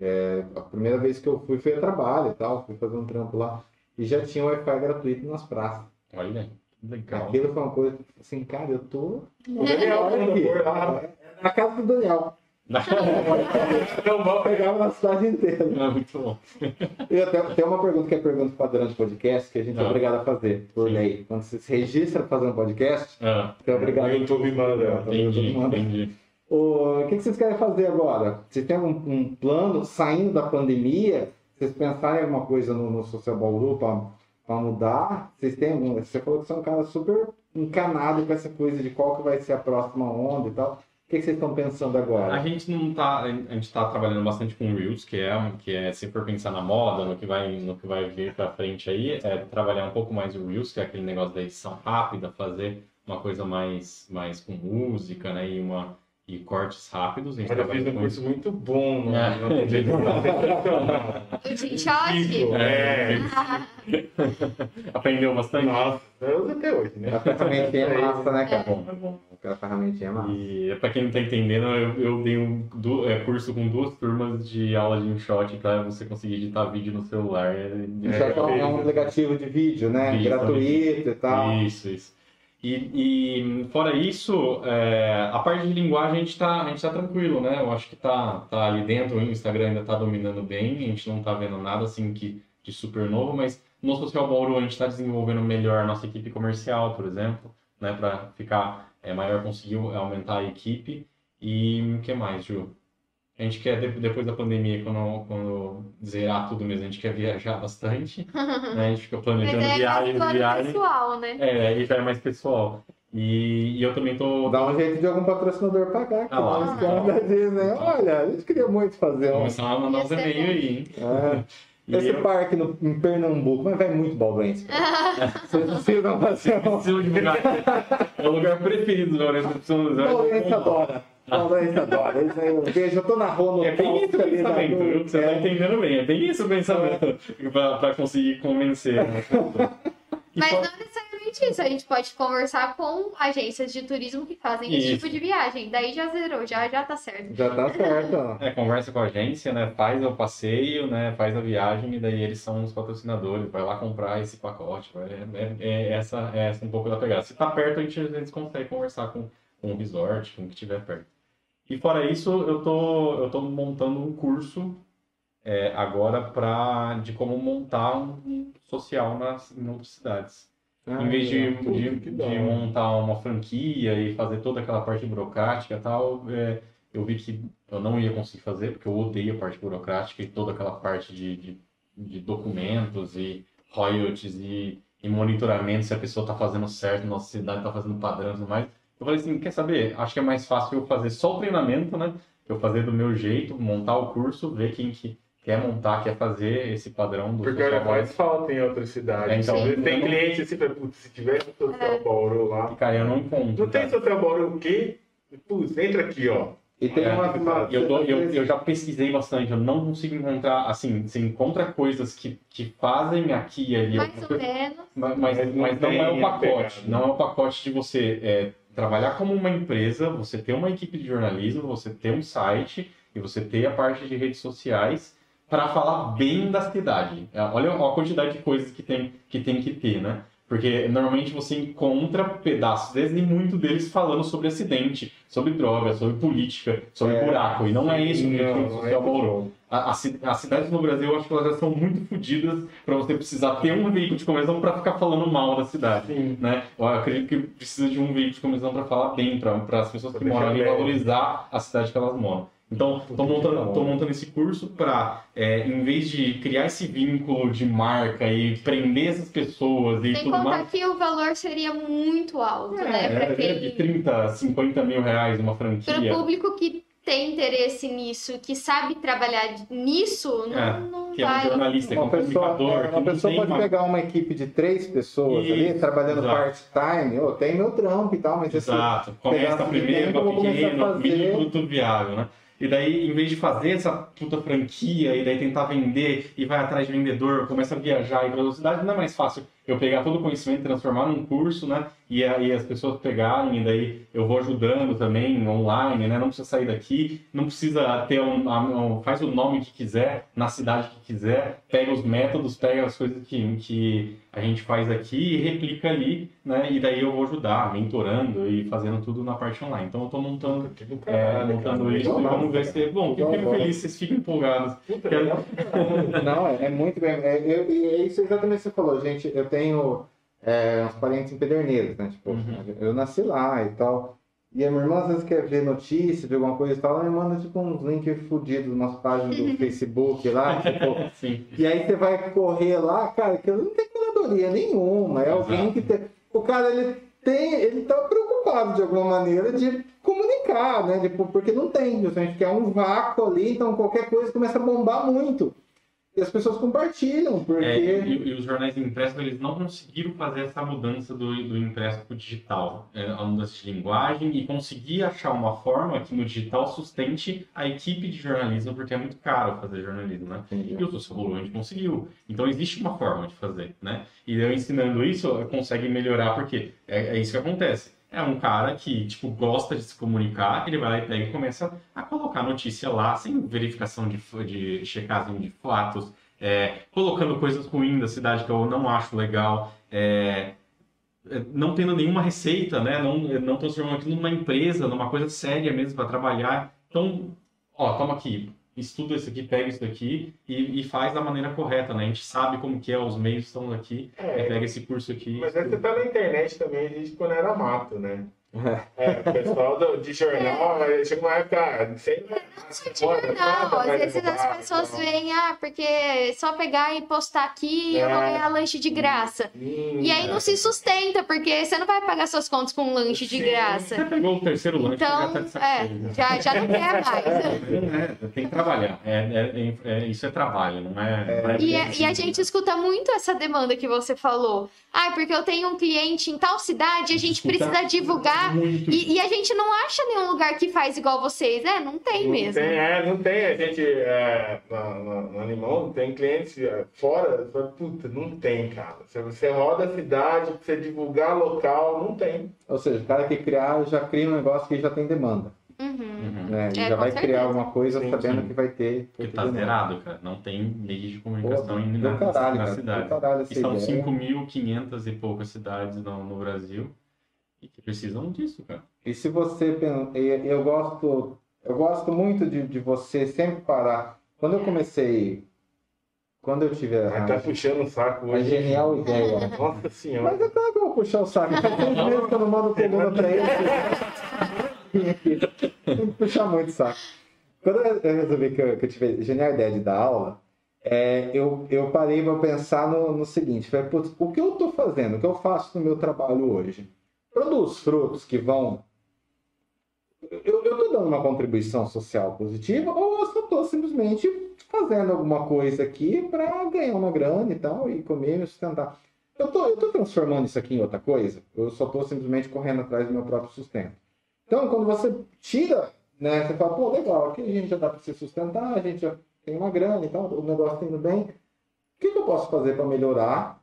É, a primeira vez que eu fui foi a trabalho e tal, fui fazer um trampo lá. E já tinha Wi-Fi gratuito nas praças. Olha, que legal. Aquilo foi uma coisa assim, cara, eu tô. [LAUGHS] O Daniel, aqui. lá. Na casa do Daniel. Não, vamos. Pegava na cidade inteira. É muito bom. E até tem uma pergunta que é pergunta padrão de podcast que a gente é Ah. obrigado a fazer, por Sim. lei. Quando você se registra para fazer um podcast, Ah, você é obrigado O YouTube manda. Todo entendi, manda. entendi. O que que vocês querem fazer agora? Vocês têm um, um plano saindo da pandemia? Vocês pensaram em alguma coisa no, no Social Bauru para mudar? Vocês têm algum? Você falou que são um cara super encanado com essa coisa de qual que vai ser a próxima onda e tal. O que, que vocês estão pensando A agora? gente não tá, a gente tá trabalhando bastante com Reels, que é, que é se for pensar na moda, no que vai, no que vai vir pra frente aí, é trabalhar um pouco mais o Reels, que é aquele negócio da edição rápida, fazer uma coisa mais, mais com música, né, e uma e cortes rápidos. A gente fiz trabalha um curso isso. muito bom É. Sensacional. O Tinchote. Incrível, É. Aprendeu bastante. Nossa, eu uso até hoje, né? A ferramentinha é massa, né, É cara? bom, é bom. Aquela ferramentinha é massa. E pra quem não tá entendendo, eu, eu dei um é, curso com duas turmas de aula de InShot pra você conseguir editar vídeo no celular. Isso é, um- é um aplicativo de vídeo, né? Vídeo, Gratuito e tal. Isso, isso. E, e, fora isso, é, a parte de linguagem a gente tá, a gente tá tranquilo, né? Eu acho que tá, tá ali dentro, o Instagram ainda tá dominando bem, a gente não tá vendo nada assim que, de super novo, mas no Social Bauru a gente tá desenvolvendo melhor a nossa equipe comercial, por exemplo, né? Para ficar é, maior, conseguir aumentar a equipe. E o que mais, Ju? A gente quer, de- depois da pandemia, quando, quando zerar tudo mesmo, a gente quer viajar bastante. né? A gente fica [LAUGHS] Mas planejando é mais viagens, plano viagens. pessoal, né? É, aí já é mais pessoal. E, e eu também tô. Dá um jeito de algum patrocinador pagar aqui. Ah lá. nós estamos da Disney. Olha, a gente queria muito fazer começar a mandar uns e-mails aí, hein? É. [LAUGHS] E Esse eu- parque no, em Pernambuco, mas vai muito baldense. Vocês precisam fazer um. É o lugar preferido do Lourenço. Baldense adora. Baldense adora. Isso aí Eu vejo, eu tô na rua no É bem esse o pensamento, viu? Você tá É. entendendo bem. É bem esse o pensamento pra, pra conseguir convencer. né? [LAUGHS] Mas fora- não necessariamente isso. A gente pode conversar com agências de turismo que fazem esse Isso. tipo de viagem. Daí já zerou, já, já tá certo. Já tá certo. ó. É, conversa com a agência, né? Faz o passeio, né? Faz a viagem e daí eles são os patrocinadores. Vai lá comprar esse pacote. vai- É, é- é essa, é essa um pouco da pegada. Se tá perto, a gente às vezes consegue conversar com, com o resort, com o que tiver perto. E fora isso, eu tô, eu tô montando um curso é, agora pra, de como montar um social nas, em outras cidades. em vez de, de, de montar uma franquia e fazer toda aquela parte burocrática e tal, é, eu vi que eu não ia conseguir fazer, porque eu odeio a parte burocrática e toda aquela parte de, de, de documentos e royalties e, e monitoramento se a pessoa está fazendo certo, nossa cidade está fazendo padrão e tudo mais. Eu falei assim, quer saber? Acho que é mais fácil eu fazer só o treinamento, né? Eu fazer do meu jeito, montar o curso, ver quem que quer montar, quer fazer esse padrão do Porque olha, faz falta em outras cidades. É, então, vezes tem não- cliente assim, putz, se tivesse social É. Bauru lá. E, cara, eu não encontro. Não tem social Bauru o quê? Putz, entra aqui, ó. E tem É, uma. uma- Eu, dou- eu, eu já pesquisei bastante, eu não consigo encontrar, assim, você encontra coisas que, que fazem aqui e ali, Mais ou menos. mas, mas, Mas não é o a pacote, pegada. não é o pacote de você é, trabalhar como uma empresa, você ter uma equipe de jornalismo, você ter um site e você ter a parte de redes sociais para falar bem da cidade. É, Olha a quantidade de coisas que tem que, tem que ter, né? Porque normalmente você encontra pedaços deles e muito deles falando sobre acidente, sobre droga, sobre política, sobre É, buraco. E não é isso que Não, o é a ci- As cidades no Brasil, eu acho que elas já são muito fodidas para você precisar ter um veículo de comunicação para ficar falando mal da cidade. Sim. Né? Eu acredito que precisa de um veículo de comunicação para falar bem, para as pessoas que moram ali valorizar a cidade que elas moram. Então, estou montando, tô montando esse curso para, em vez de criar esse vínculo de marca e prender essas pessoas e Sem tudo contar mais. que o valor seria muito alto, né? É, Pra é de quem... 30, 50 mil reais uma Para o franquia. público que tem interesse nisso, que sabe trabalhar nisso, não, É, não Que é um vai. jornalista, que é um pessoa, comunicador, é, uma pessoa tem pode uma pegar uma equipe de três pessoas ali, Isso, trabalhando part-time. Ô, tem meu trampo e tal, mas esse- Exato. Começa de primeiro pequeno, fazer. mínimo produto viável, né? E daí, em vez de fazer essa puta franquia e daí tentar vender e vai atrás de vendedor, começa a viajar e para cidade, não é mais fácil eu pegar todo o conhecimento e transformar num curso, né? E aí as pessoas pegarem e daí eu vou ajudando também online, né? Não precisa sair daqui, não precisa ter um, um- faz o nome que quiser, na cidade que quiser, pega os métodos, pega as coisas que, que a gente faz aqui e replica ali, né? E daí eu vou ajudar, mentorando e fazendo tudo na parte online. Então eu tô montando é, montando cara. isso e vamos ver se. Bom, eu fico feliz, vocês fiquem empolgados. Puta, Quero- legal. [LAUGHS] Não, é, é muito bem. É, eu- e é isso exatamente que você falou, gente. Eu tenho é, uns parentes em Pederneiras, né? Tipo, Uhum. eu nasci lá e tal. E a minha irmã às vezes quer ver notícia de alguma coisa e tal, ela me manda tipo uns links fodidos nas páginas do [LAUGHS] Facebook lá, tipo, [LAUGHS] Sim. E aí você vai correr lá, cara, que não tem curadoria nenhuma. É alguém que tem. O cara, ele tem. Ele tá preocupado de alguma maneira de comunicar, né? Tipo, porque não tem, justamente, que é um vácuo ali, então qualquer coisa começa a bombar muito. E as pessoas compartilham, porque. É, e, e os jornais impressos, eles não conseguiram fazer essa mudança do, do impresso para o digital, é, a mudança de linguagem, e conseguir achar uma forma que no digital sustente a equipe de jornalismo, porque é muito caro fazer jornalismo, né? E o gente conseguiu. Então existe uma forma de fazer, né? E eu ensinando isso, consegue melhorar, porque é, é isso que acontece. É um cara que, tipo, gosta de se comunicar, ele vai lá e pega e começa a colocar notícia lá, sem verificação de, de checagem de fatos, é, colocando coisas ruins da cidade que eu não acho legal, é, é, não tendo nenhuma receita, né? Não, não transformando aquilo numa empresa, numa coisa séria mesmo para trabalhar. Então, ó, toma aqui, estuda isso aqui, pega isso daqui e, e faz da maneira correta, né? A gente sabe como que é, os meios estão aqui, É, pega esse curso aqui. Mas essa tá na internet também, desde quando era mato, né? É, o pessoal do, de jornal, aí chega uma época, ah, não sei semana, Não, nada às vezes as pessoas então. veem, ah, porque é só pegar e postar aqui eu vou É. ganhar lanche de graça. Hum, E aí não se sustenta, porque você não vai pagar suas contas com um lanche de Sim. graça. Você pegou o terceiro lanche e já Então, tá de é, cheio. já, já não quer mais. Não [LAUGHS] é, tem que trabalhar. É, é- é- isso é trabalho, não é. não é E, a- e a gente escuta muito essa demanda que você falou. Ah, porque eu tenho um cliente em tal cidade, a gente Escuta precisa divulgar. E, e a gente não acha nenhum lugar que faz igual vocês, né? Não tem Não mesmo. Tem, é, não tem. A gente, é, na- no Animal, tem clientes é, fora. Puta, não tem, cara. Se você roda a cidade, pra você divulgar local, não tem. Ou seja, o cara que criar já cria um negócio que já tem demanda. Uhum. Uhum. Né? Ele É, já vai certeza. criar alguma coisa Sim, sabendo sim. que vai ter. Porque tá demanda. zerado, cara. Não tem meio de Pô, comunicação em- na, caralho, na cara, cidade. caralho E são ideia. 5.500 e poucas cidades no, no Brasil e que precisam disso, cara. E se você eu gosto eu gosto muito de, de você sempre parar. Quando eu comecei, quando eu tive a, Mas tá puxando o saco a hoje. genial ideia. Nossa Mas senhora. é claro que eu vou puxar o saco. Faz seis meses que eu não mando coluna pra ele. Tem que puxar muito o saco. Quando eu resolvi que eu, que eu tive a genial ideia de dar aula, é, eu, eu parei para pensar no, no seguinte: falei, putz, o que eu estou fazendo, o que eu faço no meu trabalho hoje? Produz frutos que vão. Eu estou dando uma contribuição social positiva ou eu só estou simplesmente fazendo alguma coisa aqui para ganhar uma grana e tal, e comer e sustentar? Eu tô, tô transformando isso aqui em outra coisa? Eu só tô simplesmente correndo atrás do meu próprio sustento. Então, quando você tira, né, você fala, pô, legal, aqui a gente já dá para se sustentar, a gente já tem uma grana e tal, o negócio tá indo bem. O que, que eu posso fazer para melhorar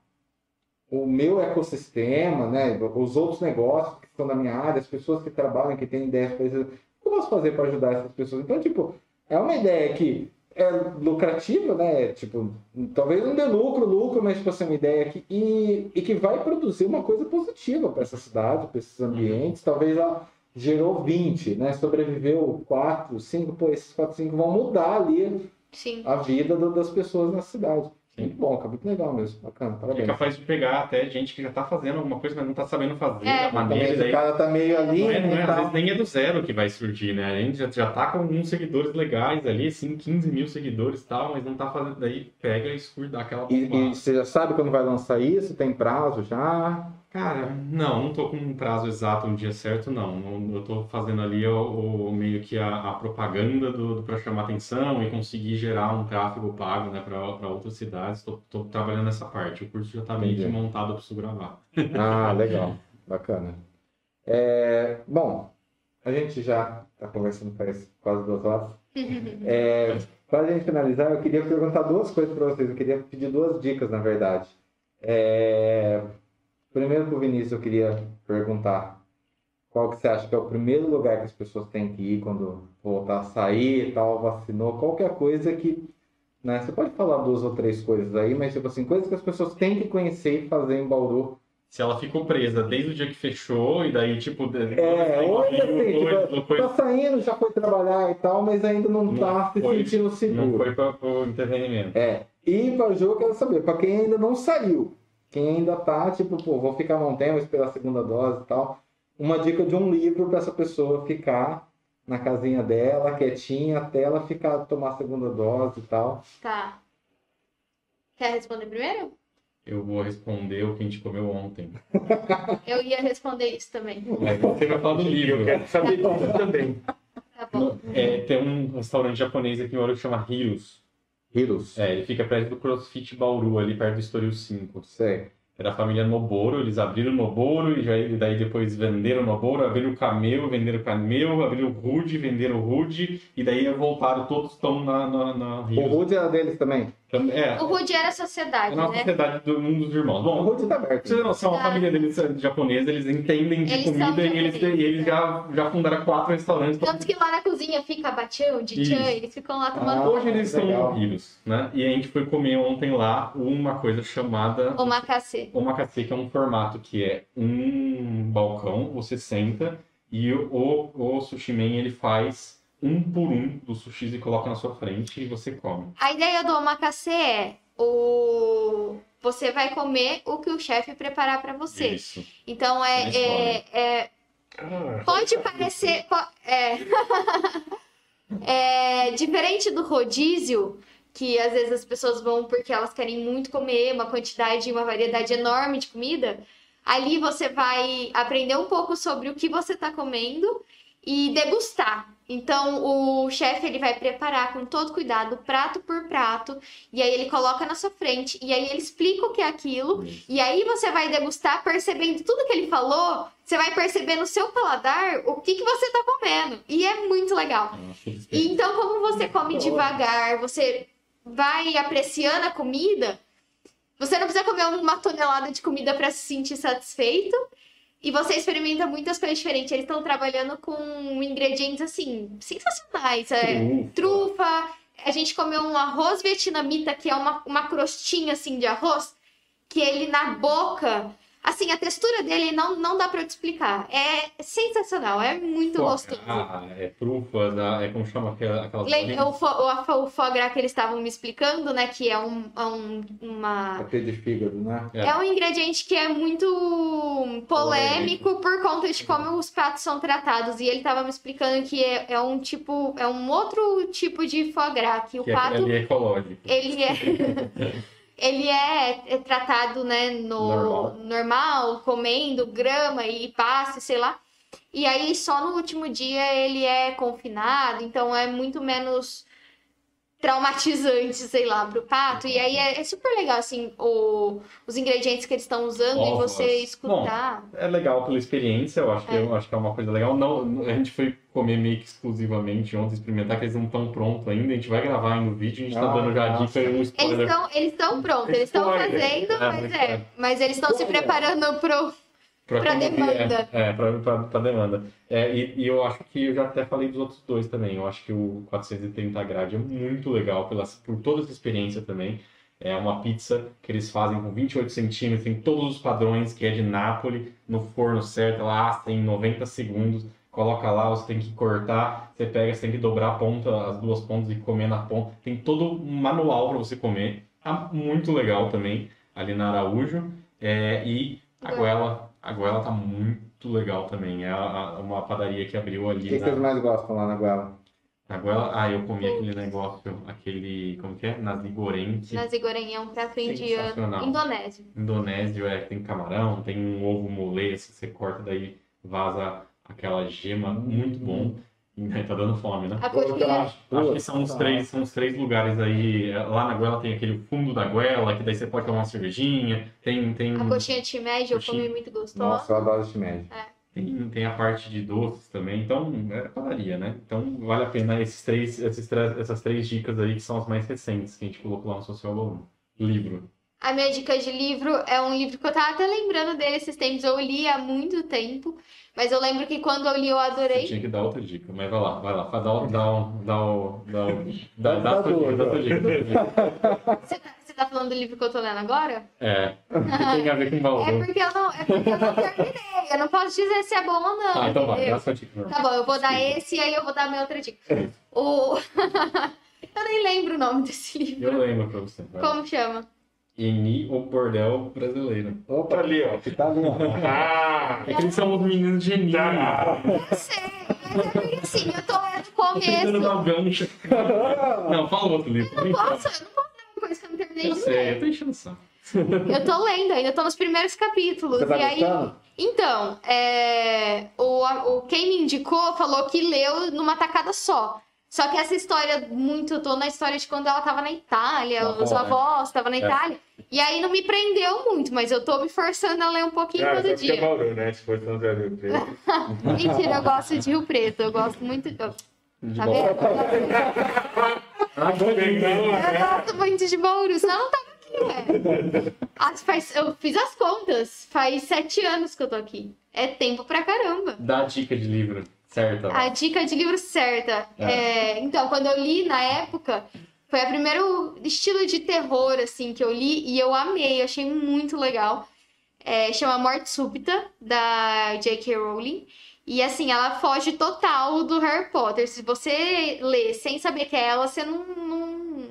o meu ecossistema, né, os outros negócios que estão na minha área, as pessoas que trabalham, que têm ideias para isso, o que eu posso fazer para ajudar essas pessoas? Então, tipo, é uma ideia que é lucrativa, né? Tipo, talvez não dê lucro, lucro, mas tipo assim, uma ideia que e, e que vai produzir uma coisa positiva para essa cidade, para esses ambientes. Talvez ela gerou 20, né? Sobreviveu 4, 5, pô, esses 4, 5 vão mudar ali Sim. a vida do- das pessoas na cidade. Sim. Muito bom, cara, muito legal mesmo. Bacana, É parabéns. capaz de pegar até gente que já tá fazendo alguma coisa, mas não tá sabendo fazer É. da maneira. Daí o cara tá meio ali, Não é, não é, né, às vezes nem é do zero que vai surgir, né? A gente já, já tá com alguns seguidores legais ali, assim, 15 mil seguidores e tal, mas não tá fazendo. Daí pega e escura, aquela E, e você já sabe quando vai lançar isso? Tem prazo já? Cara, não, não tô com um prazo exato, um dia certo, não. Eu tô fazendo ali o, o- meio que a, a propaganda do, do para chamar atenção e conseguir gerar um tráfego pago, né, para outras cidades. Tô, tô trabalhando nessa parte. O curso já tá meio que montado, preciso gravar. Ah, [LAUGHS] legal. Bacana. É, bom, a gente já está conversando faz quase duas horas. É, para a gente finalizar, eu queria perguntar duas coisas para vocês. Eu queria pedir duas dicas, na verdade. É, primeiro para o Vinícius, eu queria perguntar qual que você acha que é o primeiro lugar que as pessoas têm que ir quando voltar a sair e tal, vacinou, qualquer coisa que... Né, você pode falar duas ou três coisas aí, mas tipo assim, coisas que as pessoas têm que conhecer e fazer em Bauru Se ela ficou presa desde o dia que fechou, e daí, tipo, É, hoje assim, tipo, coisa- tá saindo, já foi trabalhar e tal, mas ainda não, Não tá se foi. sentindo não seguro. foi para o entretenimento. É. E para jogo, eu quero saber, para quem ainda não saiu, quem ainda tá, tipo, pô, vou ficar um tempo, vou esperar a segunda dose e tal, uma dica de um livro para essa pessoa ficar na casinha dela, quietinha, até ela ficar, tomar a segunda dose e tal. Tá. Quer responder primeiro? Eu vou responder o que a gente comeu ontem. Eu ia responder isso também. Aí você vai falar do Eu livro. quero saber disso também. Tá bom. É, tem um restaurante japonês aqui em Ouro que chama Hiros. Heroes. É, ele fica perto do CrossFit Bauru, ali perto do Estoril 5. Sei. É da família Noboro, eles abriram o Noboro e já, e daí depois venderam o Noboro, abriram o Camel, venderam o Camel, abriram o Rude, venderam o Rude, e daí voltaram, todos estão na, na, na O. Rude era deles também. É, O Rude era é sociedade, na né? sociedade do um dos irmãos. O Bom, Rude tá aberto. Pra você ter noção, a família deles é japonesa, eles entendem de Eles são comida e eles, e eles já, já fundaram quatro restaurantes. Tanto que lá na cozinha fica batião, de tchan, eles ficam lá tomando Ah, Hoje eles estão legal. no Hiros, né? E a gente foi comer ontem lá uma coisa chamada omakase. omakase, que é um formato que é um balcão, você senta e o, o sushi man ele faz um por um dos sushis e coloca na sua frente e você come. A ideia do omakase é o você vai comer o que o chefe preparar pra você. Isso. Então é, é, é Ah, Pode parecer. po- É. [LAUGHS] É, diferente do rodízio, que às vezes as pessoas vão porque elas querem muito comer uma quantidade, uma variedade enorme de comida. Ali você vai aprender um pouco sobre o que você está comendo e degustar. Então o chefe ele vai preparar com todo cuidado, prato por prato, e aí ele coloca na sua frente, e aí ele explica o que é aquilo, e aí você vai degustar percebendo tudo que ele falou, você vai perceber no seu paladar o que, que você tá comendo. E é muito legal. E então, como você come devagar, você vai apreciando a comida, você não precisa comer uma tonelada de comida para se sentir satisfeito. E você experimenta muitas coisas diferentes. Eles estão trabalhando com ingredientes assim, sensacionais. É, trufa. A gente comeu um arroz vietnamita, que é uma, uma crostinha assim de arroz, que ele na boca. Assim, a textura dele não, não dá pra eu te explicar. É sensacional, é muito Pô, gostoso. Ah, é trufas, ah, é como chama aquela- bolinhas? O, fo, o, o foie gras que eles estavam me explicando, né? Que é um, é um- uma. De fígado, né? É. É um ingrediente que é muito polêmico por conta de como os pratos são tratados. E ele tava me explicando que é, é um tipo. É um outro tipo de foie gras, que o Que é pato. ali é ecológico. ele é. [LAUGHS] [LAUGHS] Ele é, é tratado, né, no Normal. normal, comendo grama e passe, sei lá. E aí só no último dia ele é confinado, então é muito menos traumatizante, sei lá, pro pato. E aí é, é super legal, assim, o, os ingredientes que eles estão usando e Ovos. você escutar. É legal pela experiência, eu acho, que, É. eu acho que é uma coisa legal. Não, a gente foi comer meio que exclusivamente ontem, experimentar, que eles não estão prontos ainda. A gente vai gravar ainda o vídeo, a gente tá Ah, dando já dica e um Eles spoiler. estão eles estão prontos, eles estão fazendo, É, mas mas é. é. Mas eles estão se preparando pro. Quando vier. demanda. É, pra, pra demanda. É, e, e eu acho que eu já até falei dos outros dois também. Eu acho que o 430 grade é muito legal pela, por toda essa experiência também. É uma pizza que eles fazem com 28 centímetros, tem todos os padrões, que é de Nápoles, no forno certo, ela assa em 90 segundos. Coloca lá, você tem que cortar, você pega, você tem que dobrar a ponta, as duas pontas e comer na ponta. Tem todo um manual para você comer. Tá muito legal também, ali na Araújo. É, e a Goela, a Goela tá muito legal também. É uma padaria que abriu O ali que na, vocês mais gostam lá na Goela? na Goela. Ah, eu comi aquele negócio, aquele, como que é? Que Nazigoreng é um prato indiano. Sensacional. Indonésio. indonésio, é, tem camarão, tem um ovo mole, assim, você corta, daí vaza aquela gema, muito bom. [LAUGHS] Tá dando fome, né? A coxinha. Acho que são os três, são os três lugares aí. Lá na Goela tem aquele fundo da Goela, que daí você pode tomar uma cervejinha. Tem, tem, A coxinha de shimeji eu comi muito gostosa. Nossa, eu adoro esse médio. tem, tem a parte de doces também. Então, é padaria, né? Então, vale a pena esses três, esses, três- essas três dicas aí, que são as mais recentes, que a gente colocou lá no Social Balloon. Livro. A minha dica de livro é um livro que eu tava até lembrando dele esses tempos. Eu li há muito tempo, mas eu lembro que quando eu li eu Você adorei. tinha que dar outra dica, mas vai lá, vai lá. Dá, dá, dá, o- dá, o- dá, dá, tua dica, duas, dá tua dica. Você tá, você tá falando do livro que eu tô lendo agora? É, tem a ver com É Balloon. porque eu não, é porque eu não terminei. Eu não posso dizer se é bom ou não. Ah, então vai, dá a sua dica. Tá bom, eu vou dar esse e aí eu vou dar a minha outra dica. O... [LAUGHS] eu nem lembro o nome desse Eu livro. lembro pra você. Como chama? Eni, o bordel brasileiro. Opa, Tá ali, ó. que tá ali, ó. Ah! É que eles são os meninos geniais. Tá. Eu sei, mas é porque assim, eu tô lendo o Tô tentando começo. um gancho. Não, fala outro livro. Eu não posso, eu não posso ler uma coisa que eu não terminei Eu de sei, ler. eu tô enchendo o saco. Eu tô lendo, ainda tô nos primeiros capítulos. Você tá e aí. Então, é, o, o quem me indicou falou que leu numa tacada só. Só que essa história, muito, eu tô na história de quando ela tava na Itália, Avó, os né? avós estavam na É. Itália. E aí não me prendeu muito, mas eu tô me forçando a ler um pouquinho Ah, todo é dia. Bauru, né? Se for São José do Rio Preto. [LAUGHS] Mentira, eu gosto de Rio Preto, eu gosto muito. Eu, tá De vendo? Ah, Legal, Eu né? gosto muito de Bauru, senão eu não tava aqui, ué. Ah, faz- eu fiz as contas, faz sete anos que eu tô aqui. É tempo pra caramba. Dá a dica de livro, certo? A dica de livro certa. É, então, quando eu li na época, foi o primeiro estilo de terror, assim, que eu li e eu amei, achei muito legal. É, chama Morte Súbita, da J.K. Rowling. E assim, ela foge total do Harry Potter. Se você lê sem saber que é ela, você não, não,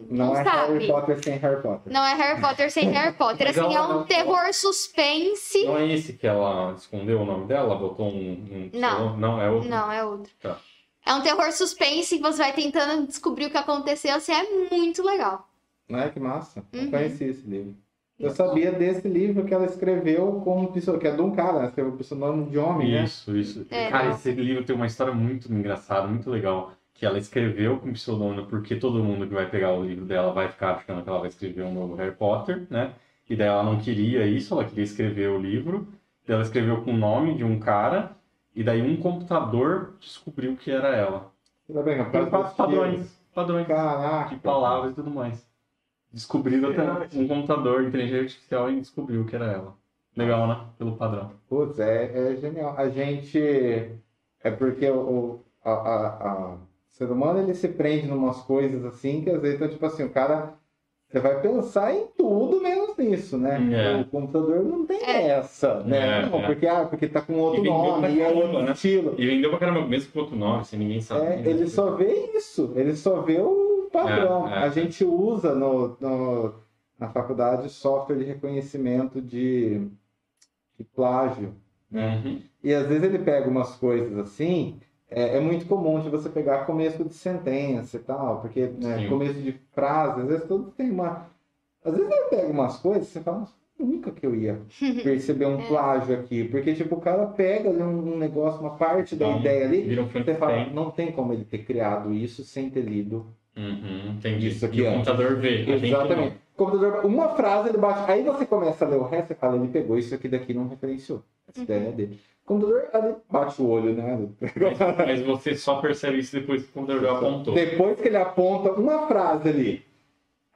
Não, não é sabe. Harry Potter sem Harry Potter. Não é Harry Potter sem [LAUGHS] Harry Potter. Mas Assim, é um terror suspense. Não é esse que ela escondeu o nome dela? Botou um. um Não. Não, é outro. Não, é outro. Tá. É um terror suspense que você vai tentando descobrir o que aconteceu. Assim, é muito legal. Não é que massa? Não Uhum. conheci esse livro. Eu sabia desse livro que ela escreveu como pessoa, que é de um cara, ela escreveu pseudônimo de homem, né? Isso, isso. É. Cara, esse livro tem uma história muito engraçada, muito legal. Que ela escreveu com pseudônimo porque todo mundo que vai pegar o livro dela vai ficar achando que ela vai escrever um novo Harry Potter, né? E daí ela não queria isso, ela queria escrever o livro. Daí ela escreveu com o nome de um cara. E daí um computador descobriu que era ela. Tudo bem, padrões. Padrões. Caraca. De palavras e tudo mais. Descobriram até um computador, inteligência artificial, e descobriu que era ela. Legal, né? Pelo padrão. Putz, é, é genial. A gente. É porque o, a, a, a- o ser humano ele se prende em umas coisas assim que às vezes, então, tipo assim, o cara. Você vai pensar em tudo menos nisso, né? É. O computador não tem É. essa, né? É, não, é. porque, ah, porque tá com outro E nome, e é outro né? estilo. E vendeu pra caramba, mesmo com outro nome, sem ninguém saber. É, ele só vê isso, ele só vê o padrão. É, é. A gente usa no, no- na faculdade software de reconhecimento de, de plágio. Uhum. E às vezes ele pega umas coisas assim, é, é muito comum de você pegar começo de sentença e tal, porque né, começo de frase, às vezes tudo tem uma. Às vezes ele pega umas coisas e você fala, "Nossa, nunca que eu ia [LAUGHS] perceber um É. plágio aqui. Porque, tipo, o cara pega ali um, um negócio, uma parte da Então, ideia ali, um você fala, não tem como ele ter criado isso sem ter lido. Uhum, entendi. Isso aqui e o antes. computador vê. Exatamente. O computador, uma frase ele bate. Aí você começa a ler o resto e fala, ele pegou isso aqui daqui e não referenciou. Essa ideia é dele. O computador ali bate o olho, né? Mas, mas você só percebe isso depois que o computador apontou. Depois que ele aponta uma frase ali,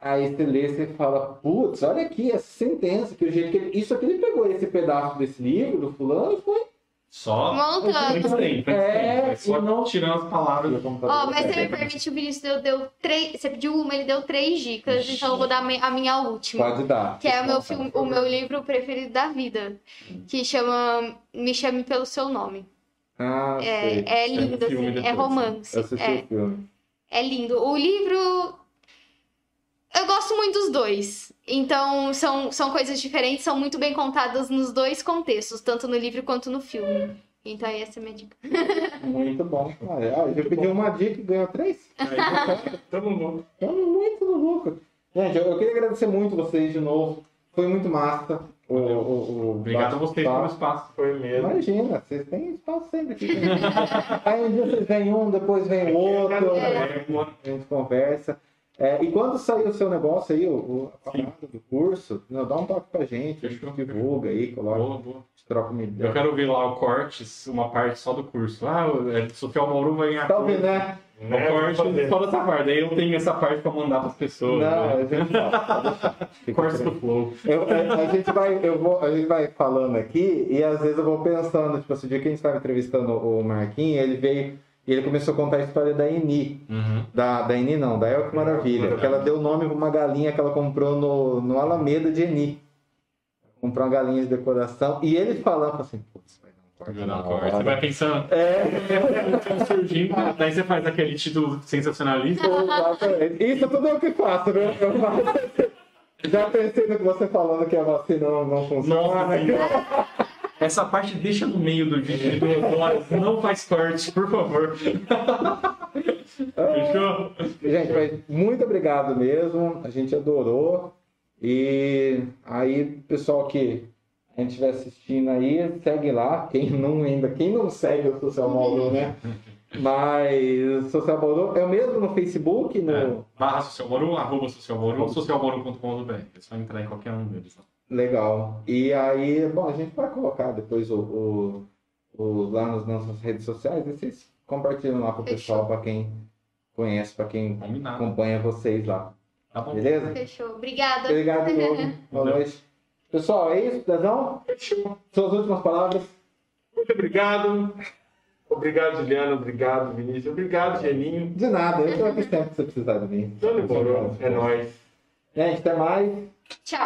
aí você lê e você fala, putz, olha aqui essa sentença, que o jeito que ele... Isso aqui ele pegou esse pedaço desse livro, do fulano, e foi. Só. Montando. É, É, só não- tirando as palavras. E o Ó, computador mas você me permite, o Vinícius deu, deu três. Você pediu uma, ele deu três dicas, então eu vou dar a mi- a minha última. Pode dar. Que é o meu, filme, o meu livro preferido da vida. Que chama Me Chame Pelo Seu Nome. Ah, sei. É, é lindo, É um filme assim, é depois, romance. Eu assisti É, o filme. é lindo. O livro. Eu gosto muito dos dois. Então, são, são coisas diferentes, são muito bem contadas nos dois contextos, tanto no livro quanto no filme. Então, essa é a minha dica. Muito bom. Ó, eu pedi uma dica e ganhou três. Aí, tamo bom. Estamos muito no lucro. Gente, eu, eu queria agradecer muito vocês de novo. Foi muito massa. O, o, o Obrigado a vocês pelo espaço. Foi mesmo. Imagina, vocês têm espaço sempre aqui. Aí um dia vocês vêm um, depois vem o outro, É. a gente conversa. É, e quando sair o seu negócio aí, o, o a parada do curso, não, dá um toque pra gente, a gente Fechou. divulga aí, coloca, Boa, boa. troca uma Eu ideia. quero ver lá o cortes, uma parte só do curso. Ah, o é, Sofia Mauro vai ganhar. Tá ouvindo, né? O Né, corte só dessa parte. Aí eu tenho essa parte pra mandar pras pessoas. Não, né? a gente. [LAUGHS] Fica Cortes do flow. Eu- a, a gente vai, eu vou, a gente vai falando aqui e às vezes eu vou pensando, tipo assim, o dia que a gente estava entrevistando o Marquinhos, ele veio e ele começou a contar a história da Eni. Uhum. Da, da Eni não, da El que Maravilha. Que ela deu nome pra uma galinha que ela comprou no, no Alameda de Eni. Comprou uma galinha de decoração. E ele falando assim, putz, vai dar um corte. Não, corte. hora. Você vai pensando, É, [LAUGHS] tá surgindo, daí você faz aquele título sensacionalista. Isso tudo eu que faço, né? Eu faço. Já pensei no que você falando que a vacina não, não funciona. Nossa. [LAUGHS] Essa parte deixa no meio do vídeo horas. Não faz corte, por favor. [LAUGHS] Fechou? Gente, mas muito obrigado mesmo. A gente adorou. E aí, pessoal que a gente estiver assistindo aí, segue lá. Quem não ainda, quem não segue o Social Mauro, né? Mas Social Mauro é o mesmo no Facebook, no É. Barra Socialmoru, arroba Socialmoru, socialmoru.com.br. É só entrar em qualquer um deles. Legal. E aí, bom, a gente vai colocar depois o, o- o- lá nas nossas redes sociais. E vocês compartilham lá pro pessoal, para quem conhece, para quem Combinado. acompanha vocês lá. Tá bom. Beleza? Fechou. Obrigada. Obrigado de novo. [LAUGHS] Boa noite. Pessoal, é isso, Dezão? Fechou. Suas últimas palavras. Muito obrigado. Obrigado, Juliano. Obrigado, Vinícius. Obrigado, Geninho. De nada, eu tô aqui sempre que você precisar de mim. Então demorou. É nóis. Gente, até mais. Tchau.